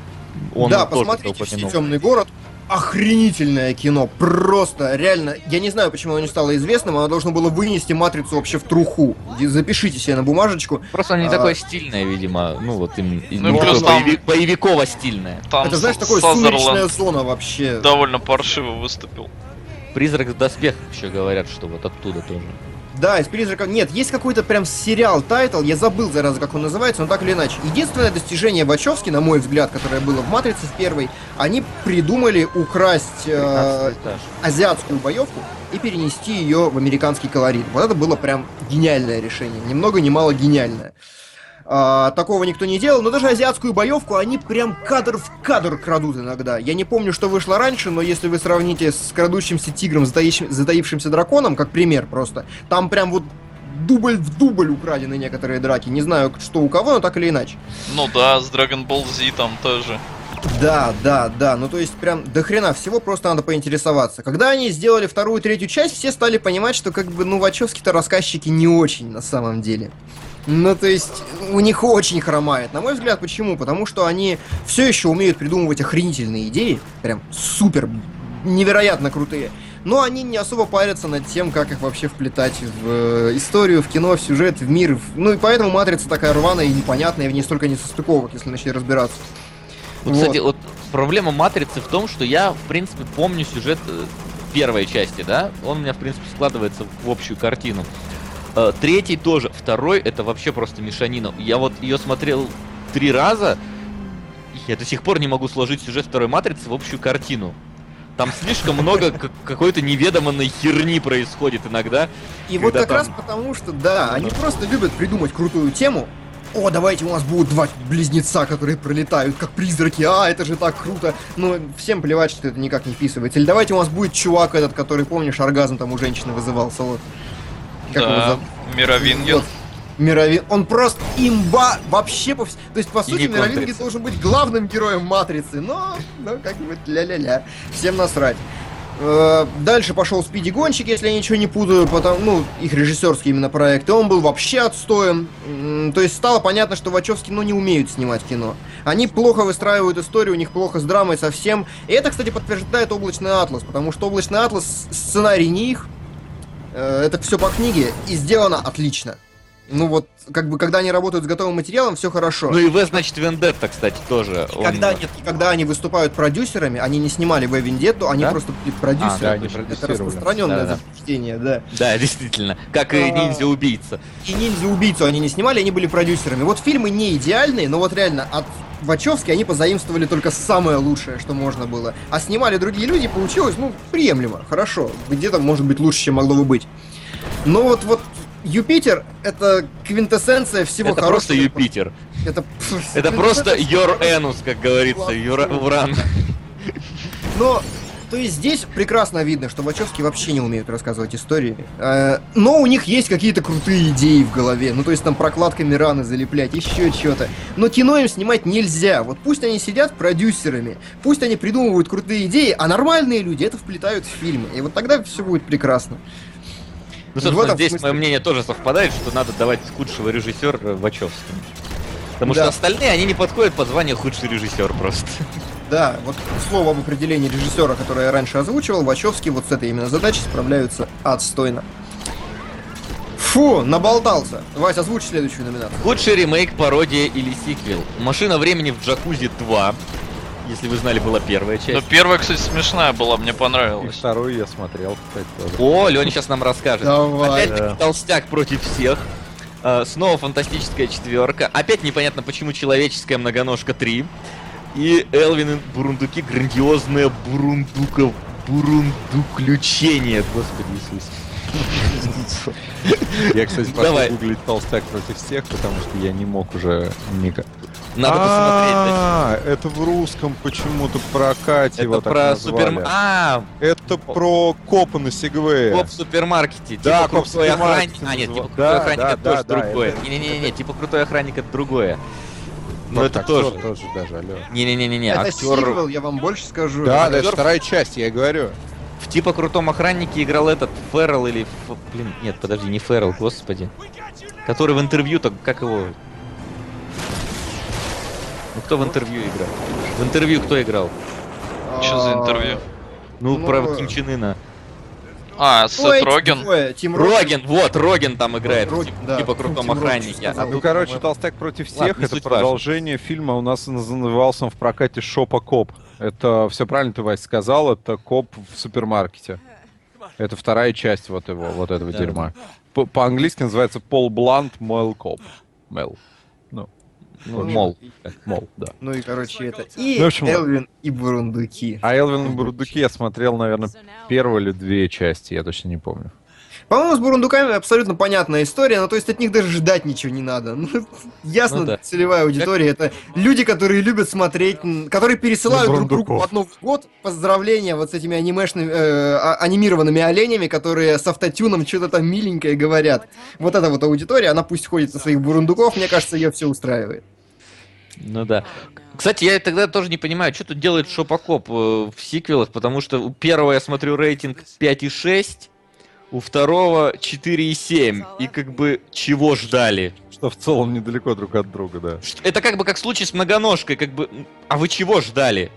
он да, тоже посмотрите все темный город. Охренительное кино, просто, реально. Я не знаю, почему оно не стало известным, оно должно было вынести матрицу вообще в труху. Запишите себе на бумажечку. Просто оно не А. такое стильное, видимо. Ну, вот им. Ну, не плюс там- боеви- боевиково стильное. там это, знаешь, такое Сазерленд сумеречная зона вообще. довольно паршиво выступил. Призрак в доспехах еще говорят, что вот оттуда тоже. Да, из призрака. Нет, есть какой-то прям сериал title, я забыл зараза, как он называется, но так или иначе. Единственное достижение Вачовски, на мой взгляд, которое было в Матрице в первой, они придумали украсть э, 15 этаж. азиатскую боевку и перенести ее в американский колорит. Вот это было прям гениальное решение. Ни много ни мало гениальное. А, такого никто не делал, но даже азиатскую боевку они прям кадр в кадр крадут иногда. Я не помню, что вышло раньше, но если вы сравните с крадущимся тигром, затаившим- затаившимся драконом, как пример просто, там прям вот дубль в дубль украдены некоторые драки. Не знаю, что у кого, но так или иначе. Ну да, с Dragon Ball Z там тоже. Да, да, да. Ну то есть прям до хрена всего просто надо поинтересоваться. Когда они сделали вторую и третью часть, все стали понимать, что как бы ну Вачовски-то рассказчики не очень на самом деле. Ну, то есть, у них очень хромает. На мой взгляд, почему? Потому что они все еще умеют придумывать охренительные идеи. Прям супер, невероятно крутые. Но они не особо парятся над тем, как их вообще вплетать в э, историю, в кино, в сюжет, в мир. Ну и поэтому матрица такая рваная и непонятная, и в ней столько несостыковок, если начать разбираться. Ну, Вот. кстати, вот проблема матрицы в том, что я, в принципе, помню сюжет э, первой части, да? Он у меня, в принципе, складывается в общую картину. Э, Третий тоже. Второй это вообще просто мешанина. Я вот ее смотрел три раза, я до сих пор не могу сложить сюжет второй матрицы в общую картину. Там слишком много как- какой-то неведомой херни происходит иногда. И вот как раз там- потому, что, да, они просто любят придумать крутую тему, о, давайте у нас будут два близнеца, которые пролетают как призраки, а, это же так круто. Ну, всем плевать, что это никак не вписывается. Или давайте у нас будет чувак этот, который, помнишь, оргазм там у женщины вызывался, вот. Как его Да, зовут? Мировингер. Вот. Мировин... Он просто имба вообще по То есть, по И сути, контрица. должен быть главным героем Матрицы, но, ну, как бы, ля-ля-ля. Всем насрать. Э, Дальше пошел Спиди Гонщик, если я ничего не путаю, потому, ну, их режиссерский именно проект, и он был вообще отстоем. М, То есть стало понятно, что Вачовски, ну, не умеют снимать кино. Они плохо выстраивают историю, у них плохо с драмой совсем. И это, кстати, подтверждает Облачный Атлас, потому что Облачный Атлас, сценарий не их, это все по книге и сделано отлично. Ну вот, как бы, когда они работают с готовым материалом, все хорошо. Ну и В, значит, Вендетта, кстати, тоже. И он- когда, нет, и когда они выступают продюсерами, они не снимали В Вендетту, они Да? просто были продюсерами. А, да, они это распространенное Да-да. заблуждение, да. Да, действительно. Как и А. ниндзя-убийца. И ниндзя-убийцу они не снимали, они были продюсерами. Вот фильмы не идеальные, но вот реально от Вачовски они позаимствовали только самое лучшее, что можно было. А снимали другие люди, получилось, ну, приемлемо, хорошо. Где-то, может быть, лучше, чем могло бы быть. Но вот, вот Юпитер — это квинтэссенция всего Это хорошего. просто Юпитер. Это, Это просто Your Anus, как говорится, Юра- Уран. Но, то есть здесь прекрасно видно, что Вачовски вообще не умеют рассказывать истории. Э, Но у них есть какие-то крутые идеи в голове. Ну, то есть там прокладками раны залеплять, еще что-то. Но кино им снимать нельзя. Вот пусть они сидят продюсерами, пусть они придумывают крутые идеи, а нормальные люди это вплетают в фильмы. И вот тогда все будет прекрасно. Ну, собственно, здесь смысле- мое мнение тоже совпадает, что надо давать худшего режиссера Вачовскому. Потому Да. что остальные, они не подходят под звание худший режиссер просто. Да, вот слово об определении режиссера, которое я раньше озвучивал, Вачовски вот с этой именно задачей справляются отстойно. Фу, наболтался. Вася, озвучь следующую номинацию. Худший ремейк, пародия или сиквел. Машина времени в Джакузи 2. Если вы знали, была первая Ну, часть. первая, кстати, смешная была, мне И понравилась. вторую я смотрел, кстати, тоже. О, Леня сейчас нам расскажет. Давай. Опять-таки Да. толстяк против всех. А, снова фантастическая четверка. Опять непонятно, почему человеческая многоножка 3. И Элвин и Бурундуки грандиозное бурундука бурундуключение. Господи Иисус. Я, кстати, пошел гуглить толстяк против всех, потому что я не мог уже никак. Надо посмотреть. да. А, это в русском почему-то прокате его Это про назвали. супер... А, Это про копа на Сегвее. коп в супермаркете. Да, типа коп в крутой охранник. супермаркете А, нет, типа крутой Да, охранник да, это тоже да, да, другое. это- Не-не-не, типа крутой охранник это другое. Ну это тоже. тоже даже, алло. Не-не-не-не, Это актер сиквел, я вам больше скажу. Да, да, это вторая часть, я и говорю. В типа крутом охраннике играл этот Феррел или... Ф- Блин, нет, подожди, не Феррел, господи. Который в интервью, так как его... Ну кто в интервью играл? В интервью кто играл? Что за А, интервью? Ну, Ну, про Ким Чен Ына. А, ой, Сет Роген. двое, Тим Роген, вот, Роген там играет, Рог- типа, да, типа крутом Тим Роген охраннике. А Ну, тут, короче, толстяк против всех Ладно, это продолжение фильма. У нас назывался он в прокате Шопа Коп. Это все правильно ты, Вась, сказал, это коп в супермаркете. Это вторая часть вот его, вот этого Да. дерьма. По- По-английски называется Пол Блант Мэл Коп. Мэл. Ну, ну, мол. Мол, да. Ну и, короче, это. И Ну, общем, Элвин и Бурундуки. А Элвин и Бурдуки я смотрел, наверное, первую или две части, я точно не помню. По-моему, с бурундуками абсолютно понятная история, ну то есть от них даже ждать ничего не надо. Ну, ясно, Ну да. целевая аудитория. Это люди, которые любят смотреть, которые пересылают друг другу под Новый год поздравления вот с этими анимешными, э, а- анимированными оленями, которые с автотюном что-то там миленькое говорят. Вот эта вот аудитория, она пусть ходит со своих бурундуков, мне кажется, ее все устраивает. Ну да. Кстати, я тогда тоже не понимаю, что тут делает Шопокоп э, в сиквелах, потому что у первого я смотрю рейтинг 5,6, у второго 4,7. И как бы чего ждали? Что в целом недалеко друг от друга, да. Это как бы как случай с многоножкой, как бы... А вы чего ждали?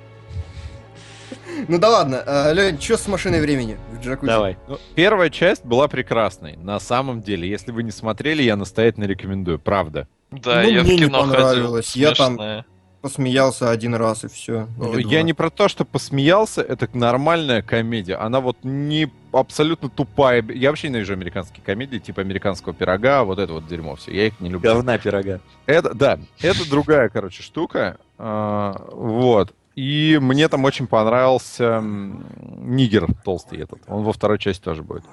Ну да ладно, э, Лёнь, что с машиной времени в джакузи? Давай. Ну, первая часть была прекрасной. На самом деле, если вы не смотрели, я настоятельно рекомендую, правда. Да, Ну, я в мне не кино ходил. понравилось. Я там-. Посмеялся один раз и все. Я не про то, что посмеялся, это нормальная комедия. Она вот не абсолютно тупая. Я вообще ненавижу американские комедии, типа американского пирога, вот это вот дерьмо все. Я их не люблю. Говна пирога. Это, да, это другая, короче, штука. А, вот. И мне там очень понравился Нигер толстый этот. Он во второй части тоже будет.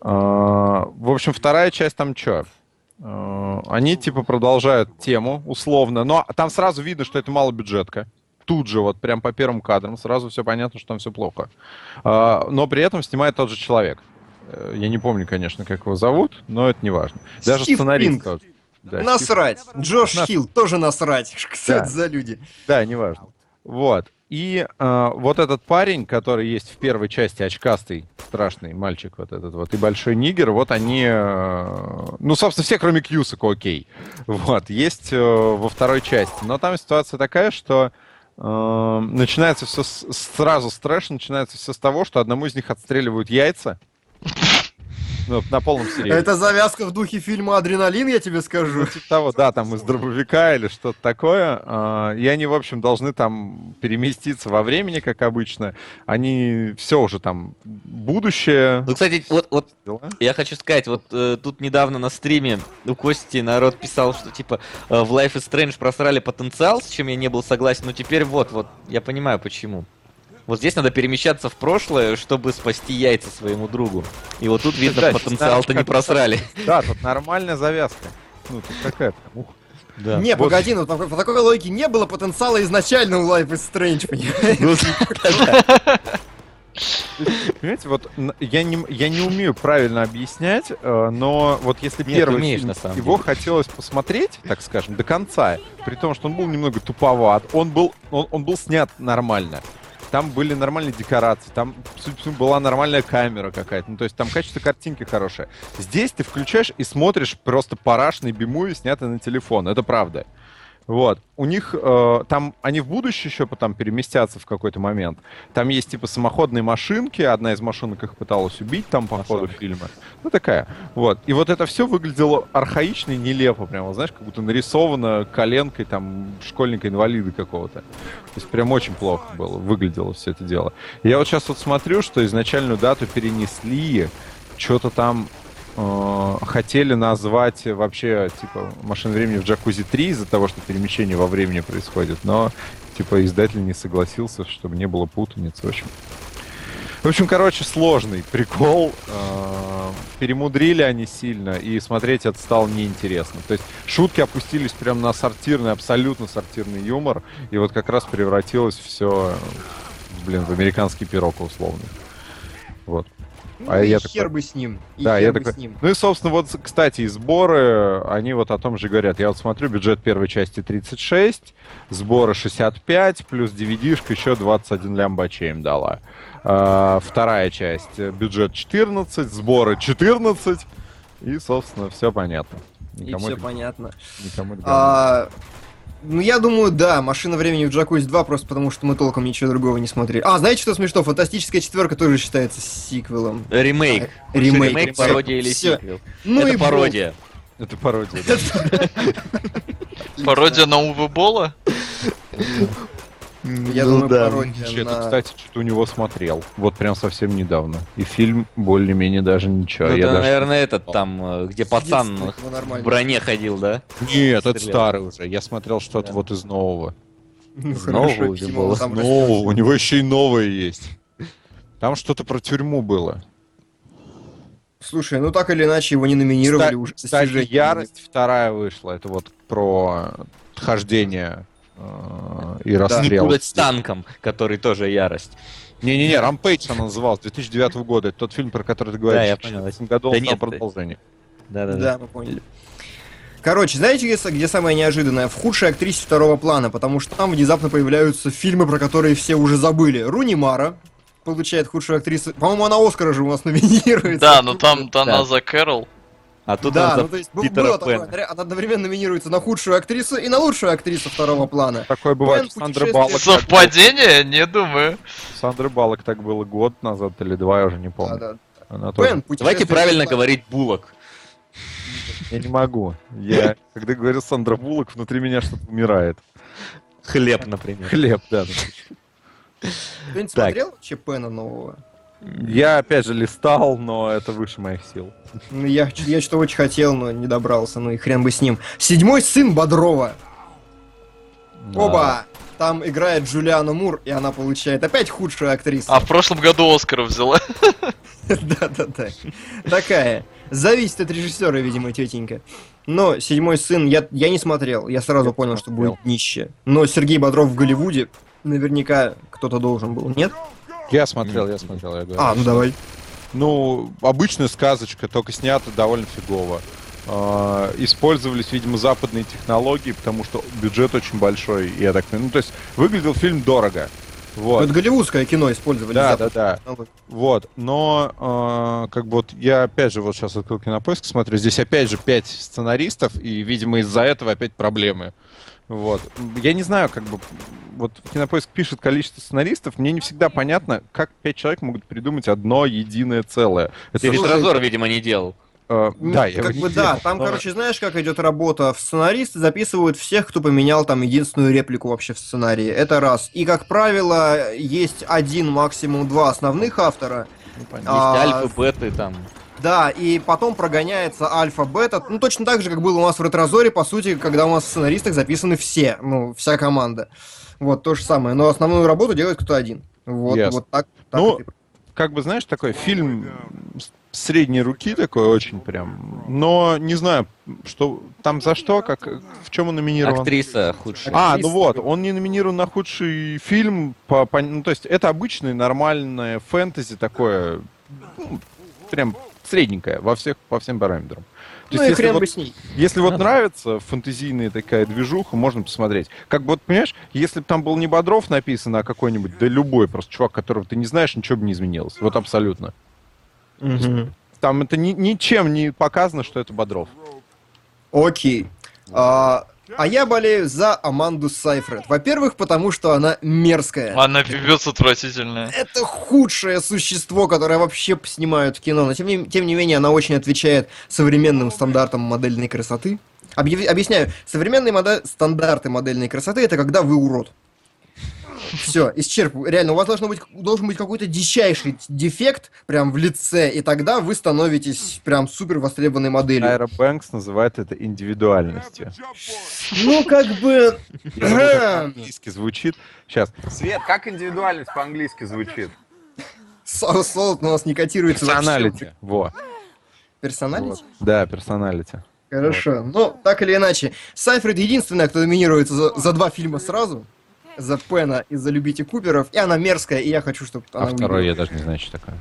А, в общем, вторая часть там что? Э, Они типа продолжают тему условно, но там сразу видно, что это малобюджетка. Тут же, вот прям по первым кадрам, сразу все понятно, что там все плохо. А, Но при этом снимает тот же человек. Э, Я не помню, конечно, как его зовут, но это не важно. Даже Стив сценарист тот. Да, Стив- Насрать. Джош Нас- Хилл тоже насрать. Что Да. это за люди? Да, неважно. Вот. И э, вот этот парень, который есть в первой части, очкастый, страшный мальчик вот этот вот, и большой нигер, вот они, э, ну, собственно, все, кроме Кьюсака, окей. Вот, есть э, во второй части. Но там ситуация такая, что начинается все с- сразу с трэша, начинается все с того, что одному из них отстреливают яйца. Ну, на полном серьезе. Это завязка в духе фильма «Адреналин», я тебе скажу. Ну, типа того, да, там из дробовика или что-то такое. А, И они, в общем, должны там переместиться во времени, как обычно. Они все уже там будущее. Ну, кстати, вот, вот дела. я хочу сказать, вот э, тут недавно на стриме у Кости народ писал, что типа э, в Life is Strange просрали потенциал, с чем я не был согласен, но теперь вот, вот, я понимаю почему. Вот здесь надо перемещаться в прошлое, чтобы спасти яйца своему другу. И вот тут видно, Да, потенциал-то не просрали. Да, тут нормальная завязка. Ну, тут какая прям, ух. Да. Не, Вот. погоди, ну по, по такой логике не было потенциала изначально у Life is Strange, понимаешь? Ну, Понимаете, вот я не, я не умею правильно объяснять, э, но вот если Нет, первый умеешь, фильм, на самом его деле. хотелось посмотреть, так скажем, до конца, при том, что он был немного туповат, он был, он, он был снят нормально. Там были нормальные декорации, там, была нормальная камера какая-то. Ну, то есть там качество картинки хорошее. Здесь ты включаешь и смотришь просто парашный бимуви, снятый на телефон. Это правда. Вот. У них э, там, они в будущее еще потом переместятся в какой-то момент. Там есть типа самоходные машинки, одна из машинок их пыталась убить там по ходу Машинка. фильма. Ну такая. Вот. И вот это все выглядело архаично и нелепо, прямо, знаешь, как будто нарисовано коленкой там школьника-инвалида какого-то. То есть прям очень плохо было, выглядело все это дело. Я вот сейчас вот смотрю, что изначальную дату перенесли, что-то там э, хотели назвать вообще, типа, «Машина времени в джакузи 3» из-за того, что перемещение во времени происходит, но, типа, издатель не согласился, чтобы не было путаницы, в общем. В общем, короче, сложный прикол. Э, Перемудрили они сильно, и смотреть это стало неинтересно. То есть шутки опустились прям на сортирный, абсолютно сортирный юмор, и вот как раз превратилось все, блин, в американский пирог условно. Вот. Ну, А и я хер такой- бы с ним. И Да, хер я бы такой- с ним. Ну и, собственно, вот, кстати, и сборы, они вот о том же говорят. Я вот смотрю, бюджет первой части 36, сборы 65, плюс DVD-шка еще 21 лямбачей им дала. А, вторая часть, э, бюджет 14, сборы 14, и, собственно, все понятно. И Никому все это- понятно. никому это А, ну, я думаю, да, «Машина времени в Джакузи 2», просто потому что мы толком ничего другого не смотрели. А, знаете, что смешно? «Фантастическая четверка» тоже считается сиквелом. Ремейк. А, ремейк, Ремейк, пародия или Всё. сиквел. Ну Это и бог. пародия. Это пародия. да. Пародия на Уве Бола? Я думаю, пародия Я на- кстати, что-то у него смотрел. Вот прям совсем недавно. И фильм более-менее даже ничего. Ну, Я это, даже- наверное, этот там, э, где пацан его в броне ходил, да? Нет, это Стрелял. старый уже. Я смотрел что-то Да. вот из нового. Ну, Снова хорошо, уже было. Нового. У него еще и новое есть. Там что-то про тюрьму было. Слушай, ну так или иначе его не номинировали Кста- уже. Кстати. Ярость вторая вышла. Это вот про хождение и Не расстрел. путать с танком, который тоже ярость. Не-не-не, Рампейдж она называлась, 2009 года. Это тот фильм, про который ты говоришь. Да, я в понял. 2016 году Да он нет, продолжение. Да-да-да. Да, мы поняли. Короче, знаете, где, где самое неожиданное? В худшей актрисе второго плана, потому что там внезапно появляются фильмы, про которые все уже забыли. Руни Мара получает худшую актрису. По-моему, она Оскара же у нас номинируется. Да, но там Да. она за Кэрол. А тут да, ну то есть Питера было такое, Пэна. она одновременно номинируется на худшую актрису и на лучшую актрису второго плана. Такое бывает. Сандры путешествует- Баллок. Совпадение? Не думаю. У Сандры Баллок так было год назад или два, я уже не Да, помню. да. Она тоже- Пен, Давайте правильно говорить булок. Я не могу. Я, когда говорю Сандра Буллок, внутри меня что-то умирает. Хлеб, например. Хлеб, да. Кто-нибудь Так. смотрел вообще Пена нового? Я опять же листал, но это выше моих сил. Ну, я, я что очень хотел, но не добрался, ну и хрен бы с ним. Седьмой сын Бодрова. Оба! Там играет Джулиана Мур, и она получает опять худшую актрису. А в прошлом году Оскара взяла. Да-да-да. Такая. Зависит от режиссера, видимо, тетенька. Но «Седьмой сын» я, я не смотрел. Я сразу Я понял, что будет нище. Но Сергей Бодров в Голливуде наверняка кто-то должен был, нет? Я смотрел, я смотрел, я говорю. А, ну давай. Ну, обычная сказочка, только снята довольно фигово. А, Использовались, видимо, западные технологии, потому что бюджет очень большой, я так понимаю. Ну, то есть выглядел фильм дорого. Вот. Это голливудское кино использовали. Да, да, да. технологии. Вот, но э, как бы вот я опять же вот сейчас открыл кинопоиск, смотрю, здесь опять же пять сценаристов, и, видимо, из-за этого опять проблемы. Вот. Я не знаю, как бы, вот кинопоиск пишет количество сценаристов, мне не всегда понятно, как пять человек могут придумать одно единое целое. Это Ты же- ретрозор, видимо, не делал. Ну, да, я как бы да, там, но- короче, знаешь, как идет работа? В сценаристы записывают всех, кто поменял там единственную реплику вообще в сценарии. Это раз. И, как правило, есть один, максимум два основных автора. Ну, понятно. А, Есть альфы, беты там. Да, и потом прогоняется альфа-бета. Ну, точно так же, как было у нас в Ретрозоре, по сути, когда у нас в сценаристах записаны все, ну, вся команда. Вот, то же самое. Но основную работу делает кто один. Вот, Ясно. вот так. так Ну, это и как бы, знаешь, такой фильм средней руки такой очень прям. Но не знаю, что там за что, как в чем он номинирован. Актриса худшая. А, Актриса. ну вот, он не номинирован на худший фильм. По, по- ну, то есть это обычное нормальное фэнтези такое, ну, прям средненькое во всех по всем параметрам. То Ну есть, и если хрен вот, бы с ней. если вот Ну да. нравится фэнтезийная такая движуха, можно посмотреть. Как бы вот, понимаешь, если бы там был не Бодров написано, а какой-нибудь, да любой просто чувак, которого ты не знаешь, ничего бы не изменилось. Вот абсолютно. Мгм. Там это ни- ничем не показано, что это Бодров. Окей. А, а я болею за Аманду Сайфред. Во-первых, потому что она мерзкая. Она пипец отвратительная. Это худшее существо, которое вообще снимают в кино. Но тем не, тем не менее, она очень отвечает современным стандартам модельной красоты. Объяв- объясняю, современные моде- стандарты модельной красоты это когда вы урод. Все, исчерпываю. Реально, у вас должно быть, должен быть какой-то дичайший дефект прям в лице, и тогда вы становитесь прям супер востребованной моделью. Айра Бэнкс называет это индивидуальностью. Ну, как бы... Как по-английски звучит. Сейчас. Свет, как индивидуальность по-английски звучит? Солод у нас не котируется вообще. Персоналити. Во. Персоналити? Вот. Да, персоналити. Хорошо. Ну, так или иначе, Сайфред единственная, кто номинируется за, за два фильма сразу. За Пена и за Любите Куперов. И она мерзкая, и я хочу, чтобы А она второй я даже не знаю, что такое.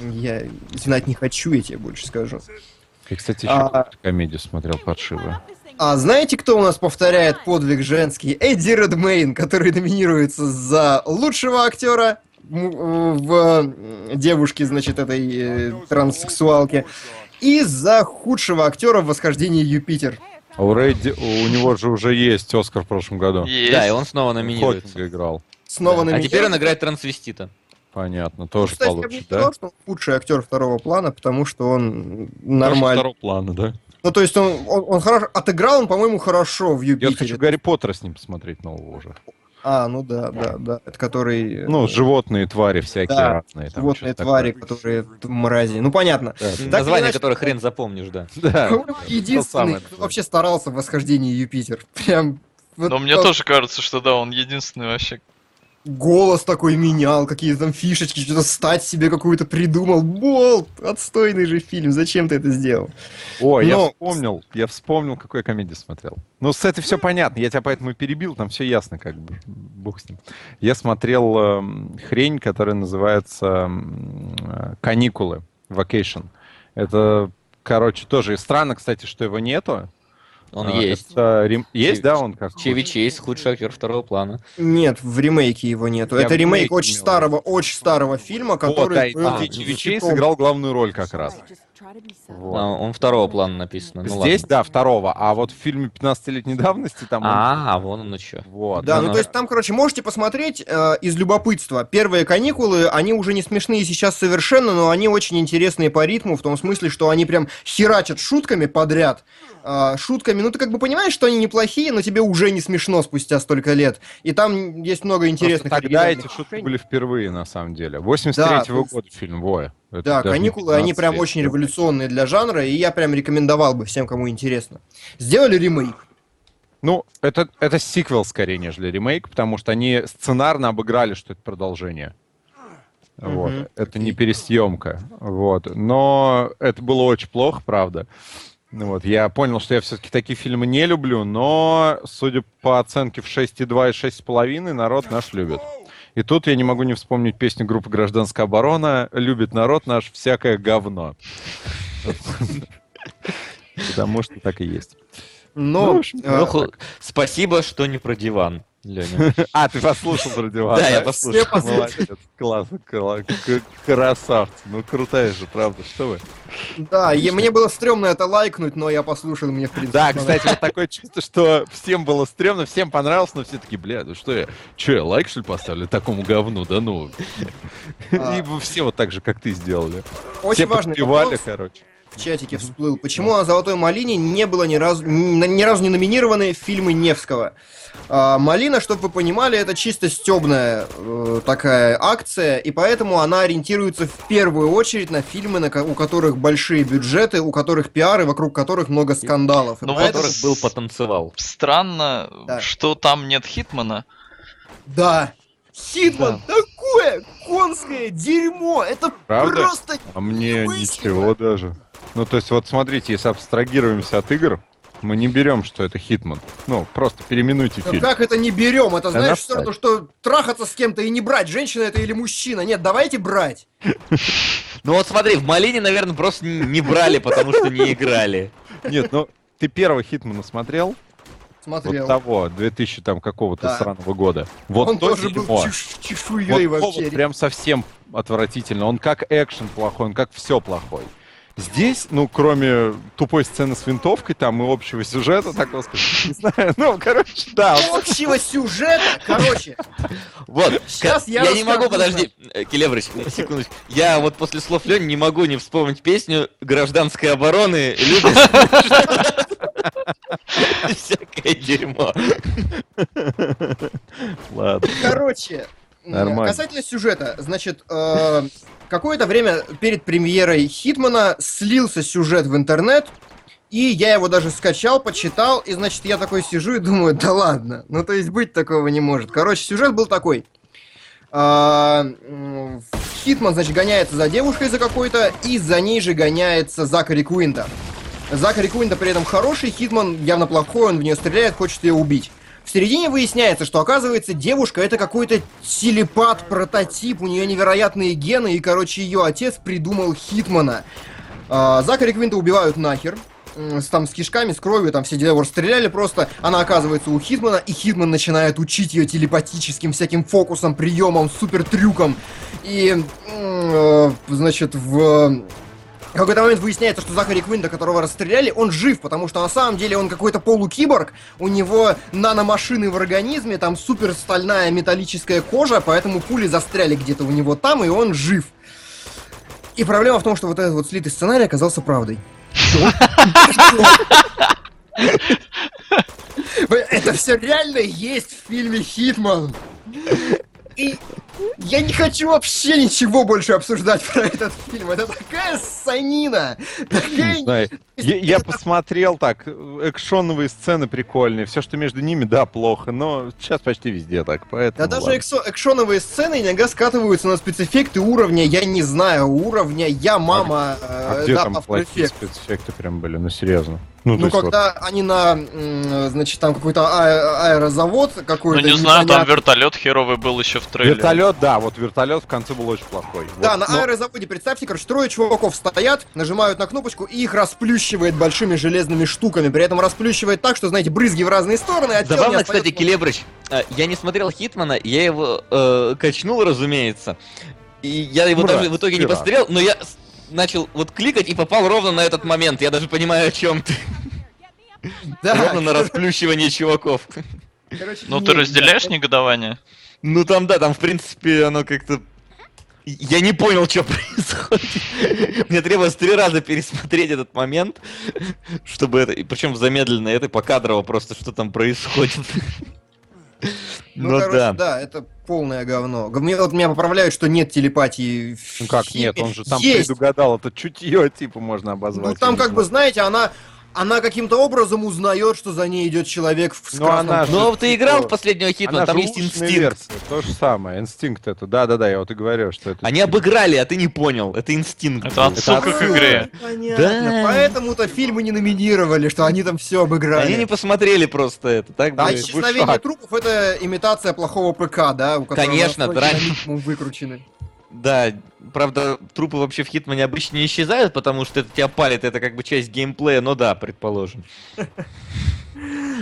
Я знать не хочу, я тебе больше скажу. Я, кстати, еще А- комедию смотрел паршивую. А знаете, кто у нас повторяет подвиг женский? Эдди Редмейн, который номинируется за лучшего актера в девушке, значит, этой э, транссексуалке. И за худшего актера в восхождении Юпитер. А у Рэдди, у него же уже есть Оскар в прошлом году. Есть. Да, и он снова номинируется. Хокинга играл. Снова А номинирован. теперь он играет трансвестита. Понятно, Ну, тоже Кстати, я бы не получит, сказал, да? что он лучший актер второго плана, потому что он нормальный. второго плана, да? Ну, то есть он, он, он хорошо отыграл, он, по-моему, хорошо в Я Юпитере. хочу Гарри Поттера с ним посмотреть нового уже. А, ну да, да, да. Это который... э, Ну, животные твари всякие Да, разные. там животные твари, такое. которые мрази. Ну, понятно. Да, или Название, иначе- которое хрен запомнишь, да. да. Единственный, кто вообще старался в восхождении Юпитер. Прям... вот Но мне тот тоже кажется, что да, он единственный вообще. Голос такой менял, какие-то там фишечки, что-то стать себе какую-то придумал. Болт! Отстойный же фильм, зачем ты это сделал? О, я Но- вспомнил, я вспомнил, какую я комедию смотрел. Ну, с этой все понятно, я тебя поэтому и перебил, там все ясно, как бы, бог с ним. Я смотрел эм, хрень, которая называется м, э, «Каникулы», «Vacation». Это, короче, тоже и странно, кстати, что его нету. Он А, есть. это рем- Есть, Чеви- да, он как? Чеви Чейз, худший актер второго плана. Нет, в ремейке его нету. Я это ремейк очень имел старого, очень старого фильма, Вот, который да, был там а, Чеви Чейз сыграл главную роль как раз. Вот. А, Он второго плана написано. Ну, Здесь, ладно. да, второго, а вот в фильме 15-летней давности там... он- А, вон он еще. Вот. Да, Ну, ну ну. то есть там, короче, можете посмотреть э, из любопытства. Первые каникулы, они уже не смешные сейчас совершенно, но они очень интересные по ритму, в том смысле, что они прям херачат шутками подряд. Э, шутками, ну ты как бы понимаешь, что они неплохие, но тебе уже не смешно спустя столько лет. И там есть много Просто интересных тогда оригинальных эти шутки решений. были впервые, на самом деле. 83-го то есть- года фильм, Воя. Это Да, каникулы, они 15 прям лет. очень революционные для жанра, и я прям рекомендовал бы всем, кому интересно. Сделали ремейк. Ну, это, это сиквел скорее, нежели ремейк, потому что они сценарно обыграли, что это продолжение. Вот. Мгм. Это не пересъемка. Вот. Но это было очень плохо, правда. Ну Вот. Я понял, что я все-таки такие фильмы не люблю, но, судя по оценке в 6,2 и 6,5, народ наш любит. И тут я не могу не вспомнить песню группы «Гражданская оборона» «Любит народ наш всякое говно». Потому что так и есть. Но, Ну, в общем, э, Ну, спасибо, что не про диван, Леня. А, ты послушал про диван? Да, я послушал. Все послушали. Молодец, классно, кла- к- красавцы. Ну, крутая же, правда, что вы. да, и мне было стрёмно это лайкнуть, но я послушал, мне в принципе Да, кстати, вот такое чувство, что всем было стрёмно, всем понравилось, но все таки бля, ну что я, что я лайк, что ли, поставлю такому говну, да ну. А. И все вот так же, как ты сделали. Очень важный подпевали, вопрос короче. В чатике всплыл. Почему на «Золотой малине» не было ни разу, ни, ни разу не номинированы фильмы Невского? А, «Малина», чтобы вы понимали, это чисто стебная э, такая акция, и поэтому она ориентируется в первую очередь на фильмы, на ко- у которых большие бюджеты, у которых пиары, вокруг которых много скандалов. И Ну, поэтому- Которых был потанцевал. Странно, Да. что там нет Хитмана. Да. Хитман, такое конское дерьмо! Это Правда? просто... А мне ничего даже. Ну, то есть, вот смотрите, если абстрагируемся от игр, мы не берем, что это Хитман. Ну, просто переименуйте Ну фильм. как это не берем? Это знаешь, все насрать. равно, что трахаться с кем-то и не брать, женщина это или мужчина. Нет, давайте брать. Ну вот смотри, в Малине, наверное, просто не брали, потому что не играли. Нет, ну, ты первого Хитмана смотрел? Смотрел. Вот того, 2000 там какого-то Да. странного года. Вот Он то тоже был дерьмо. чеш- чешуей Вот вообще. вот прям совсем отвратительно. Он как экшен плохой, он как все плохой. Здесь, ну, кроме тупой сцены с винтовкой там и общего сюжета, такого сказать, не знаю, ну, короче, да. Общего сюжета, короче, Вот, ка- я я не могу, подожди, э, Келебрыч, секундочку. Я вот после слов Лени не могу не вспомнить песню гражданской обороны «Любит всякое дерьмо». Ладно. короче. Нормально. Касательно сюжета, значит, э, какое-то время перед премьерой Хитмана слился сюжет в интернет, и я его даже скачал, почитал, и, значит, я такой сижу и думаю, да ладно, ну, то есть быть такого не может. Короче, сюжет был такой. А, Хитман, значит, гоняется за девушкой за какой-то, и за ней же гоняется Закари Куинта. Закари Куинта при этом хороший, Хитман явно плохой, он в нее стреляет, хочет ее убить. В середине выясняется, что оказывается девушка это какой-то телепат, прототип, у нее невероятные гены, и, короче, ее отец придумал Хитмана. А, Закари Квинта убивают нахер, там с кишками, с кровью, там все дела его расстреляли просто. Она оказывается у Хитмана, и Хитман начинает учить ее телепатическим всяким фокусам, приемам, супер трюкам. И, э, значит, в в какой-то момент выясняется, что Захари Квинта, которого расстреляли, он жив, потому что на самом деле он какой-то полукиборг, у него наномашины в организме, там супер стальная металлическая кожа, поэтому пули застряли где-то у него там, и он жив. И проблема в том, что вот этот вот слитый сценарий оказался правдой. Это все реально есть в фильме Хитман. И я не хочу вообще ничего больше обсуждать про этот фильм. Это такая санина. Такая... Знаю. Я, я посмотрел так, экшоновые сцены прикольные, все, что между ними, да, плохо, но сейчас почти везде так, поэтому... Да даже эксо- экшоновые сцены иногда скатываются на спецэффекты уровня, я не знаю, уровня я мама А э, где да, там плохие спецэффекты прям были, ну серьезно? Ну, Ну, есть вот- когда они на, значит, там какой-то а- аэрозавод Ну, какой-то не знаю, там вертолет херовый был еще в трейлере. Вертолет, да, вот вертолет в конце был очень плохой. Да, Вот, на но- аэрозаводе, представьте, короче, трое чуваков стоят, нажимают на кнопочку и их расплющивает большими железными штуками. При этом расплющивает так, что, знаете, брызги в разные стороны, а Забавно, кстати, Келебрыч, э, я не смотрел Хитмана, я его э, качнул, разумеется. И я его Ура, даже в итоге не посмотрел, но я начал вот кликать и попал ровно на этот момент. Я даже понимаю, о чем ты. Да, Ровно на расплющивание чуваков. короче, Ну, нет, ты разделяешь негодование? Ну там, да, там, в принципе, оно как-то... Я не понял, что происходит. Мне требовалось три раза пересмотреть этот момент, чтобы это... Причем в замедленной этой покадрово просто, что там происходит. Ну, Ну короче, да. да, это полное говно. Мне, вот меня поправляют, что нет телепатии Ну как нет, он же там Есть. предугадал, это чутье, типа, можно обозвать. Ну, там как бы, знаете, она... она каким-то образом узнает, что за ней идет человек в с Ну, красным она же- вот ты играл в типа, последнего Хитмана, там же есть инстинкт. версия, То же самое, инстинкт это. Да-да-да, я вот и говорю, что это... Они обыграли, а ты не понял. Это инстинкт. Это отсылка к игре. Понятно. Да. Поэтому-то фильмы не номинировали, что они там все обыграли. Они не посмотрели просто это. Так А исчезновение трупов это имитация плохого ПК, да? У которого Конечно, минимум выкручены. Да, правда, трупы вообще в Хитмане обычно не исчезают, потому что это тебя палит, это как бы часть геймплея, но да, предположим.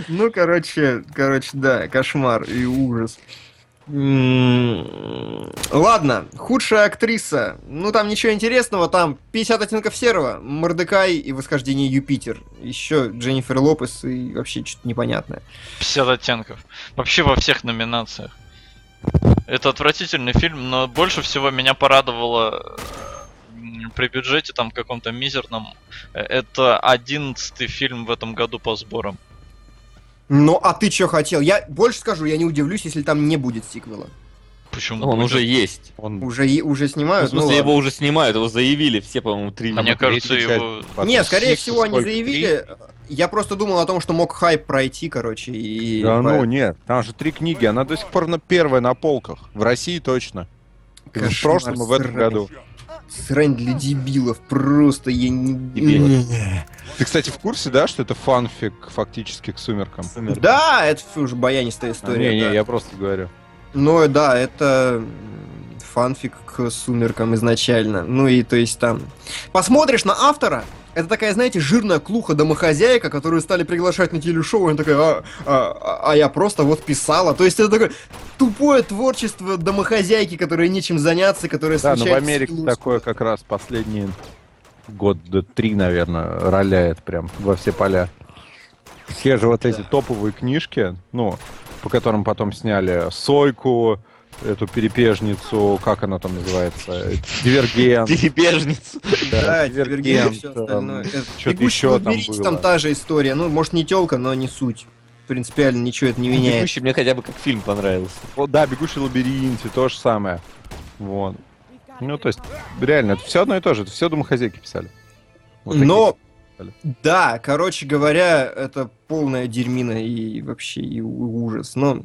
Ну, короче, короче, да, кошмар и ужас. Ладно, худшая актриса. Ну, там ничего интересного, там 50 оттенков серого, Мордекай и Восхождение Юпитер. Еще Дженнифер Лопес и вообще что-то непонятное. 50 оттенков. Вообще во всех номинациях. Это отвратительный фильм, но больше всего меня порадовало при бюджете там каком-то мизерном. э, Это одиннадцатый фильм в этом году по сборам. Ну, а ты что хотел? Я больше скажу, я не удивлюсь, если там не будет сиквела. Почему? Он уже есть. Он Уже, уже Ну, снимают? в смысле, ну, его ладно. уже снимают, его заявили все, по-моему, три. Мне Там кажется, его... Потом Не, скорее всего, они заявили. Я просто думал о том, что мог хайп пройти, короче, и... Да по- ну нет, там же три книги, она до сих пор на первая на полках. В России точно. И в Кошмар, прошлом и в этом году. Срань для дебилов, просто я не... Дебилы. Ты, кстати, в курсе, да, что это фанфик фактически к сумеркам? Да, это уже баянистая история. не, не, да. я просто говорю. Ну да, это фанфик к сумеркам изначально. Ну и то есть там... Посмотришь на автора, это такая, знаете, жирная клуха домохозяйка, которую стали приглашать на телешоу, и она такая, а, а- а я просто вот писала. То есть это такое тупое творчество домохозяйки, которой нечем заняться, которая Да, но в Америке стилом такое как раз последние год три, наверное, роляет прям во все поля. Все же вот эти топовые книжки, ну, по которым потом сняли Сойку, эту перепежницу, как она там называется, Дивергент. Деребежница. Да, Дивергент, все остальное. Это что-то «Бегущий еще там лабиринте», там было. та же история. Ну, может, не телка, но не суть. Принципиально ничего это не меняет. Бегущий мне хотя бы как фильм понравился. Вот, да, «Бегущий в лабиринте», то же самое. Вот. Ну, то есть, реально, это все одно и то же, это все домохозяйки писали. Вот Но, да, короче говоря, это полная дерьмина и вообще и ужас. Но,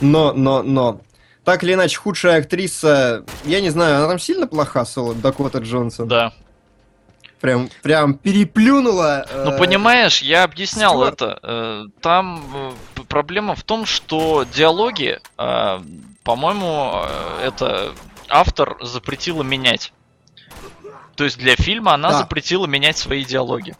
но, но, но. Так или иначе, худшая актриса, я не знаю, она там сильно плоха, Соло, Дакота Джонсон? Да. Прям, прям переплюнула. Ну, э, понимаешь, я объяснял Стюарт. это. Э, Там э, проблема в том, что диалоги, э, по-моему, э, это автор запретила менять. То есть для фильма она Да. запретила менять свои диалоги.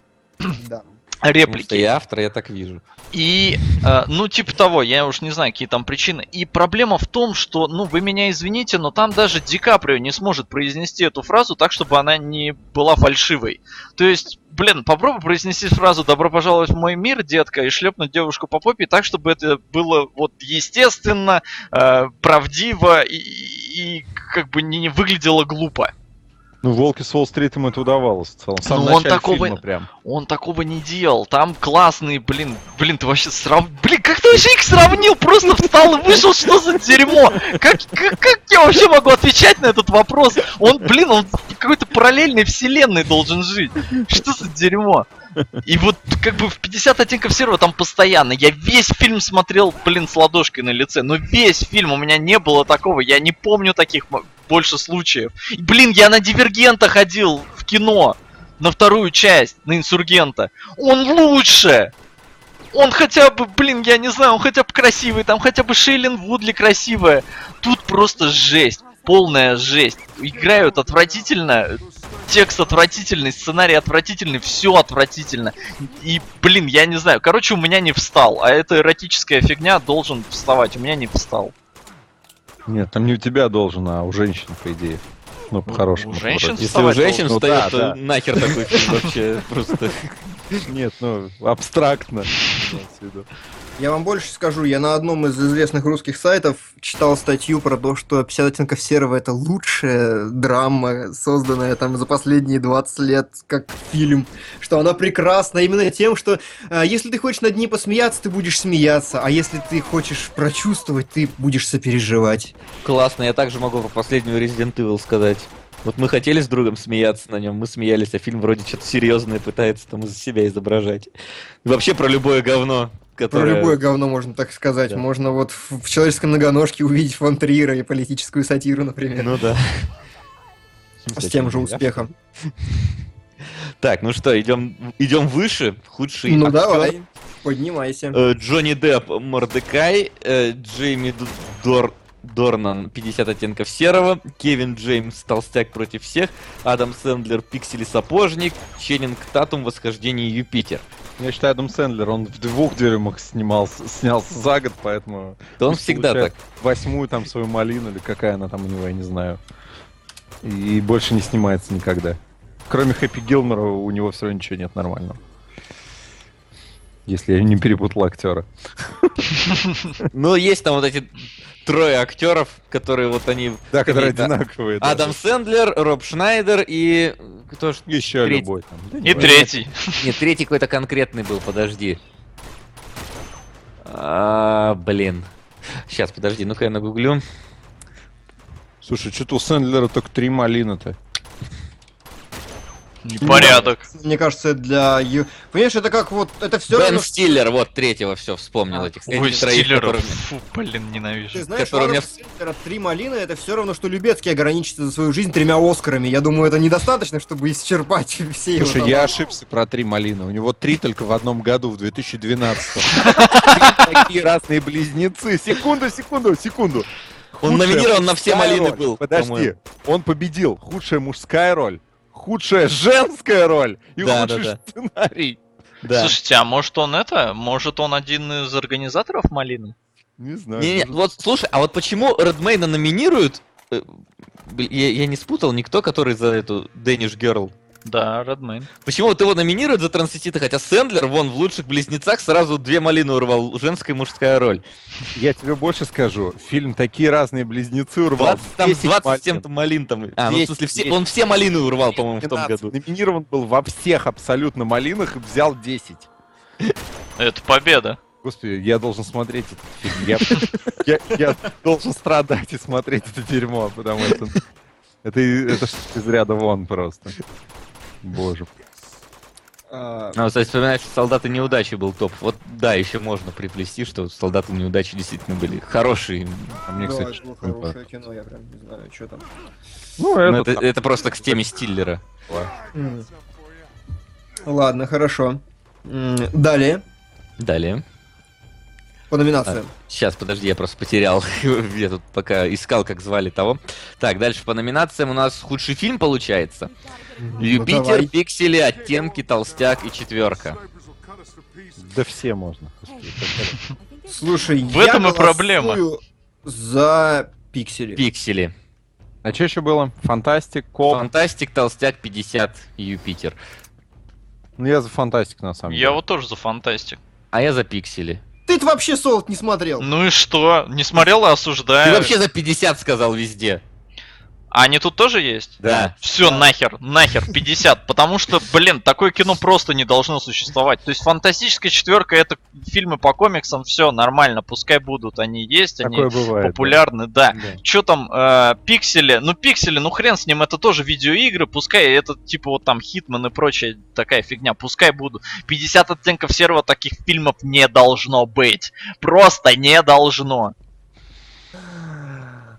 Да. Потому что Реплики. я автор, я так вижу. И, э, ну, типа того, я уж не знаю, какие там причины. И проблема в том, что, ну, вы меня извините, но там даже Ди Каприо не сможет произнести эту фразу так, чтобы она не была фальшивой. То есть, блин, попробуй произнести фразу «Добро пожаловать в мой мир, детка», и шлепнуть девушку по попе так, чтобы это было вот естественно, э, правдиво и, и как бы не, не выглядело глупо. Ну, «Волки с Уолл-стрит» ему это удавалось в целом. В самом Ну, он такого- прям. Он такого не делал. Там классные, блин, блин, ты вообще срав... Блин, как ты вообще их сравнил? Просто встал и вышел, что за дерьмо? Как, как, как я вообще могу отвечать на этот вопрос? Он, блин, он в какой-то параллельной вселенной должен жить. Что за дерьмо? И вот как бы в 50 оттенков серого там постоянно. Я весь фильм смотрел, блин, с ладошкой на лице. Но весь фильм у меня не было такого. Я не помню таких больше случаев. Блин, я на Дивергента ходил в кино. На вторую часть, на Инсургента. Он лучше! Он хотя бы, блин, я не знаю, он хотя бы красивый, там хотя бы Шейлин Вудли красивая. Тут просто жесть, полная жесть. Играют отвратительно, текст отвратительный, сценарий отвратительный, все отвратительно. И, блин, я не знаю, короче, у меня не встал, а эта эротическая фигня должен вставать, у меня не встал. Нет, там не у тебя должен, а у женщин, по идее. Ну, по-хорошему. у женщин. Если у женщин должен. встает, Ну то да, да. нахер такой фильм вообще просто. Нет, ну, абстрактно. Я вам больше скажу, я на одном из известных русских сайтов читал статью про то, что 50 оттенков серого это лучшая драма, созданная там за последние 20 лет как фильм, что она прекрасна именно тем, что э, если ты хочешь над ней посмеяться, ты будешь смеяться, а если ты хочешь прочувствовать, ты будешь сопереживать. Классно, я также могу про последнюю Resident Evil сказать. Вот мы хотели с другом смеяться на нем, мы смеялись, а фильм вроде что-то серьезное пытается там из себя изображать. И вообще про любое говно, Про которое... любое говно можно так сказать. Да. Можно вот в, в человеческом многоножке увидеть фон Триера и политическую сатиру, например. Ну да. с тем же успехом. Так, ну что, идем, идем выше. Худший Ну актер. давай, поднимайся. Э, Джонни Депп Мордекай, э, Джейми Дор... Дорнан 50 оттенков серого, Кевин Джеймс Толстяк против всех, Адам Сэндлер Пиксели Сапожник, Ченнинг Татум Восхождение Юпитер. Я считаю, Адам Сэндлер, он в двух дюймах снимался, снялся за год, поэтому... Да он всегда так. Восьмую там свою малину, или какая она там у него, я не знаю. И больше не снимается никогда. Кроме Хэппи Гилмора у него все равно ничего нет нормального. Если я не перепутал актера. Ну, есть там вот эти трое актеров, которые вот они... Да, которые одинаковые. да. Адам Сэндлер, Роб Шнайдер и... Кто ж... Еще Третий. любой И третий. Нет, третий какой-то конкретный был, подожди. А, блин. Сейчас, подожди, ну-ка я нагуглю. Слушай, что-то у Сэндлера только три малины-то. Непорядок. Мне кажется, для... ю- Понимаешь, это как вот... Это все Бен равно... Стиллер, вот третьего, все, вспомнил А. этих Ой, этих троих, Стиллер. которые- Фу, блин, Ты ненавижу. знаешь, который у меня Сильвера три малины, это все равно, что Любецкий ограничится за свою жизнь тремя Оскарами. Я думаю, это недостаточно, чтобы исчерпать все его Слушай, я ошибся про три малины. У него три только в одном году, в 2012. Такие разные близнецы. Секунду, секунду, секунду. Он номинирован на все малины был, Подожди, он победил. Худшая мужская роль, худшая женская роль и Да, худший да, сценарий. Да. Слушайте, а может он это? Может он один из организаторов малины? Не знаю. Не, не, вот слушай, а вот почему Редмейна номинируют? э, Я, я не спутал никто, который за эту Danish Girl. Да, Redmayne. Почему вот его номинируют за трансвестита, хотя Сэндлер, вон, в лучших близнецах сразу две малины урвал, женская и мужская роль. Я тебе больше скажу. Фильм «Такие разные близнецы» урвал 20, там 10 20 с малин. тем-то малин там. А, ну в 10, смысле, все, 10. он все малины урвал, по-моему, в том 12. году. Номинирован был во всех абсолютно малинах и взял 10. Это победа. Господи, я должен смотреть этот фильм. Я, я- я должен страдать и смотреть это дерьмо, потому что это, это что-то из ряда вон просто. Боже. А, кстати, вспоминаю, что «Солдаты неудачи» был топ. Вот, да, еще можно приплести, что «Солдаты неудачи» действительно были хорошие. А мне, да, кстати, это было не хорошее кино, я прям не знаю, что там. Ну, Ну, это, это, это просто к теме Стиллера. Ладно, хорошо. Далее, Далее. По номинациям. Сейчас, подожди, я просто потерял. я тут пока искал, как звали того. Так, дальше по номинациям у нас худший фильм получается. Юпитер, Ну, давай. Пиксели, Оттенки, Толстяк и Четверка. Да все можно. Слушай, В я этом и проблема. За пиксели. Пиксели. А что еще было? Фантастик, Коп. Фантастик, Толстяк, 50 и Юпитер. Ну, я за фантастик, на самом деле. Я вот тоже за фантастик. А я за Пиксели. Ты вообще Солт не смотрел. Ну и что? Не смотрел и Ты осуждаю. вообще за 50 сказал везде. А они тут тоже есть? Да. Все, нахер, нахер, 50. Потому что, блин, такое кино просто не должно существовать. То есть фантастическая четверка это фильмы по комиксам, все нормально, пускай будут, они есть, они Такое бывает. популярны, да. Да. Че там, э, пиксели? Ну, пиксели, ну хрен с ним, это тоже видеоигры, пускай это типа вот там Хитман и прочая такая фигня, пускай будут. 50 оттенков серого таких фильмов не должно быть. Просто не должно.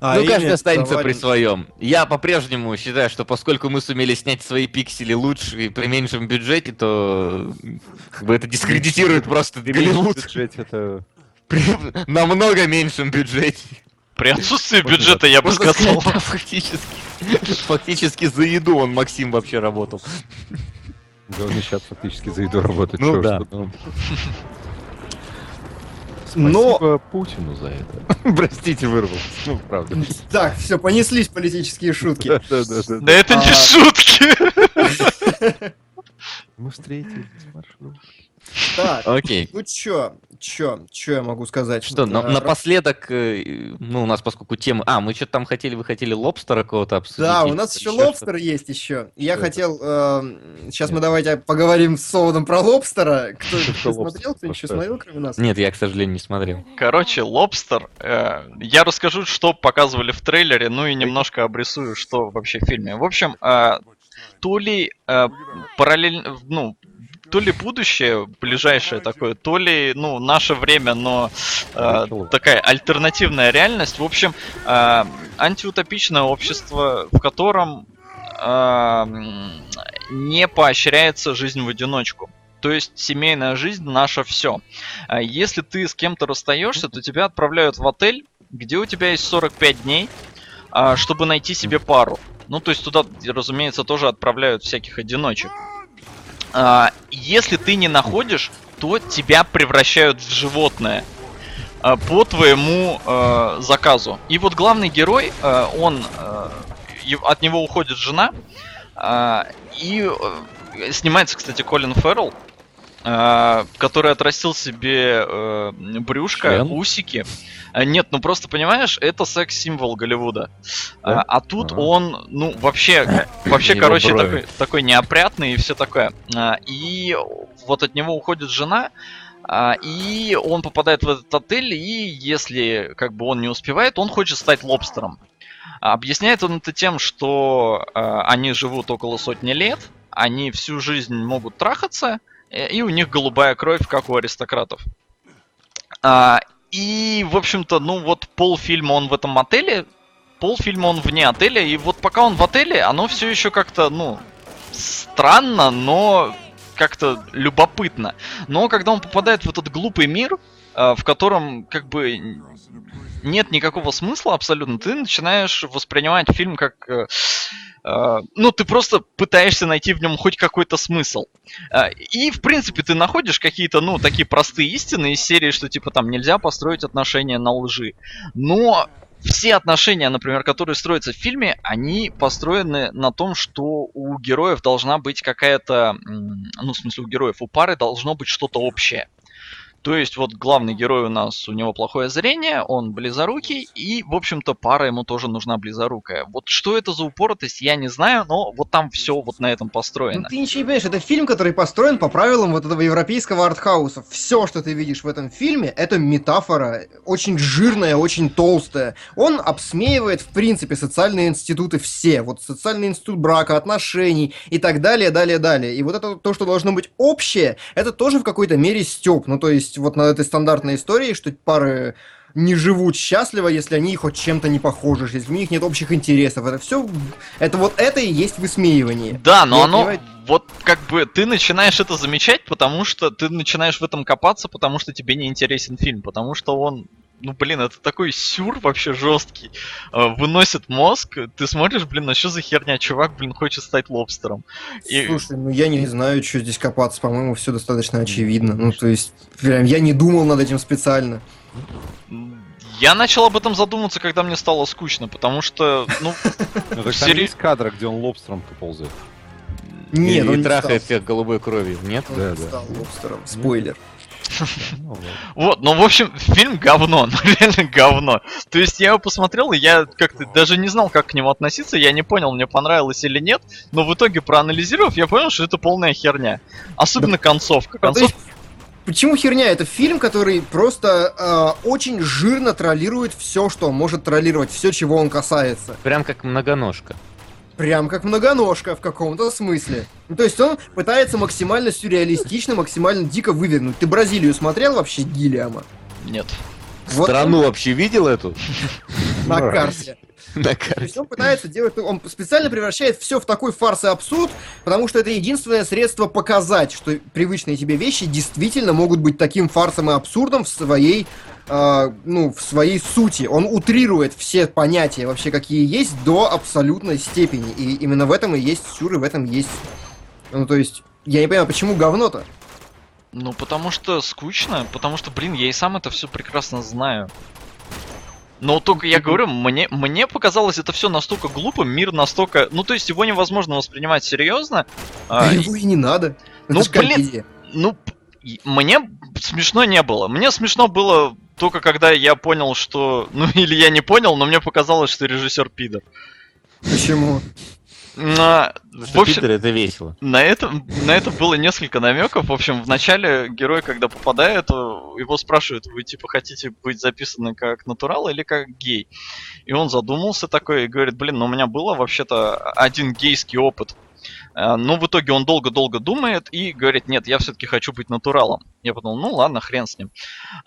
А ну, каждый останется при завален. своем. Я по-прежнему считаю, что поскольку мы сумели снять свои пиксели лучше и при меньшем бюджете, то как бы это дискредитирует просто Голливуд Бюджет это... при намного меньшем бюджете. При отсутствии бюджета я бы сказал. фактически. Фактически за еду он Максим вообще работал. Да, он сейчас фактически за еду работает. Ну да. Ну. Но... Спасибо Путину за это. Простите, вырвал. Ну, правда. Так, все, понеслись политические шутки. Да это не А. шутки. Мы встретились маршрут. Так, Окей. ну чё, чё, чё я могу сказать? Что, на- А, напоследок, э, ну, у нас поскольку тема... А, мы что-то там хотели, вы хотели лобстера кого-то обсудить? Да, у нас еще что-то? лобстер есть еще. Я Что хотел... сейчас мы Нет. давайте поговорим с Солодом про лобстера. Кто Что смотрел? Кто еще смотрел, кроме нас? Нет, я, к сожалению, не смотрел. Короче, Лобстер. э, я расскажу, что показывали в трейлере, ну и немножко обрисую, что вообще в фильме. В общем, э, то ли э, параллельно, ну, то ли будущее ближайшее такое, то ли, ну, наше время, но э, такая альтернативная реальность. В общем, э, антиутопичное общество, в котором э, не поощряется жизнь в одиночку. То есть семейная жизнь наше все. Если ты с кем-то расстаешься, то тебя отправляют в отель, где у тебя есть 45 дней, а, чтобы найти себе пару. Ну, то есть туда, разумеется, тоже отправляют всяких одиночек. А, Если ты не находишь, то тебя превращают в животное а, по твоему э, заказу. И вот главный герой, э, он э, от него уходит жена, а, и э, снимается, кстати, Колин Феррелл, который отрастил себе э, брюшко, Член? усики. А, Нет, ну просто понимаешь, это секс-символ Голливуда. Да? А, а тут Ага. он, ну, вообще, вообще, Его короче, брови. такой, такой неопрятный и все такое. А, И вот от него уходит жена, а, и он попадает в этот отель, и если как бы он не успевает, он хочет стать лобстером. А Объясняет он это тем, что а, они живут около сотни лет, они всю жизнь могут трахаться, э, и у них голубая кровь, как у аристократов. А, и, в общем-то, ну вот полфильма он в этом отеле, полфильма он вне отеля, и вот пока он в отеле, оно все еще как-то, ну, странно, но как-то любопытно. Но когда он попадает в этот глупый мир, э, в котором как бы нет никакого смысла абсолютно, ты начинаешь воспринимать фильм как... э, ну, ты просто пытаешься найти в нем хоть какой-то смысл. Э, И, в принципе, ты находишь какие-то, ну, такие простые истины из серии, что, типа, там, нельзя построить отношения на лжи. Но все отношения, например, которые строятся в фильме, они построены на том, что у героев должна быть какая-то, ну, в смысле, у героев, у пары должно быть что-то общее. То есть вот главный герой у нас, у него плохое зрение, он близорукий, и, в общем-то, пара ему тоже нужна близорукая. Вот что это за упоротость, я не знаю, но вот там все вот на этом Ну построено. ты ничего не понимаешь, это фильм, который построен по правилам вот этого европейского артхауса. Все, что ты видишь в этом фильме, это метафора, очень жирная, очень толстая. Он обсмеивает, в принципе, социальные институты все. Вот социальный институт брака, отношений и так далее, далее, далее. И вот это то, что должно быть общее, это тоже в какой-то мере степ. Ну, то есть, вот на этой стандартной истории, что пары не живут счастливо, если они хоть чем-то не похожи, если у них нет общих интересов. Это все, это вот это и есть высмеивание. Да, но Я оно понимаю- вот как бы ты начинаешь это замечать, потому что ты начинаешь в этом копаться, потому что тебе не интересен фильм, потому что он ну, блин, это такой сюр вообще жесткий. Э, Выносит мозг. Ты смотришь, блин, а что за херня? Чувак, блин, хочет стать лобстером. И- Слушай, ну я не знаю, что здесь копаться, по-моему, все достаточно очевидно. Ну, то есть, прям я не думал над этим специально. Я начал об этом задуматься, когда мне стало скучно, потому что, ну, Ну, так там есть кадры, где он лобстером-то ползает. Нет, и, он и не трахает стал. всех голубой кровью, нет? Он Да, не да. стал лобстером. Спойлер. Ладно. вот, ну, в общем, фильм говно, ну, реально говно. То есть я его посмотрел, и я как-то даже не знал, как к нему относиться, я не понял, мне понравилось или нет, но в итоге, проанализировав, я понял, что это полная херня. Особенно концовка. Концовка Почему херня? Это фильм, который просто э, очень жирно троллирует все, что он может троллировать, все, чего он касается. Прям как многоножка. Прям как многоножка в каком-то смысле. Ну, то есть он пытается максимально сюрреалистично, максимально дико вывернуть. Ты Бразилию смотрел вообще Гиллиама? Нет. Вот Страну вообще видел эту? на карте. На То есть он пытается делать, он специально превращает все в такой фарс и абсурд, потому что это единственное средство показать, что привычные тебе вещи действительно могут быть таким фарсом и абсурдом в своей, э, ну, в своей сути. Он утрирует все понятия вообще, какие есть, до абсолютной степени. И именно в этом и есть сюр, и в этом есть... Ну, то есть, я не понимаю, почему говно-то? Ну, потому что скучно, потому что, блин, я и сам это все прекрасно знаю. Но только я говорю, мне, мне показалось это все настолько глупым, мир настолько... Ну, то есть его невозможно воспринимать серьезно. Да а, его и не надо. Ну, блин. Ну, мне смешно не было. Мне смешно было только когда я понял, что... Ну, или я не понял, но мне показалось, что режиссер пидор. Почему? На- В общем, Питер это весело. на это, на это было несколько намеков. В общем, в начале герой, когда попадает, э, его спрашивают, вы типа хотите быть записаны как натурал или как гей? И он задумался такой и говорит, блин, ну у меня было вообще-то один гейский опыт. Э, Но в итоге он долго-долго думает и говорит, нет, я все-таки хочу быть натуралом. Я подумал, ну ладно, хрен с ним.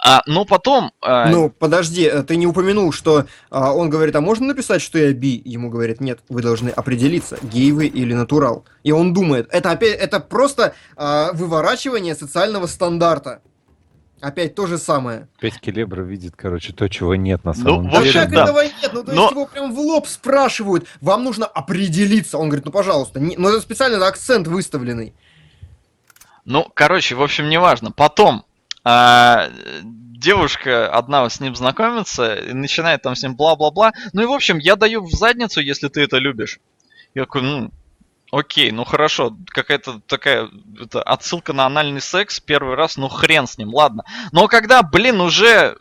А, но потом... э, Ну, подожди, э, ты не упомянул, что а, он говорит, а можно написать, что я би? Ему говорят, нет, вы должны определиться, гей вы или натурал. И он думает, это опять, это просто а, выворачивание социального стандарта. Опять то же самое. Опять Келебра видит, короче, то, чего нет на Ну, самом общем, деле. как да. этого нет? Ну, то Но- есть его прям в лоб спрашивают, вам нужно определиться. Он говорит, ну, пожалуйста. Не- Ну, это специально акцент выставленный. Ну, короче, в общем, неважно. Потом а, девушка одна с ним знакомится и начинает там с ним бла-бла-бла. Ну и, в общем, я даю в задницу, если ты это любишь. Я такой, ну, окей, ну хорошо, какая-то такая это, отсылка на анальный секс первый раз, ну хрен с ним, ладно. Но когда, блин, уже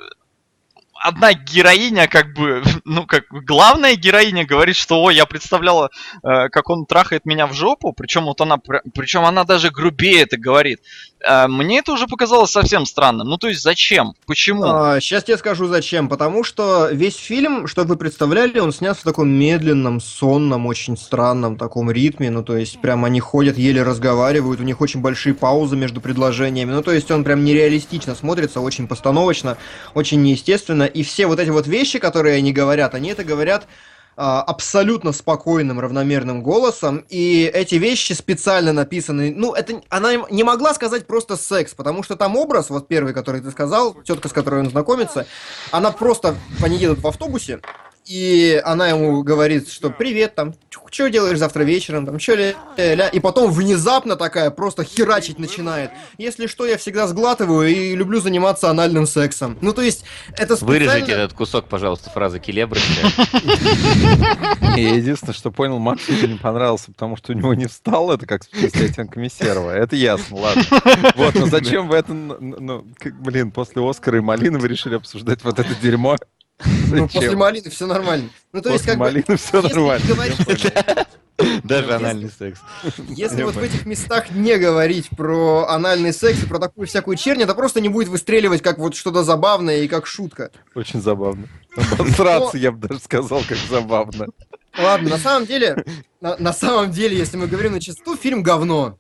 одна героиня, как бы, ну, как главная героиня говорит, что, ой, я представляла, э, как он трахает меня в жопу, причем вот она, причем она даже грубее это говорит. Э, мне это уже показалось совсем странным. Ну, то есть, зачем? Почему? сейчас я скажу зачем. Потому что весь фильм, чтобы вы представляли, он снят в таком медленном, сонном, очень странном таком ритме. Ну, то есть, прям они ходят, еле разговаривают, у них очень большие паузы между предложениями. Ну, то есть, он прям нереалистично смотрится, очень постановочно, очень неестественно. И все вот эти вот вещи, которые они говорят, они это говорят а, абсолютно спокойным, равномерным голосом, и эти вещи специально написаны. Ну, это она не могла сказать просто секс, потому что там образ, вот первый, который ты сказал, тетка, с которой он знакомится, она просто, они едут в автобусе, и она ему говорит, что привет, там, что делаешь завтра вечером, там, что ли, ля, и потом внезапно такая просто херачить начинает. Если что, я всегда сглатываю и люблю заниматься анальным сексом. Ну, то есть, это специально... Вырежите этот кусок, пожалуйста, фразы Келебры. Я единственное, что понял, Максу это не понравился, потому что у него не встал это, как с после оттенка Мессерова. Это ясно, ладно. Вот, но зачем вы это, ну, блин, после Оскара и Малины вы решили обсуждать вот это дерьмо? Ну, после малины все нормально. Ну, то есть, После как бы, Малины все нормально. Даже Если- анальный секс. Если вот в этих местах не говорить про анальный секс и про такую всякую чернь, это просто не будет выстреливать как вот что-то забавное и как шутка. Очень забавно. Обосраться, я бы даже сказал, как забавно. Ладно, на самом деле, на, на самом деле, если мы говорим на чистоту, фильм говно.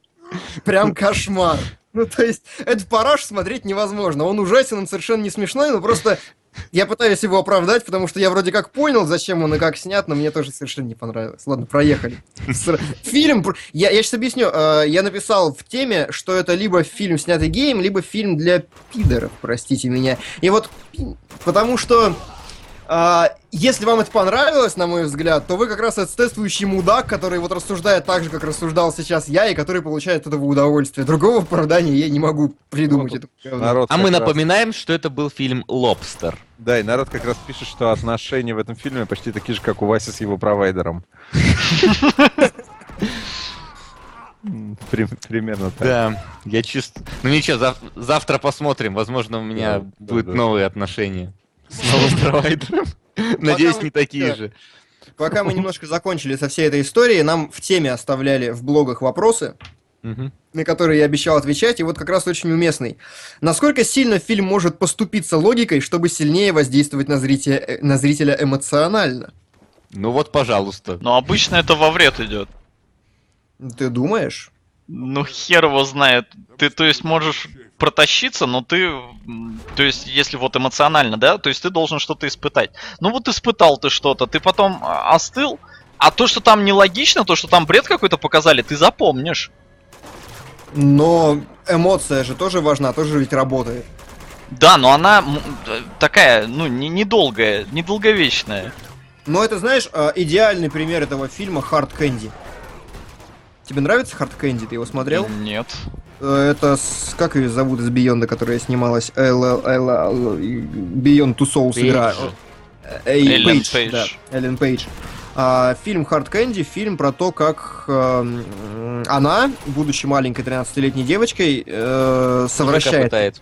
Прям кошмар. Ну, то есть, этот параш смотреть невозможно. Он ужасен, он совершенно не смешной, но просто я пытаюсь его оправдать, потому что я вроде как понял, зачем он и как снят, но мне тоже совершенно не понравилось. Ладно, проехали. Фильм... Я, я сейчас объясню. Э, Я написал в теме, что это либо фильм, снятый геем, либо фильм для пидоров, простите меня. И вот потому что если вам это понравилось, на мой взгляд, то вы как раз отстествующий мудак, который вот рассуждает так же, как рассуждал сейчас я, и который получает от этого удовольствие. Другого оправдания я не могу придумать. Ну, Это. Народ А мы раз- напоминаем, что это был фильм «Лобстер». Да, и народ как раз пишет, что отношения в этом фильме почти такие же, как у Васи с его провайдером. Примерно так. Да, я чисто... Ну ничего, зав- завтра посмотрим. Возможно, у меня будут новые отношения с новым провайдером. Надеюсь, не такие же. Пока мы немножко закончили со всей этой историей, нам в теме оставляли в блогах вопросы, на которые я обещал отвечать, и вот как раз очень уместный. Насколько сильно фильм может поступиться логикой, чтобы сильнее воздействовать на, зрителя, э, на зрителя эмоционально? Ну вот, пожалуйста. Но обычно это во вред идет. Ты думаешь? Ну, хер его знает. Ты, то есть, можешь протащиться, но ты, то есть, если вот эмоционально, да, то есть ты должен что-то испытать. Ну вот испытал ты что-то, ты потом а, остыл, а то, что там нелогично, то, что там бред какой-то показали, ты запомнишь. Но эмоция же тоже важна, тоже ведь работает. Да, но она э, такая, ну, не- недолгая, недолговечная. Но это, знаешь, а, идеальный пример этого фильма «Хард Кэнди». Тебе нравится «Хард Кэнди»? Ты его смотрел? Нет. Э, Это с... Как ее зовут из Бионда, которая снималась? Beyond Two Souls игра. Эй, Эллен Пейдж, Пейдж. да, Эллен Пейдж. А, фильм Hard Candy, фильм про то, как эм, она, будучи маленькой 13-летней девочкой, э, совращает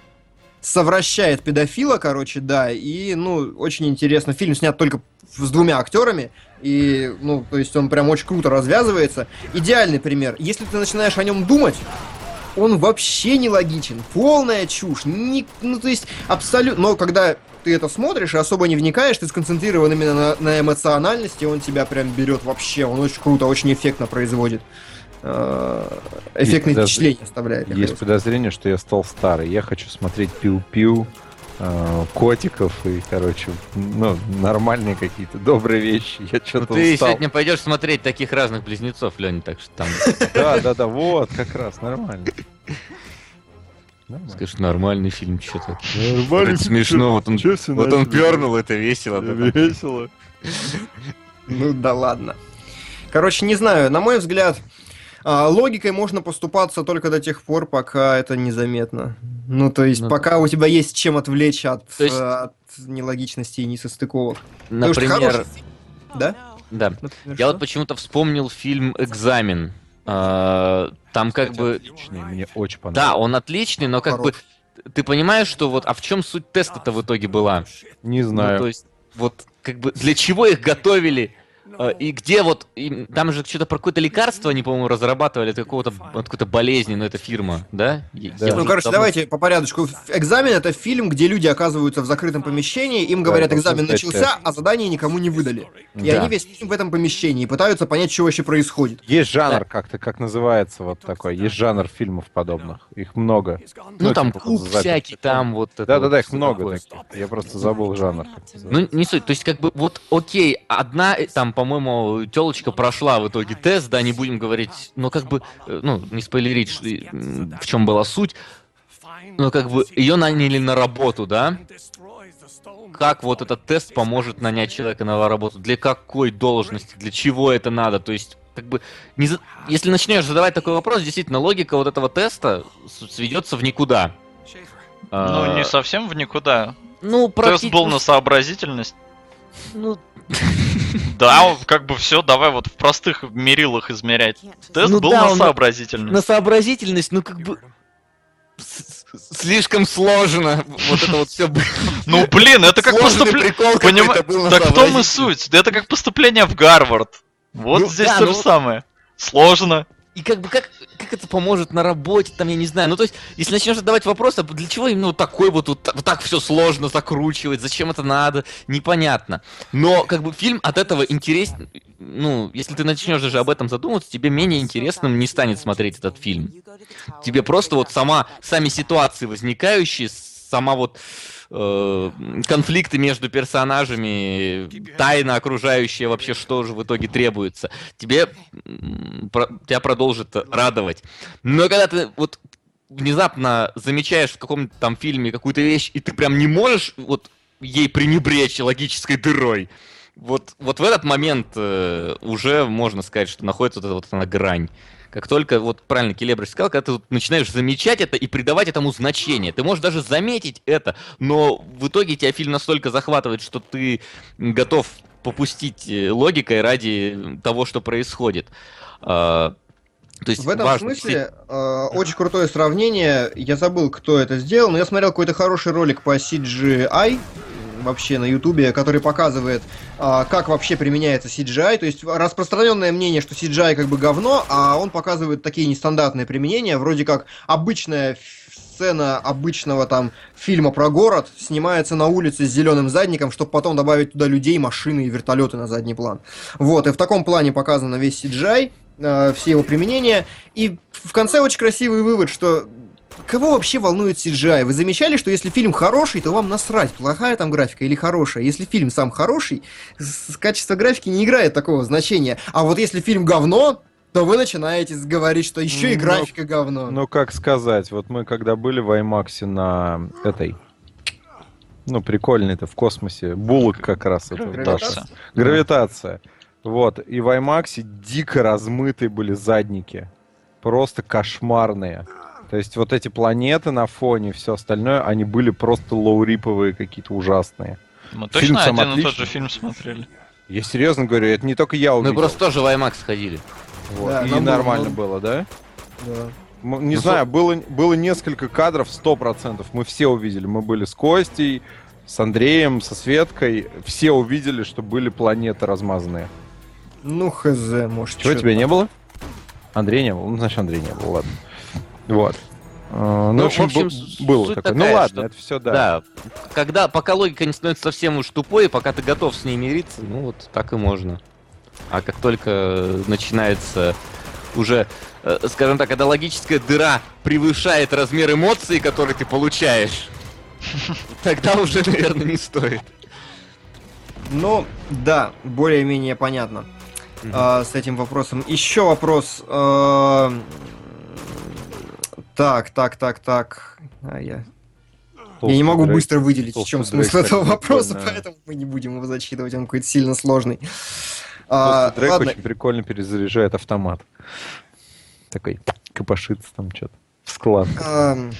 совращает педофила, короче, да, и, ну, очень интересно. Фильм снят только с двумя актерами, и, ну, то есть он прям очень круто развязывается. Идеальный пример. Если ты начинаешь о нем думать, он вообще не логичен. Полная чушь. Ни- ну, то есть, абсолютно... Но когда ты это смотришь и особо не вникаешь, ты сконцентрирован именно на, на эмоциональности, он тебя прям берет вообще. Он очень круто, очень эффектно производит. Эффектные даже- впечатления оставляет. Есть подозрение, что я стал старый. Я хочу смотреть пиу-пиу, э, котиков и, короче, ну, нормальные какие-то добрые вещи. Я Ну, что-то ты устал. сегодня пойдешь смотреть таких разных близнецов, Леня, так что там Да, да, да, вот, как раз, нормально. Скажешь, нормальный фильм, что-то. Нормально. Это смешно, вот он, вот он пернул, это весело. Весело. Ну да ладно. Короче, не знаю, на мой взгляд, логикой можно поступаться только до тех пор, пока это незаметно. Ну, то есть, Ну, пока у тебя есть чем отвлечь от, есть- э, от нелогичности и несостыковок. Например, хороший- Да? да. Например, Я что? вот почему-то вспомнил фильм «Экзамен». А, Там как бы... Отличный, мне очень Да, понравилось. он отличный, но как бы... Ты понимаешь, что вот... А в чем суть теста-то в итоге была? Не Ну, знаю. то есть, вот, как бы, для чего их готовили? Э, И где вот, им- там же что-то про какое-то лекарство они, по-моему, разрабатывали от какого-то, от какой-то болезни, но это фирма, да? Да. я Ну, короче, давно- давайте по порядочку. Экзамен это фильм, где люди оказываются в закрытом помещении, им Да, говорят, должны экзамен начался, а задание никому не выдали. И Да. они весь фильм в этом помещении и пытаются понять, что вообще происходит. Есть жанр как-то, как называется вот такой. Есть жанр фильмов подобных. Их много. Ну, там типа, клуб запись. всякий, там вот это Да-да-да, вот их много таких. Я просто забыл жанр. Ну, не суть. То есть, как бы, вот, окей, одна, э, там, по-моему, телочка прошла в итоге тест, да, не будем говорить, но как бы, э, ну, не спойлерить, в чем была суть, но как бы ее наняли на работу, да? Как вот этот тест поможет нанять человека на работу? Для какой должности? Для чего это надо? То есть, как бы, не за- если начнешь задавать такой вопрос, действительно, логика вот этого теста сведется в никуда. Ну, А, не совсем в никуда. Ну, Тест практи- был на сообразительность. Ну, Да, как бы все, давай вот в простых мерилах измерять. Тест Ну был да, на сообразительность. на сообразительность, ну как бы с- с- слишком сложно. Вот это вот все. Ну блин, это как поступление. на Так в том и суть. Это как поступление в Гарвард. Вот Ну здесь да, то ну же самое. Сложно. И как бы как, как это поможет на работе, там, я не знаю. Ну, то есть, если начнешь задавать вопрос, а для чего именно вот такой вот, вот, вот так все сложно закручивать, зачем это надо, непонятно. Но, как бы, фильм от этого интереснее, ну, если ты начнешь даже об этом задумываться, тебе менее интересным не станет смотреть этот фильм. Тебе просто вот сама, сами ситуации возникающие, сама вот э, конфликты между персонажами, тайна окружающая вообще, что же в итоге требуется, тебе про- тебя продолжит радовать. Но когда ты вот внезапно замечаешь в каком-то там фильме какую-то вещь, и ты прям не можешь вот ей пренебречь логической дырой, вот, вот в этот момент э, уже можно сказать, что находится вот эта вот она грань. Как только, вот правильно Келебрич сказал, когда ты вот начинаешь замечать это и придавать этому значение, ты можешь даже заметить это, но в итоге тебя фильм настолько захватывает, что ты готов попустить э, логикой ради того, что происходит. А, то есть В этом важно смысле э, очень крутое сравнение. Я забыл, кто это сделал, но я смотрел какой-то хороший ролик по CGI вообще на Ютубе, который показывает, а, как вообще применяется CGI. То есть распространенное мнение, что CGI как бы говно, а он показывает такие нестандартные применения, вроде как обычная сцена обычного там фильма про город снимается на улице с зеленым задником, чтобы потом добавить туда людей, машины и вертолеты на задний план. Вот, и в таком плане показано весь CGI, э, все его применения. И в конце очень красивый вывод, что кого вообще волнует CGI? Вы замечали, что если фильм хороший, то вам насрать, плохая там графика или хорошая. Если фильм сам хороший, с- качество графики не играет такого значения. А вот если фильм говно, то вы начинаете говорить, что еще и Ну, графика говно. Ну, как сказать, вот мы когда были в IMAX на этой, ну, прикольный это в космосе, Буллок как раз это. Гравитация? Даша. Гравитация. Вот, и в IMAX дико размытые были задники. Просто кошмарные. То есть вот эти планеты на фоне и все остальное, они были просто лоуриповые какие-то ужасные. Мы Фильм точно сам один и тот же фильм смотрели. Я серьезно говорю, это не только я Мы увидел. просто тоже в IMAX ходили. Вот. Да, И было нормально много. было, да? Да. Не Ну, знаю, было, было несколько кадров, сто процентов. Мы все увидели. Мы были с Костей, с Андреем, со Светкой. Все увидели, что были планеты размазанные. Ну, хз, может, Чего чё-то. тебя не было? Андрей не был? Ну, значит, Андрей не был, ладно. Вот. А, Ну, Ну, в общем, в общем, было такое. такая, ну, ладно, что- это все, да. Да. Когда, пока логика не становится совсем уж тупой, пока ты готов с ней мириться, ну вот так и можно. А как только начинается уже, э, скажем так, когда логическая дыра превышает размер эмоций, которые ты получаешь, тогда уже, наверное, не стоит. Ну, да, более-менее понятно а, с этим вопросом. Еще вопрос. А, Так, так, так, так. А, я... я не могу быстро выделить, в чем смысл этого вопроса, поэтому мы не будем его зачитывать, он какой-то сильно сложный. А, Дрейк ладно, очень прикольно перезаряжает автомат. Такой копошится там что-то. Склад. Ам,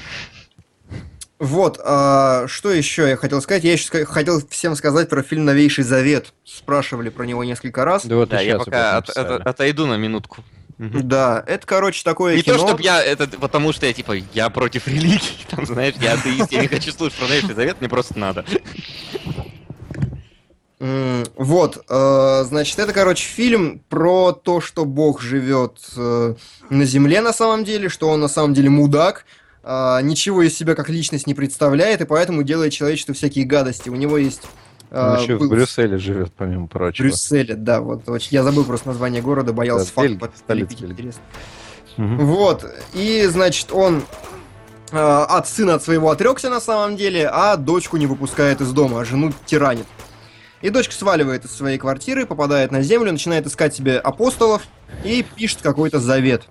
Вот, а, что еще я хотел сказать? Я еще хотел всем сказать про фильм «Новейший завет». Спрашивали про него несколько раз. Да вот Да, я пока от- от- отойду на минутку. Да, это, короче, такое Не кино... то, чтобы я, это потому что я, типа, я против религии, там, знаешь, я атеист, я не хочу слушать про Новейший Завет, мне просто надо. Вот, э, значит, это, короче, фильм про то, что Бог живет э, на земле на самом деле, что он на самом деле мудак, а, ничего из себя как личность не представляет, и поэтому делает человечеству всякие гадости. У него есть... э, Он еще был в Брюсселе живет, помимо в прочего. Брюсселе, да, вот, я забыл просто название города, боялся Да, факт Бельгия, по- столица полепить, Бельгии. интересно. Мгм. Вот, и, значит, он э, от сына от своего отрекся на самом деле, а дочку не выпускает из дома, а жену тиранит. И дочка сваливает из своей квартиры, попадает на землю, начинает искать себе апостолов и пишет какой-то завет.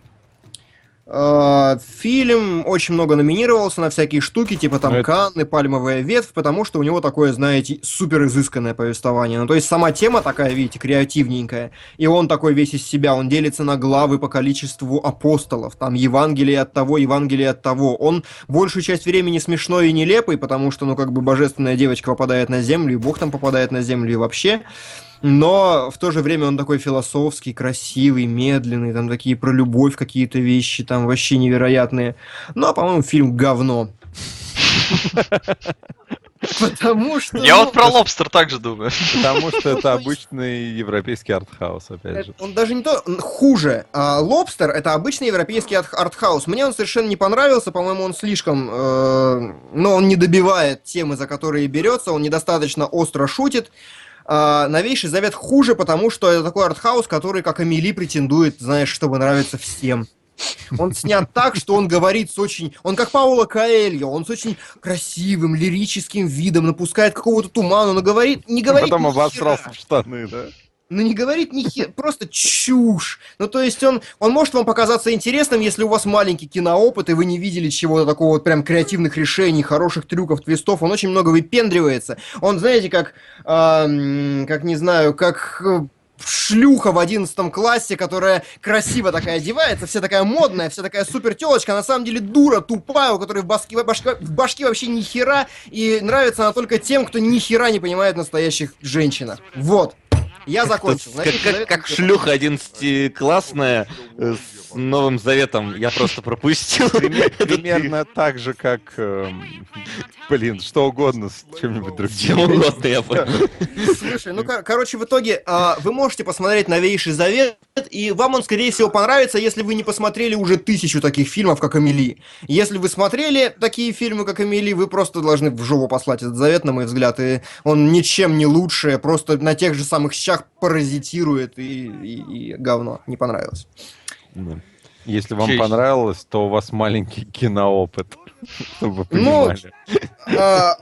Э, Фильм очень много номинировался на всякие штуки, типа там Ну, это- Канны, Пальмовая ветвь, потому что у него такое, знаете, супер изысканное повествование. Ну, то есть сама тема такая, видите, креативненькая. И он такой весь из себя, он делится на главы по количеству апостолов. Там Евангелие от того, Евангелие от того. Он большую часть времени смешной и нелепый, потому что, ну, как бы божественная девочка попадает на землю, и Бог там попадает на землю, и вообще. Но в то же время он такой философский, красивый, медленный, там такие про любовь какие-то вещи, там вообще невероятные. Ну, а, по-моему, фильм говно. Потому что... Я ну, вот про лобстер также думаю. Потому что это обычный европейский артхаус, опять же. Он даже не то, хуже. А Лобстер это обычный европейский арт- артхаус. Мне он совершенно не понравился, по-моему, он слишком, э, ну, он не добивает темы, за которые берется, он недостаточно остро шутит. А, Новейший Завет хуже, потому что это такой артхаус, который, как Амели, претендует, знаешь, чтобы нравиться всем. Он снят так, что он говорит с очень... Он как Пауло Каэльо, он с очень красивым, лирическим видом, напускает какого-то тумана, но говорит... Не говорит Потом обосрался в штаны, да? Ну не говорит ни хер, просто чушь. Ну то есть он, он может вам показаться интересным, если у вас маленький киноопыт, и вы не видели чего-то такого вот прям креативных решений, хороших трюков, твистов. Он очень много выпендривается. Он, знаете, как, м, как не знаю, как э, шлюха в одиннадцатом классе, которая красиво такая одевается, вся такая модная, вся такая супер телочка, а на самом деле дура тупая, у которой в башке, башке, в башке вообще ни хера, и нравится она только тем, кто ни хера не понимает настоящих женщинах. Вот. Я закончил. Как, как- как шлюха 11-классная э, с Новым Заветом, я просто пропустил. Примерно так же, как, эм, блин, что угодно с чем-нибудь другим. Чем угодно, я понял. Слушай, ну, кор- короче, в итоге а, вы можете посмотреть «Новейший завет», и вам он, скорее всего, понравится, если вы не посмотрели уже тысячу таких фильмов, как «Амели». Если вы смотрели такие фильмы, как «Амели», вы просто должны в жопу послать этот завет, на мой взгляд, и он ничем не лучше, просто на тех же самых щах паразитирует, и, и- и говно. Не понравилось. Да. Если вам Честь. понравилось, то у вас маленький киноопыт, чтобы вы Ну, понимали. А,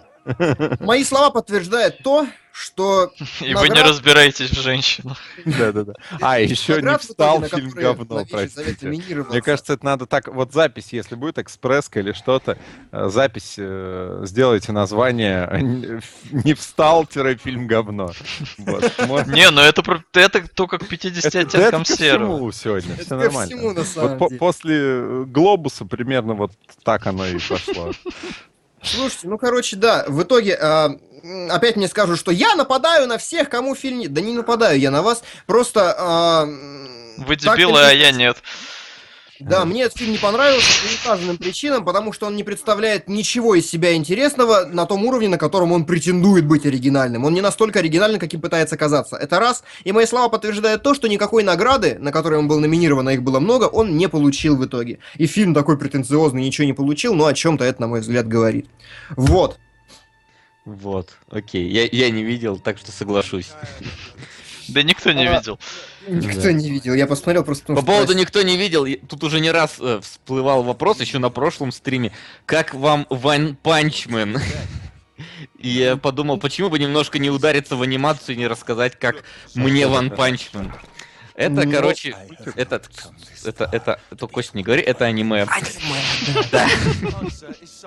Мои слова подтверждают то, что И вы не разбираетесь в женщинах. Да-да-да. А, еще не встал фильм говно, простите. Мне кажется, это надо так, вот запись, если будет экспресска или что-то, э, запись, э, сделайте название «Не встал-фильм говно». Не, ну это, это только к 50 это- да это оттенкам серого. всему сегодня, Это все нормально. всему, на самом Вот по- деле. после «Глобуса» примерно вот так оно и пошло. Слушайте, ну, короче, да, в итоге... а, Опять мне скажут, что я нападаю на всех, кому фильм. Да не нападаю я на вас, просто... м, Вы дебилы, а я нет. Да, мне этот фильм не понравился по указанным причинам, потому что он не представляет ничего из себя интересного на том уровне, на котором он претендует быть оригинальным. Он не настолько оригинальный, каким пытается казаться. Это раз. И мои слова подтверждают то, что никакой награды, на которой он был номинирован, а их было много, он не получил в итоге. И фильм такой претенциозный ничего не получил, но о чем-то это, на мой взгляд, говорит. Вот. Вот, окей. Я, я не видел, так что соглашусь. Да никто не А, видел. Никто Да. не видел. Я посмотрел просто... потому По что поводу никто не видел, тут уже не раз э, всплывал вопрос, еще на прошлом стриме, как вам Ван Панчмен? И я подумал, почему бы немножко не удариться в анимацию и не рассказать, как мне Ван Панчмен. Это, Ну, короче, это, это, это, это, Костя, не говори, это аниме. Да.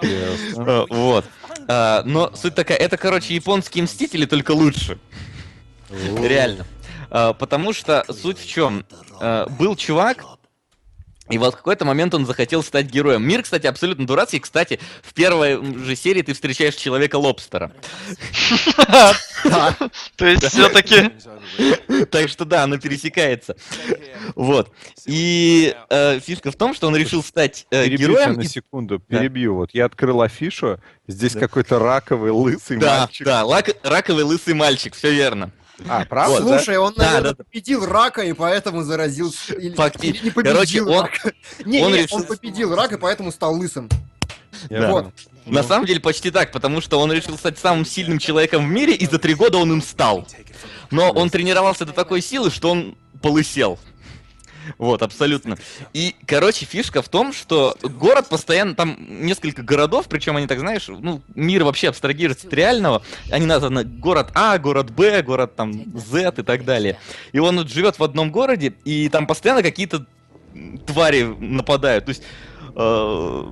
Ясно. Э, Вот. А, Но суть такая, это, короче, японские мстители, только лучше. Реально. А, Потому что суть в чем? Был чувак, и вот в какой-то момент он захотел стать героем. Мир, кстати, абсолютно дурацкий. Кстати, в первой же серии ты встречаешь человека-лобстера. То есть все-таки Так что да, оно пересекается. Вот. И э, фишка в том, что он решил стать э, героем. на секунду, перебью. Вот я открыл афишу, здесь какой-то раковый лысый Да, мальчик. да, лак- раковый лысый мальчик, все верно. А, правда? Вот, да? Слушай, он, Да, наверное, да, да. победил рака, и поэтому заразился. Или, Факти- или не победил Короче, он- рака. Не, он решил- он победил рак, и поэтому стал лысым. Да. понял. На Ну. самом деле почти так, потому что он решил стать самым сильным человеком в мире, и за три года он им стал. Но он тренировался до такой силы, что он полысел. Вот, абсолютно. И, короче, фишка в том, что город постоянно, там несколько городов, причем они так, знаешь, ну, мир вообще абстрагируется от реального. Они названы город А, город Б, город там Z и так далее. И он вот живет в одном городе, и там постоянно какие-то твари нападают. То есть э,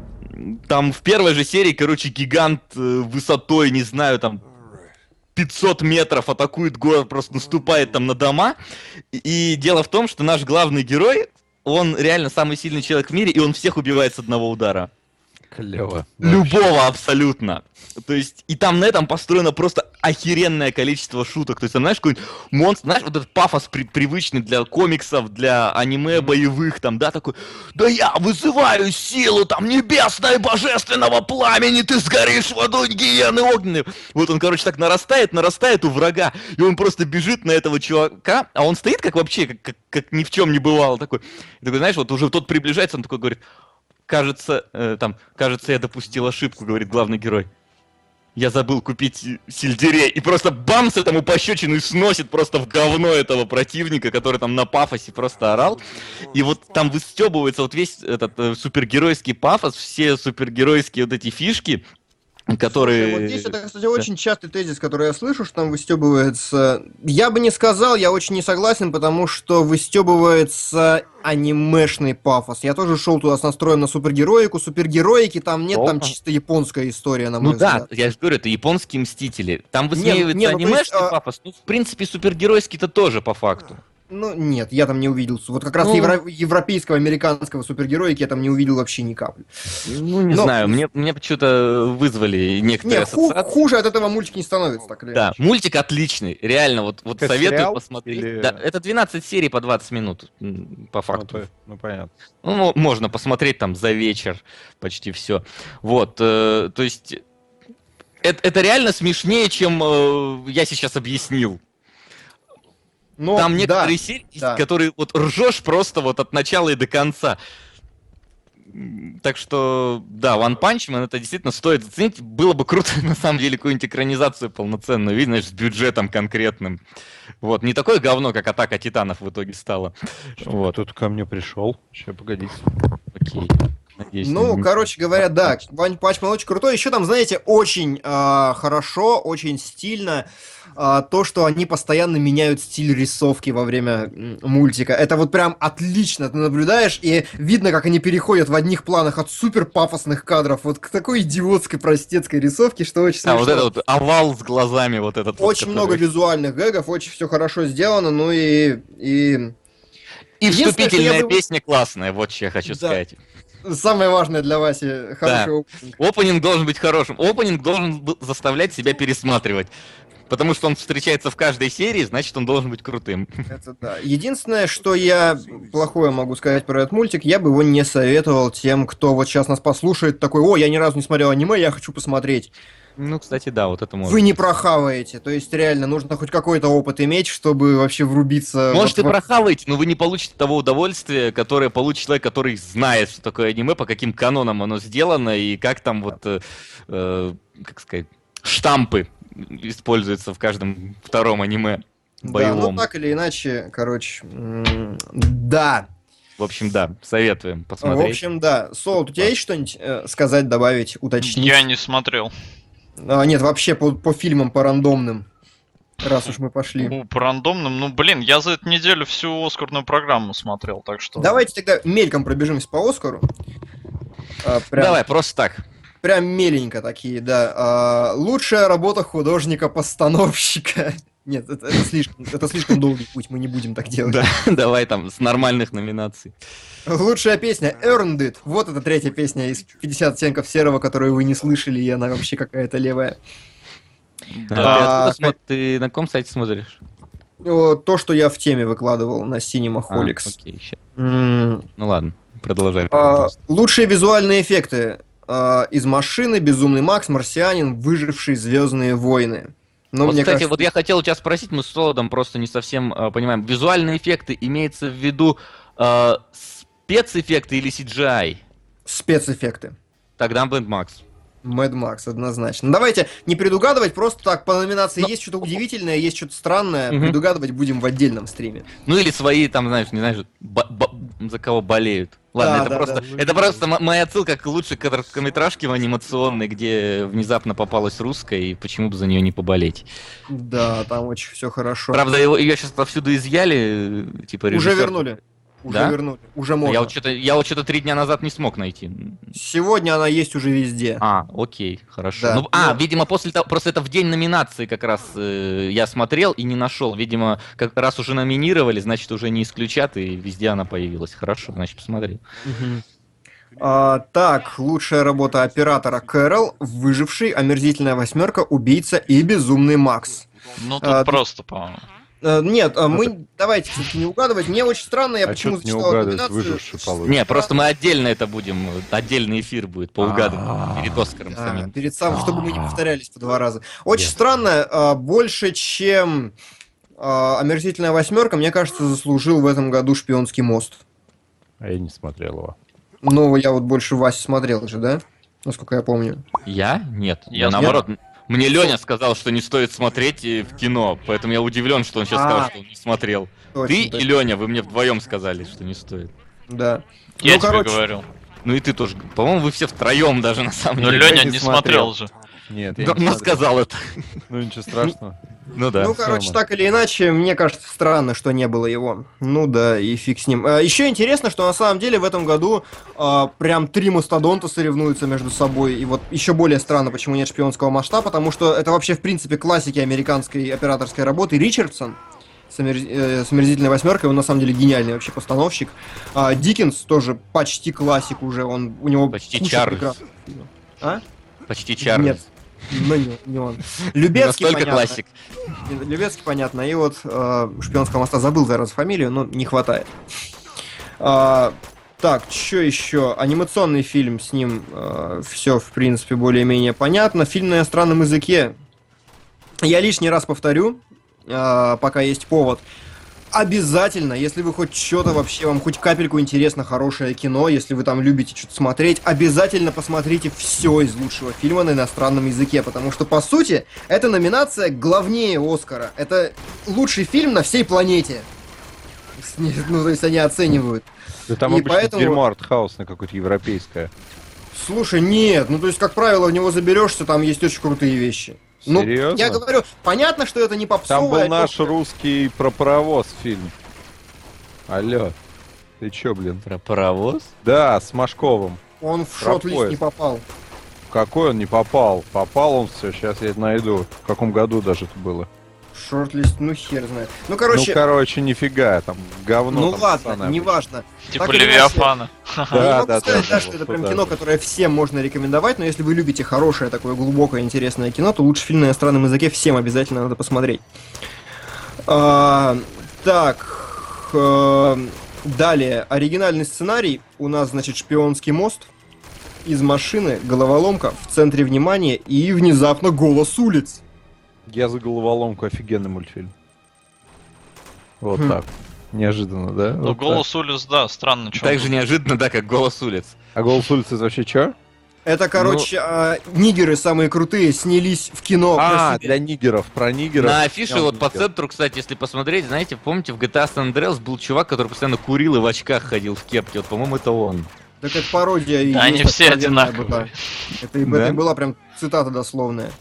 там в первой же серии, короче, гигант э, высотой, не знаю, там 500 метров атакует город, просто наступает там на дома. И, дело в том, что наш главный герой, он реально самый сильный человек в мире, и он всех убивает с одного удара. Клево. Любого абсолютно. То есть, и там на этом построено просто охеренное количество шуток. То есть, там, знаешь, какой-нибудь монстр, знаешь, вот этот пафос при- привычный для комиксов, для аниме боевых, там, да, такой, да я вызываю силу, там, небесной божественного пламени, ты сгоришь в аду гиены огненной. Вот он, короче, так нарастает, нарастает у врага, и он просто бежит на этого чувака, а он стоит как вообще, как, как, как ни в чем не бывало, такой, И такой, знаешь, вот уже тот приближается, он такой говорит, кажется, э, там, кажется, я допустил ошибку, говорит главный герой. Я забыл купить сельдерей. И просто бамс этому пощечину и сносит просто в говно этого противника, который там на пафосе просто орал. И вот там выстебывается вот весь этот э, супергеройский пафос, все супергеройские вот эти фишки, которые... Вот здесь это, кстати, очень частый тезис, который я слышу, что там выстебывается. Я бы не сказал, я очень не согласен, потому что выстебывается анимешный пафос. Я тоже шел туда с настроем на супергероику. Супергероики там нет, там Опа. чисто японская история, на Ну мой да, взгляд. я же говорю, это японские мстители. Там Не, высмеивается не, ну, то есть, анимешный а- пафос, ну, в принципе, супергеройский-то тоже по факту. Ну, нет, я там не увидел. Вот как раз Ну. евро- европейского, американского супергероики я там не увидел вообще ни капли. Ну, не Но- знаю, мне, мне почему-то вызвали некоторые Не, ху- хуже от этого мультик не становится, так или Да, иначе. мультик отличный, реально, вот, вот Это советую сериал посмотреть. или- Да, это 12 серий по 20 минут, по Ну, факту. то- ну, понятно. Ну, мо- можно посмотреть там за вечер, почти все. Вот, э, то есть, это, это реально смешнее, чем э, я сейчас объяснил. Но, там да, некоторые серии, да. которые вот ржешь просто вот от начала и до конца. Так что, да, One Punch Man это действительно стоит оценить. Было бы круто, на самом деле, какую-нибудь экранизацию полноценную, видно, с бюджетом конкретным. Вот, не такое говно, как Атака Титанов в итоге стала. Вот, Тут ко мне пришел. Сейчас, погодите. окей. Надеюсь, Ну, не- короче говоря, да, Вань Пачман очень крутой. Еще там, знаете, очень а, хорошо, очень стильно то, что они постоянно меняют стиль рисовки во время мультика. Это вот прям отлично. Ты наблюдаешь, и видно, как они переходят в одних планах от супер пафосных кадров вот к такой идиотской, простецкой рисовке, что очень А, вот смешно. этот вот овал с глазами, вот этот. вот, Очень который- много визуальных гэгов, очень все хорошо сделано, ну и... и... И вступительная бы- песня классная, вот что я хочу Да. сказать. Самое важное для Васи. Хороший опенинг. Опенинг должен быть хорошим. Опенинг должен заставлять себя пересматривать. Потому что он встречается в каждой серии, значит, он должен быть крутым. Это да. Единственное, что я плохое могу сказать про этот мультик, я бы его не советовал тем, кто вот сейчас нас послушает, такой, о, я ни разу не смотрел аниме, я хочу посмотреть. Ну, кстати, да, вот это можно. Вы не прохаваете, то есть реально нужно хоть какой-то опыт иметь, чтобы вообще врубиться. Может, и в- прохаваете, но вы не получите того удовольствия, которое получит человек, который знает, что такое аниме, по каким канонам оно сделано, и как там вот, э, э, как сказать, штампы используются в каждом втором аниме Да, ну боевом. так или иначе, короче, да. В общем, да, советуем В посмотреть. общем, да. Солод, у тебя есть что-нибудь э, сказать, добавить, уточнить? Я не смотрел. А, нет, вообще по, по фильмам, по рандомным. Раз уж мы пошли. Ну, по рандомным, ну блин, я за эту неделю всю Оскарную программу смотрел, так что... Давайте тогда мельком пробежимся по Оскару. А, прям, Давай, просто так. Прям меленько такие, да. А, лучшая работа художника-постановщика. Нет, это, это слишком, это слишком долгий путь, мы не будем так делать. Да, давай там с нормальных номинаций. Лучшая песня Earned It. Вот эта третья песня из 50 оттенков серого, которую вы не слышали, и она вообще какая-то левая. Да, А, ты, откуда смо- ты на каком сайте смотришь? То, что я в теме выкладывал на Cinema А, Holics. окей, ща. М, Ну ладно, продолжай. а, Лучшие визуальные эффекты. А, Из машины, Безумный Макс, Марсианин, Выжившие Звездные войны. Но вот, мне кстати, кажется, вот я хотел у тебя спросить, мы с Солодом просто не совсем э, понимаем. Визуальные эффекты имеется в виду э, спецэффекты или CGI? спецэффекты. Тогда Band Max. Мэд Макс, однозначно. Давайте не предугадывать, просто так по номинации Но- есть что-то удивительное, есть что-то странное. Мгм. Предугадывать будем в отдельном стриме. Ну или свои, там, знаешь, не знаешь, за кого болеют. Ладно, Да, это да, просто, да. это просто моя отсылка к лучшей короткометражке в анимационной, где внезапно попалась русская, и почему бы за нее не поболеть. Да, там очень все хорошо. Правда, его, ее сейчас повсюду изъяли, э, типа Уже режиссер- вернули. Уже Да? вернули. Уже можно. Я вот что-то, я вот что-то три дня назад не смог найти. Сегодня она есть уже везде. А, окей, хорошо. Да. Ну, а, Ну- видимо, после того, просто это в день номинации как раз э, я смотрел и не нашел. Видимо, как раз уже номинировали, значит, уже не исключат, и везде она появилась. Хорошо, значит, посмотри. Мгм. А, так, лучшая работа оператора Кэрол, выживший, омерзительная восьмерка, убийца и безумный Макс. Ну тут А, просто, по-моему. Э, нет, а мы давайте все-таки не угадывать. Мне очень странно, я А почему зачитал номинацию. Не, просто мы отдельно это будем, э, отдельный эфир будет по угадыванию перед Оскаром А, самим. перед самым, чтобы мы не А. повторялись по два раза. Очень странно, а, больше, чем а, омерзительная восьмерка, мне кажется, заслужил в этом году шпионский мост. А я не смотрел его. Ну, я вот больше Вася смотрел же, да? Насколько я помню. Я? Нет. Я Я наоборот. Мне Леня сказал, что не стоит смотреть э, в кино, поэтому я удивлен, что он сейчас А. сказал, что он не смотрел. Ты и Леня, вы мне вдвоем сказали, что не стоит. Да. Я ну, тебе говорил. Ну и ты тоже. По-моему, вы все втроем даже на самом Но деле. Леня не смотрел. же. Нет, я Да, не смотрел. сказал это. Ну ничего страшного. Ну да. ну, короче, так или иначе, мне кажется, странно, что не было его. Ну да, и фиг с ним. еще интересно, что на самом деле в этом году а, прям три мастодонта соревнуются между собой. И вот еще более странно, почему нет шпионского масштаба, потому что это вообще, в принципе, классики американской операторской работы. Ричардсон с, омерз- э, с омерзительной восьмеркой, он на самом деле гениальный вообще постановщик. А, Диккенс тоже почти классик уже, он у него Почти Чарльз. А? Почти Чарльз. Нет, ну не, не он. Любецкий, Настолько понятно. классик. Любецкий, понятно. И вот э, шпионского моста забыл зараз фамилию, но не хватает. А, так, что еще? Анимационный фильм, с ним все, в принципе, более-менее понятно. Фильм на иностранном языке. Я лишний раз повторю, э, пока есть повод. Обязательно, если вы хоть что-то вообще, вам хоть капельку интересно хорошее кино, если вы там любите что-то смотреть, обязательно посмотрите все из лучшего фильма на иностранном языке, потому что, по сути, эта номинация главнее Оскара. Это лучший фильм на всей планете. Ну, то есть они оценивают. Да там И обычно поэтому- дерьмо артхаусное какое-то европейское. Слушай, нет, ну то есть, как правило, в него заберешься, там есть очень крутые вещи. Ну, Серьезно? я говорю, понятно, что это не Там попсовая... был наш лёгкая- русский про паровоз фильм. Алло. Ты чё, блин? Про паровоз? Да, с Машковым. Он в шот-лист не попал. В какой он не попал? Попал он все, сейчас я это найду. В каком году даже это было? Шортлист, ну хер знает. Ну, Ну, короче, короче, нифига, там говно. ну там ладно, неважно. Типа Так Левиафана. Да, не могу да, сказать, да, да, что это прям кино, которое всем можно рекомендовать, но если вы любите хорошее, такое глубокое, интересное кино, то лучше фильм на иностранном языке всем обязательно надо посмотреть. А, так, э, далее, оригинальный сценарий. У нас, значит, шпионский мост из машины, головоломка в центре внимания и внезапно голос улиц. Я за головоломку офигенный мультфильм. Вот Хм. так. Неожиданно, да? Ну, Вот голос улиц, да, странно, что. Так же неожиданно, да, как голос улиц. так. А голос улицы это вообще что? Это, короче, а, нигеры самые крутые снялись в кино. А, для нигеров, про нигеров. На афише вот по увидел. центру, кстати, если посмотреть, знаете, помните, в GTA San Andreas был чувак, который постоянно курил и в очках ходил в кепке. Вот, по-моему, это он. Так это пародия. и Да, они все одинаковые. была. Это, Да? это была прям цитата дословная.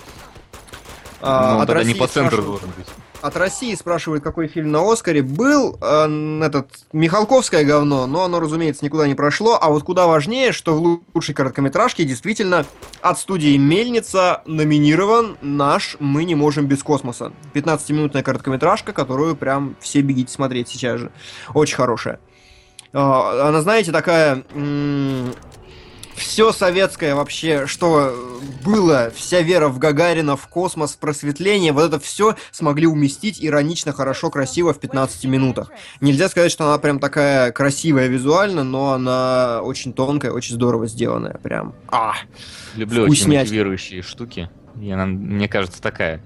А, ну, от тогда не России по центру спрашивают- должен быть. От России спрашивают, какой фильм на Оскаре. Был э, этот Михалковское говно, но оно, разумеется, никуда не прошло. А вот куда важнее, что в лучшей короткометражке действительно от студии Мельница номинирован наш «Мы не можем без космоса». 15-минутная короткометражка, которую прям все бегите смотреть сейчас же. Очень хорошая. А, Она, знаете, такая... все советское вообще, что было, вся вера в Гагарина, в космос, в просветление, вот это все смогли уместить иронично, хорошо, красиво в 15 минутах. Нельзя сказать, что она прям такая красивая визуально, но она очень тонкая, очень здорово сделанная, прям. А! Люблю очень Вкуснятина. мотивирующие штуки. И она, мне кажется, такая.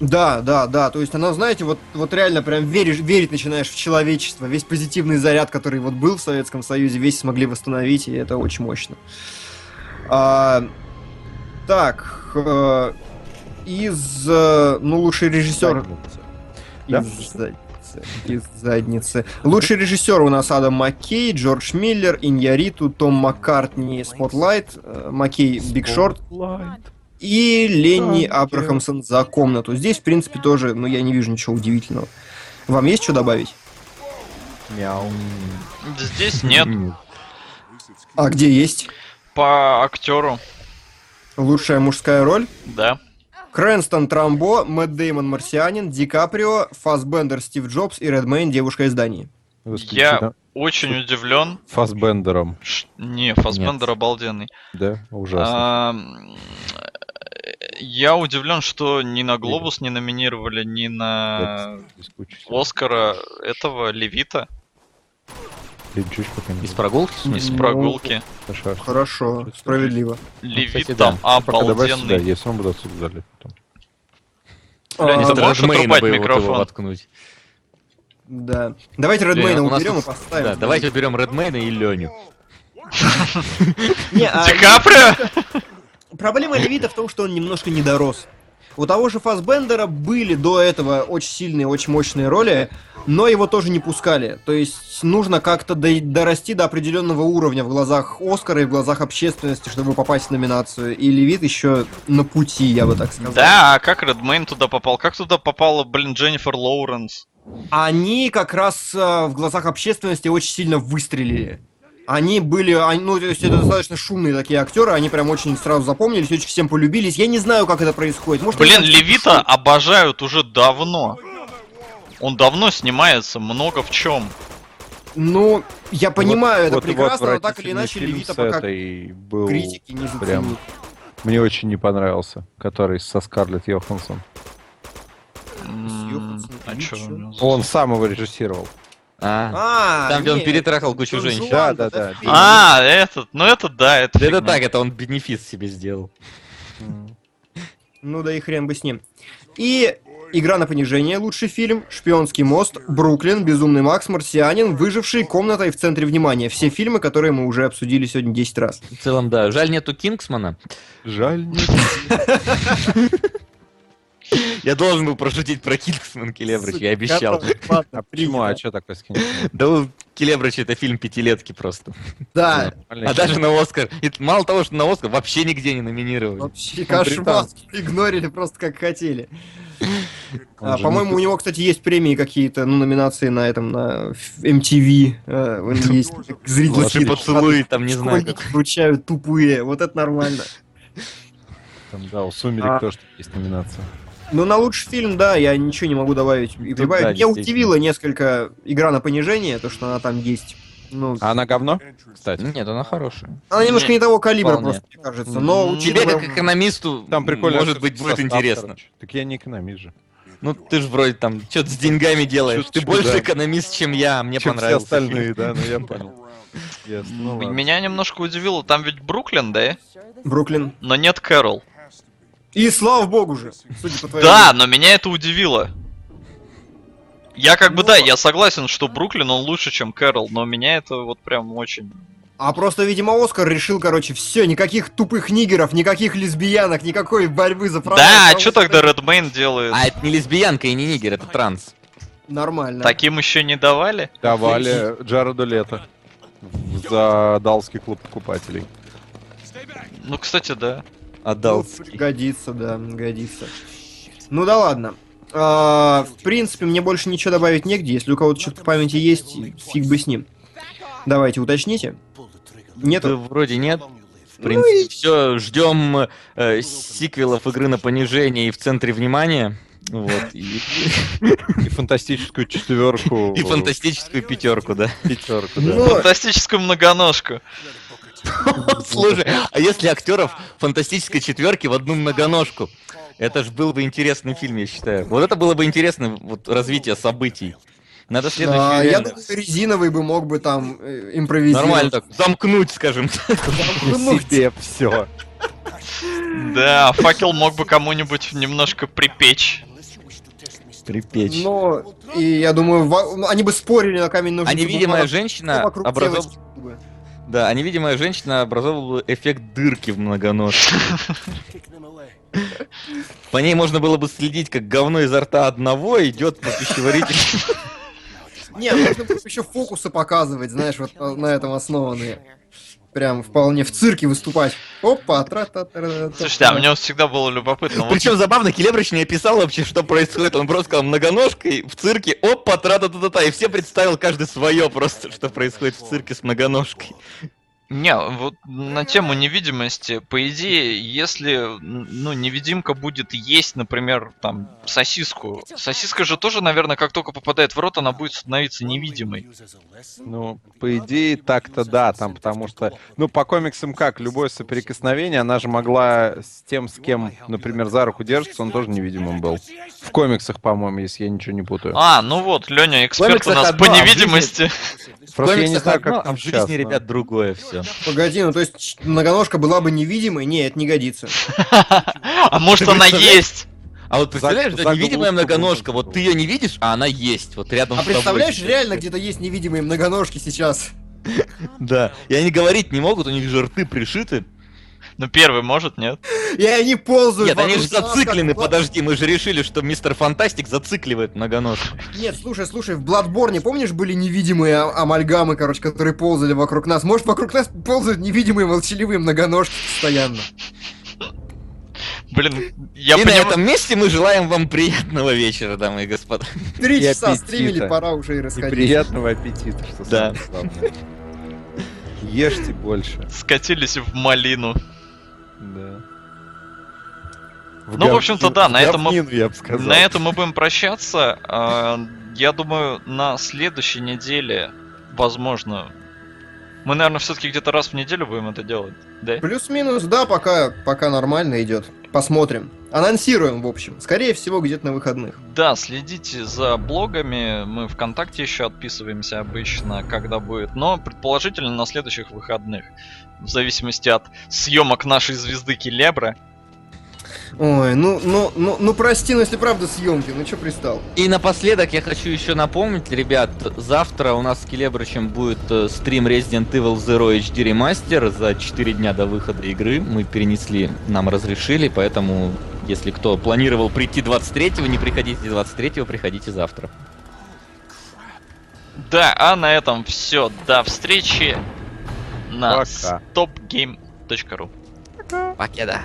Да, да, да. То есть она, знаете, вот, вот реально прям веришь, верить начинаешь в человечество. Весь позитивный заряд, который вот был в Советском Союзе, весь смогли восстановить, и это очень мощно. А, так, э, из, э, ну, лучший режиссер. Да? Из задницы. Из задницы. Лучший режиссер у нас Адам Маккей, Джордж Миллер, Иньяриту, Том Маккарти, Spotlight, э, Маккей, Big Short, и Ленни Так, Абрахамсон за комнату. Здесь, в принципе, тоже, ну, я не вижу ничего удивительного. Вам есть что добавить? Мяу. Здесь нет. А где есть? По актеру, Лучшая мужская роль? да. Крэнстон Трамбо, Мэтт Деймон Марсианин, Ди Каприо, Фассбендер Стив Джобс и Редмейн Девушка из Дании. Я очень удивлен. Фасбендером, Ш- Не, Фасбендер обалденный. да? Ужасно. А, Я удивлен, что ни на Глобус не номинировали, ни на. Оскара этого Левита Из прогулки, из? Ну, прогулки. Хорошо, справедливо. Левит кстати, там сюда, обалденный. я равно буду отсюда потом. Бля, не Редмейна отрубать микрофон? Да. Давайте Редмейна уберем и поставим. Да, давайте уберем Редмейна и Леню. Не, а Ди Каприо? Проблема Левита в том, что он немножко не дорос. У того же Фасбендера были до этого очень сильные, очень мощные роли, но его тоже не пускали. То есть нужно как-то до- дорасти до определенного уровня в глазах Оскара и в глазах общественности, чтобы попасть в номинацию. И Левит еще на пути, я бы так сказал. Да, а как Редмейн туда попал? Как туда попала, блин, Дженнифер Лоуренс? Они как раз э, в глазах общественности очень сильно выстрелили. Они были, они- ну, то есть это достаточно шумные такие актеры, они прям очень сразу запомнились, очень всем полюбились. Я не знаю, как это происходит. Может, Блин, они- Левита обожают уже давно. Он давно снимается, много в чем. Ну, я понимаю, это Вот- вот прекрасно, но так или иначе Левита с пока этой был критики не прям. Мне очень не понравился, который со Скарлетт Йоханссон. Йоханссон, А Он сам его режиссировал. А, А, Там, где он перетрахал кучу женщин. Да, да, это да. А, этот, ну этот, да, это Да это фигня. так, это он бенефис себе сделал. Ну да и хрен бы с ним. И Игра на понижение, лучший фильм, Шпионский мост, Бруклин, Безумный Макс, Марсианин, Выживший, Комната и в центре внимания. Все фильмы, которые мы уже обсудили сегодня 10 раз. В целом, да. Жаль, нету Кингсмана. Жаль, нет. Я должен был пошутить про Кингсман, Келебрыч, я обещал. А почему? А что такое с Кингсманом? Да у Келебрыч это фильм пятилетки просто. Да, А даже на Оскар. Мало того, что на Оскар вообще нигде не номинировали. вообще Он кошмар. Игнорили просто как хотели. Он А, По-моему, не- у него, кстати, есть премии какие-то, ну, номинации на этом, на MTV. э, у него есть зрительские поцелуй, там, не знаю, вручают тупые. Вот это нормально. Там, да, у Сумерек А. тоже есть номинация. Ну, на лучший фильм, да, я ничего не могу добавить и прибавить. да, Меня удивило несколько игра на понижение, то, что она там есть. Ну, А она говно, кстати? Нет, она хорошая. она немножко не того калибра, вполне. просто, мне кажется. Но М, Тебе, как экономисту, Там прикольно. может быть, будет интересно. Так я не экономист же. Ну, ты же вроде там что-то с деньгами делаешь. Ты больше да. экономист, чем я. Мне Чем все понравился. остальные, да, ну я понял. Ясно, ну. Меня немножко удивило, там ведь Бруклин, да? Бруклин. Но нет Кэрол. И слава богу же, судя по твоему... Да, но меня это удивило. Я как бы, да, я согласен, что Бруклин, он лучше, чем Кэрол, но меня это вот прям очень... А просто, видимо, Оскар решил, короче, все, никаких тупых нигеров, никаких лесбиянок, никакой борьбы за права. Да, а что тогда Редмейн делает? А это не лесбиянка и не нигер, это транс. Нормально. Таким еще не давали? Давали Джареду Лето за Далский клуб покупателей. Ну, кстати, да. Отдал. Ну, годится, да, годится. Ну да ладно. А, в принципе, мне больше ничего добавить негде. Если у кого-то что-то в памяти есть, фиг бы с ним. Давайте, уточните. Да, Нету? вроде нет. В Ну принципе, все, ждем э, сиквелов игры на понижение и в центре внимания. Вот. И, И фантастическую четверку. и фантастическую пятерку, да. Пятерку, да. Ну, Фантастическую многоножку. Слушай, а если актеров фантастической четверки в одну многоножку? Это ж был бы интересный фильм, я считаю. Вот это было бы интересно, вот развитие событий. Надо следующий а, я думаю, резиновый бы мог бы там э, импровизировать. нормально так замкнуть, скажем так. Ну, себе все. Да, факел мог бы кому-нибудь немножко припечь. Припечь. Но, и я думаю, ну, они бы спорили на камень ножницы А невидимая женщина кто Да, а невидимая женщина образовывала эффект дырки в многоножке. По ней можно было бы следить, как говно изо рта одного идет по пищеварительному. Не, можно было еще фокусы показывать, знаешь, вот э, на этом основанные. Прям вполне в цирке выступать. Опа, тра та та та Слушайте, а мне вот всегда было любопытно. Причем забавно, Келебрич не описал вообще, что происходит. Он просто сказал многоножкой в цирке, опа, тра та та та и все представил каждый свое просто, что происходит в цирке с многоножкой. Не, вот на тему невидимости, по идее, если, ну, невидимка будет есть, например, там, сосиску, сосиска же тоже, наверное, как только попадает в рот, она будет становиться невидимой. Ну, по идее, так-то да, там, потому что, ну, по комиксам как, любое соприкосновение, она же могла с тем, с кем, например, за руку держится, он тоже невидимым был. В комиксах, по-моему, если я ничего не путаю. А, ну вот, Леня, эксперт у нас одно, по а невидимости. Просто я не знаю, одно, как а там в жизни, ребят, другое все. Погоди, ну то есть многоножка была бы невидимой? Не, это не годится. А может она есть? А вот представляешь, За- да, невидимая многоножка, вот ты ее не видишь, а она есть, вот рядом А с тобой. представляешь, реально где-то есть невидимые многоножки сейчас. Да. И они говорить не могут, у них же рты пришиты. Ну первый может, нет? И они ползают Нет, они же зациклены, подожди, мы же решили, что мистер Фантастик зацикливает многоножку. Нет, слушай, слушай, в Бладборне, помнишь, были невидимые а- амальгамы, короче, которые ползали вокруг нас? Может, вокруг нас ползают невидимые молчаливые многоножки постоянно? Блин, я и на понимаю... этом месте мы желаем вам приятного вечера, дамы и господа. Три И часа аппетита. стримили, пора уже и И расходиться. приятного аппетита, что Да. самое главное. Ешьте больше. Скатились в малину. Да. Ну, в общем-то, да, на этом мы- я бы сказал. На этом мы будем прощаться. А, Я думаю, на следующей неделе, возможно, мы, наверное, все-таки где-то раз в неделю будем это делать, да? Плюс-минус, да, пока, пока нормально идет. Посмотрим. Анонсируем, в общем. Скорее всего, где-то на выходных. Да, следите за блогами. Мы ВКонтакте еще отписываемся обычно, когда будет. Но предположительно на следующих выходных. В зависимости от съемок нашей звезды Келебра. Ой, ну, ну, ну, ну прости, но если правда съемки, ну чё пристал? И напоследок я хочу еще напомнить, ребят, завтра у нас с Келебрычем будет э, стрим Resident Evil Zero HD Remaster за 4 дня до выхода игры. Мы перенесли, нам разрешили, поэтому если кто планировал прийти 23-го, не приходите 23-го, приходите завтра. Да, а на этом все. До встречи на Пока. stopgame.ru. Покеда.